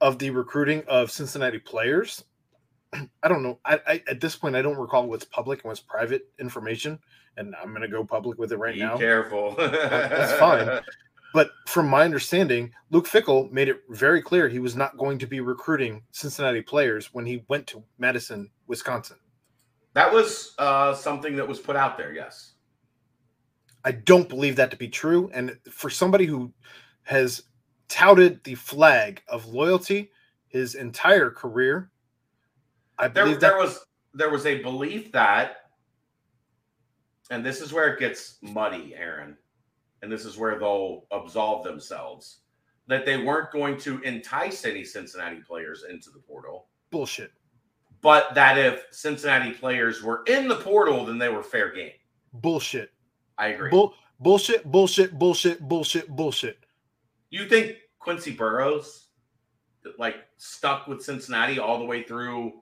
of the recruiting of Cincinnati players, I don't know. I, I at this point I don't recall what's public and what's private information, and I'm gonna go public with it right
Be
now.
careful.
that's fine. But from my understanding, Luke Fickell made it very clear he was not going to be recruiting Cincinnati players when he went to Madison, Wisconsin.
That was uh, something that was put out there. Yes.
I don't believe that to be true. And for somebody who has touted the flag of loyalty his entire career, I
there,
believe
there
that
was there was a belief that and this is where it gets muddy aaron and this is where they'll absolve themselves that they weren't going to entice any cincinnati players into the portal
bullshit.
but that if cincinnati players were in the portal then they were fair game
Bullshit.
i agree
Bull, bullshit, bullshit, bullshit, bullshit, bullshit.
you think quincy burroughs like stuck with cincinnati all the way through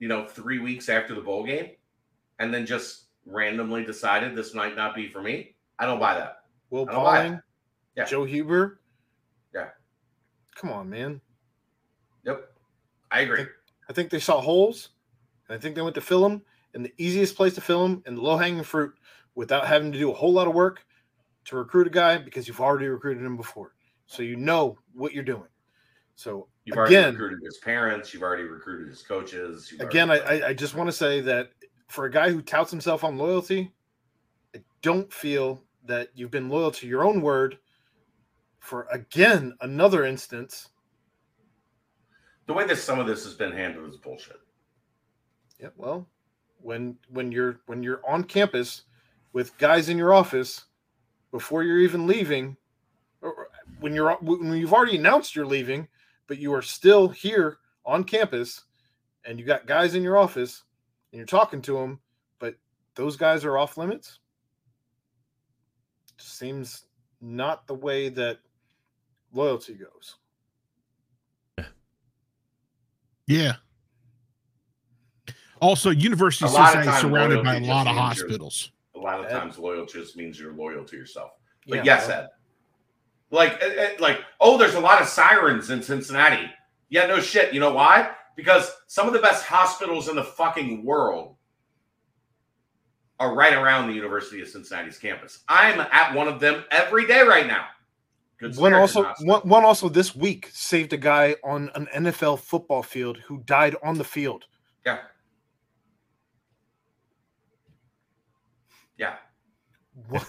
you know three weeks after the bowl game and then just randomly decided this might not be for me i don't buy that
Will
I.
Pauling,
Yeah.
Joe Huber.
Yeah.
Come on, man.
yep i agree
I think they saw holes, and I think they went to fill them. And the easiest place to fill them and the low hanging fruit without having to do a whole lot of work to recruit a guy because you've already recruited him before. So you know what you're doing. So
you've already recruited his parents you've already recruited his coaches already-
again, I, I, I just want to say that for a guy who touts himself on loyalty, I don't feel that you've been loyal to your own word for again another instance.
the way that some of this has been handled is bullshit
Yeah, well, when when you're when you're on campus with guys in your office before you're even leaving, or when you're when you've already announced you're leaving, but you are still here on campus, and you got guys in your office, and you're talking to them, but those guys are off limits. Just seems not the way that loyalty goes.
Yeah. Also, University of
A lot of
Cincinnati is surrounded by a lot of
just means you're-
hospitals.
a lot of times loyal just means you're loyal to yourself. But
Yeah,
yes
well,
ed. Like eh, eh, like oh there's a lot of sirens in cincinnati. Yeah no shit. You know why? Because some of the best hospitals in the fucking world are right around the university of cincinnati's campus i'm at one of them every day right now Good
One also one, one also this week saved a guy on an NFL football field who died on the field.
yeah yeah
One,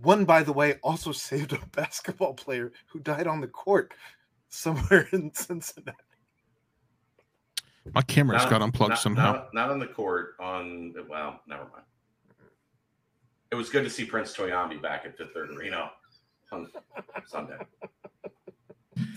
one, by the way, also saved a basketball player who died on the court somewhere in Cincinnati.
My camera's
Not-
got unplugged
not,
somehow.
Not, not on the court. On well, never mind. It was good to see Prince Toyami back at Fifth Third Arena on Sunday.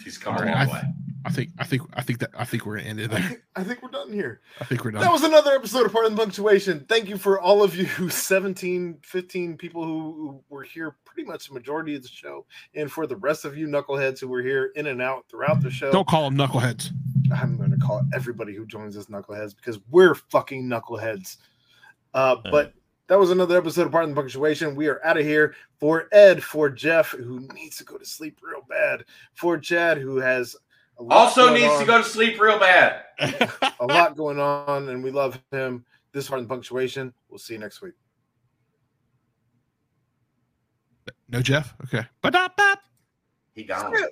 He's coming
Alright,
a
I. I think I think I think that I think we're gonna end it
I
there.
think, I think we're done here.
I think we're done.
That was another episode of Part of the Punctuation. Thank you for all of you 17, 15 people who, who were here pretty much the majority of the show. And for the rest of you knuckleheads who were here in and out throughout the show.
Don't call them knuckleheads.
I'm going to call everybody who joins us knuckleheads because we're fucking knuckleheads. Uh, but that was another episode of Part of the Punctuation. We are out of here for Ed, for Jeff, who needs to go to sleep real bad, for Chad, who has a lot
Also
going
needs
on,
to go to sleep real bad.
a lot going on, and we love him. This is Part of the Punctuation. We'll see you next week.
no Jeff. Okay. Ba-da-ba.
He gone.
Yeah.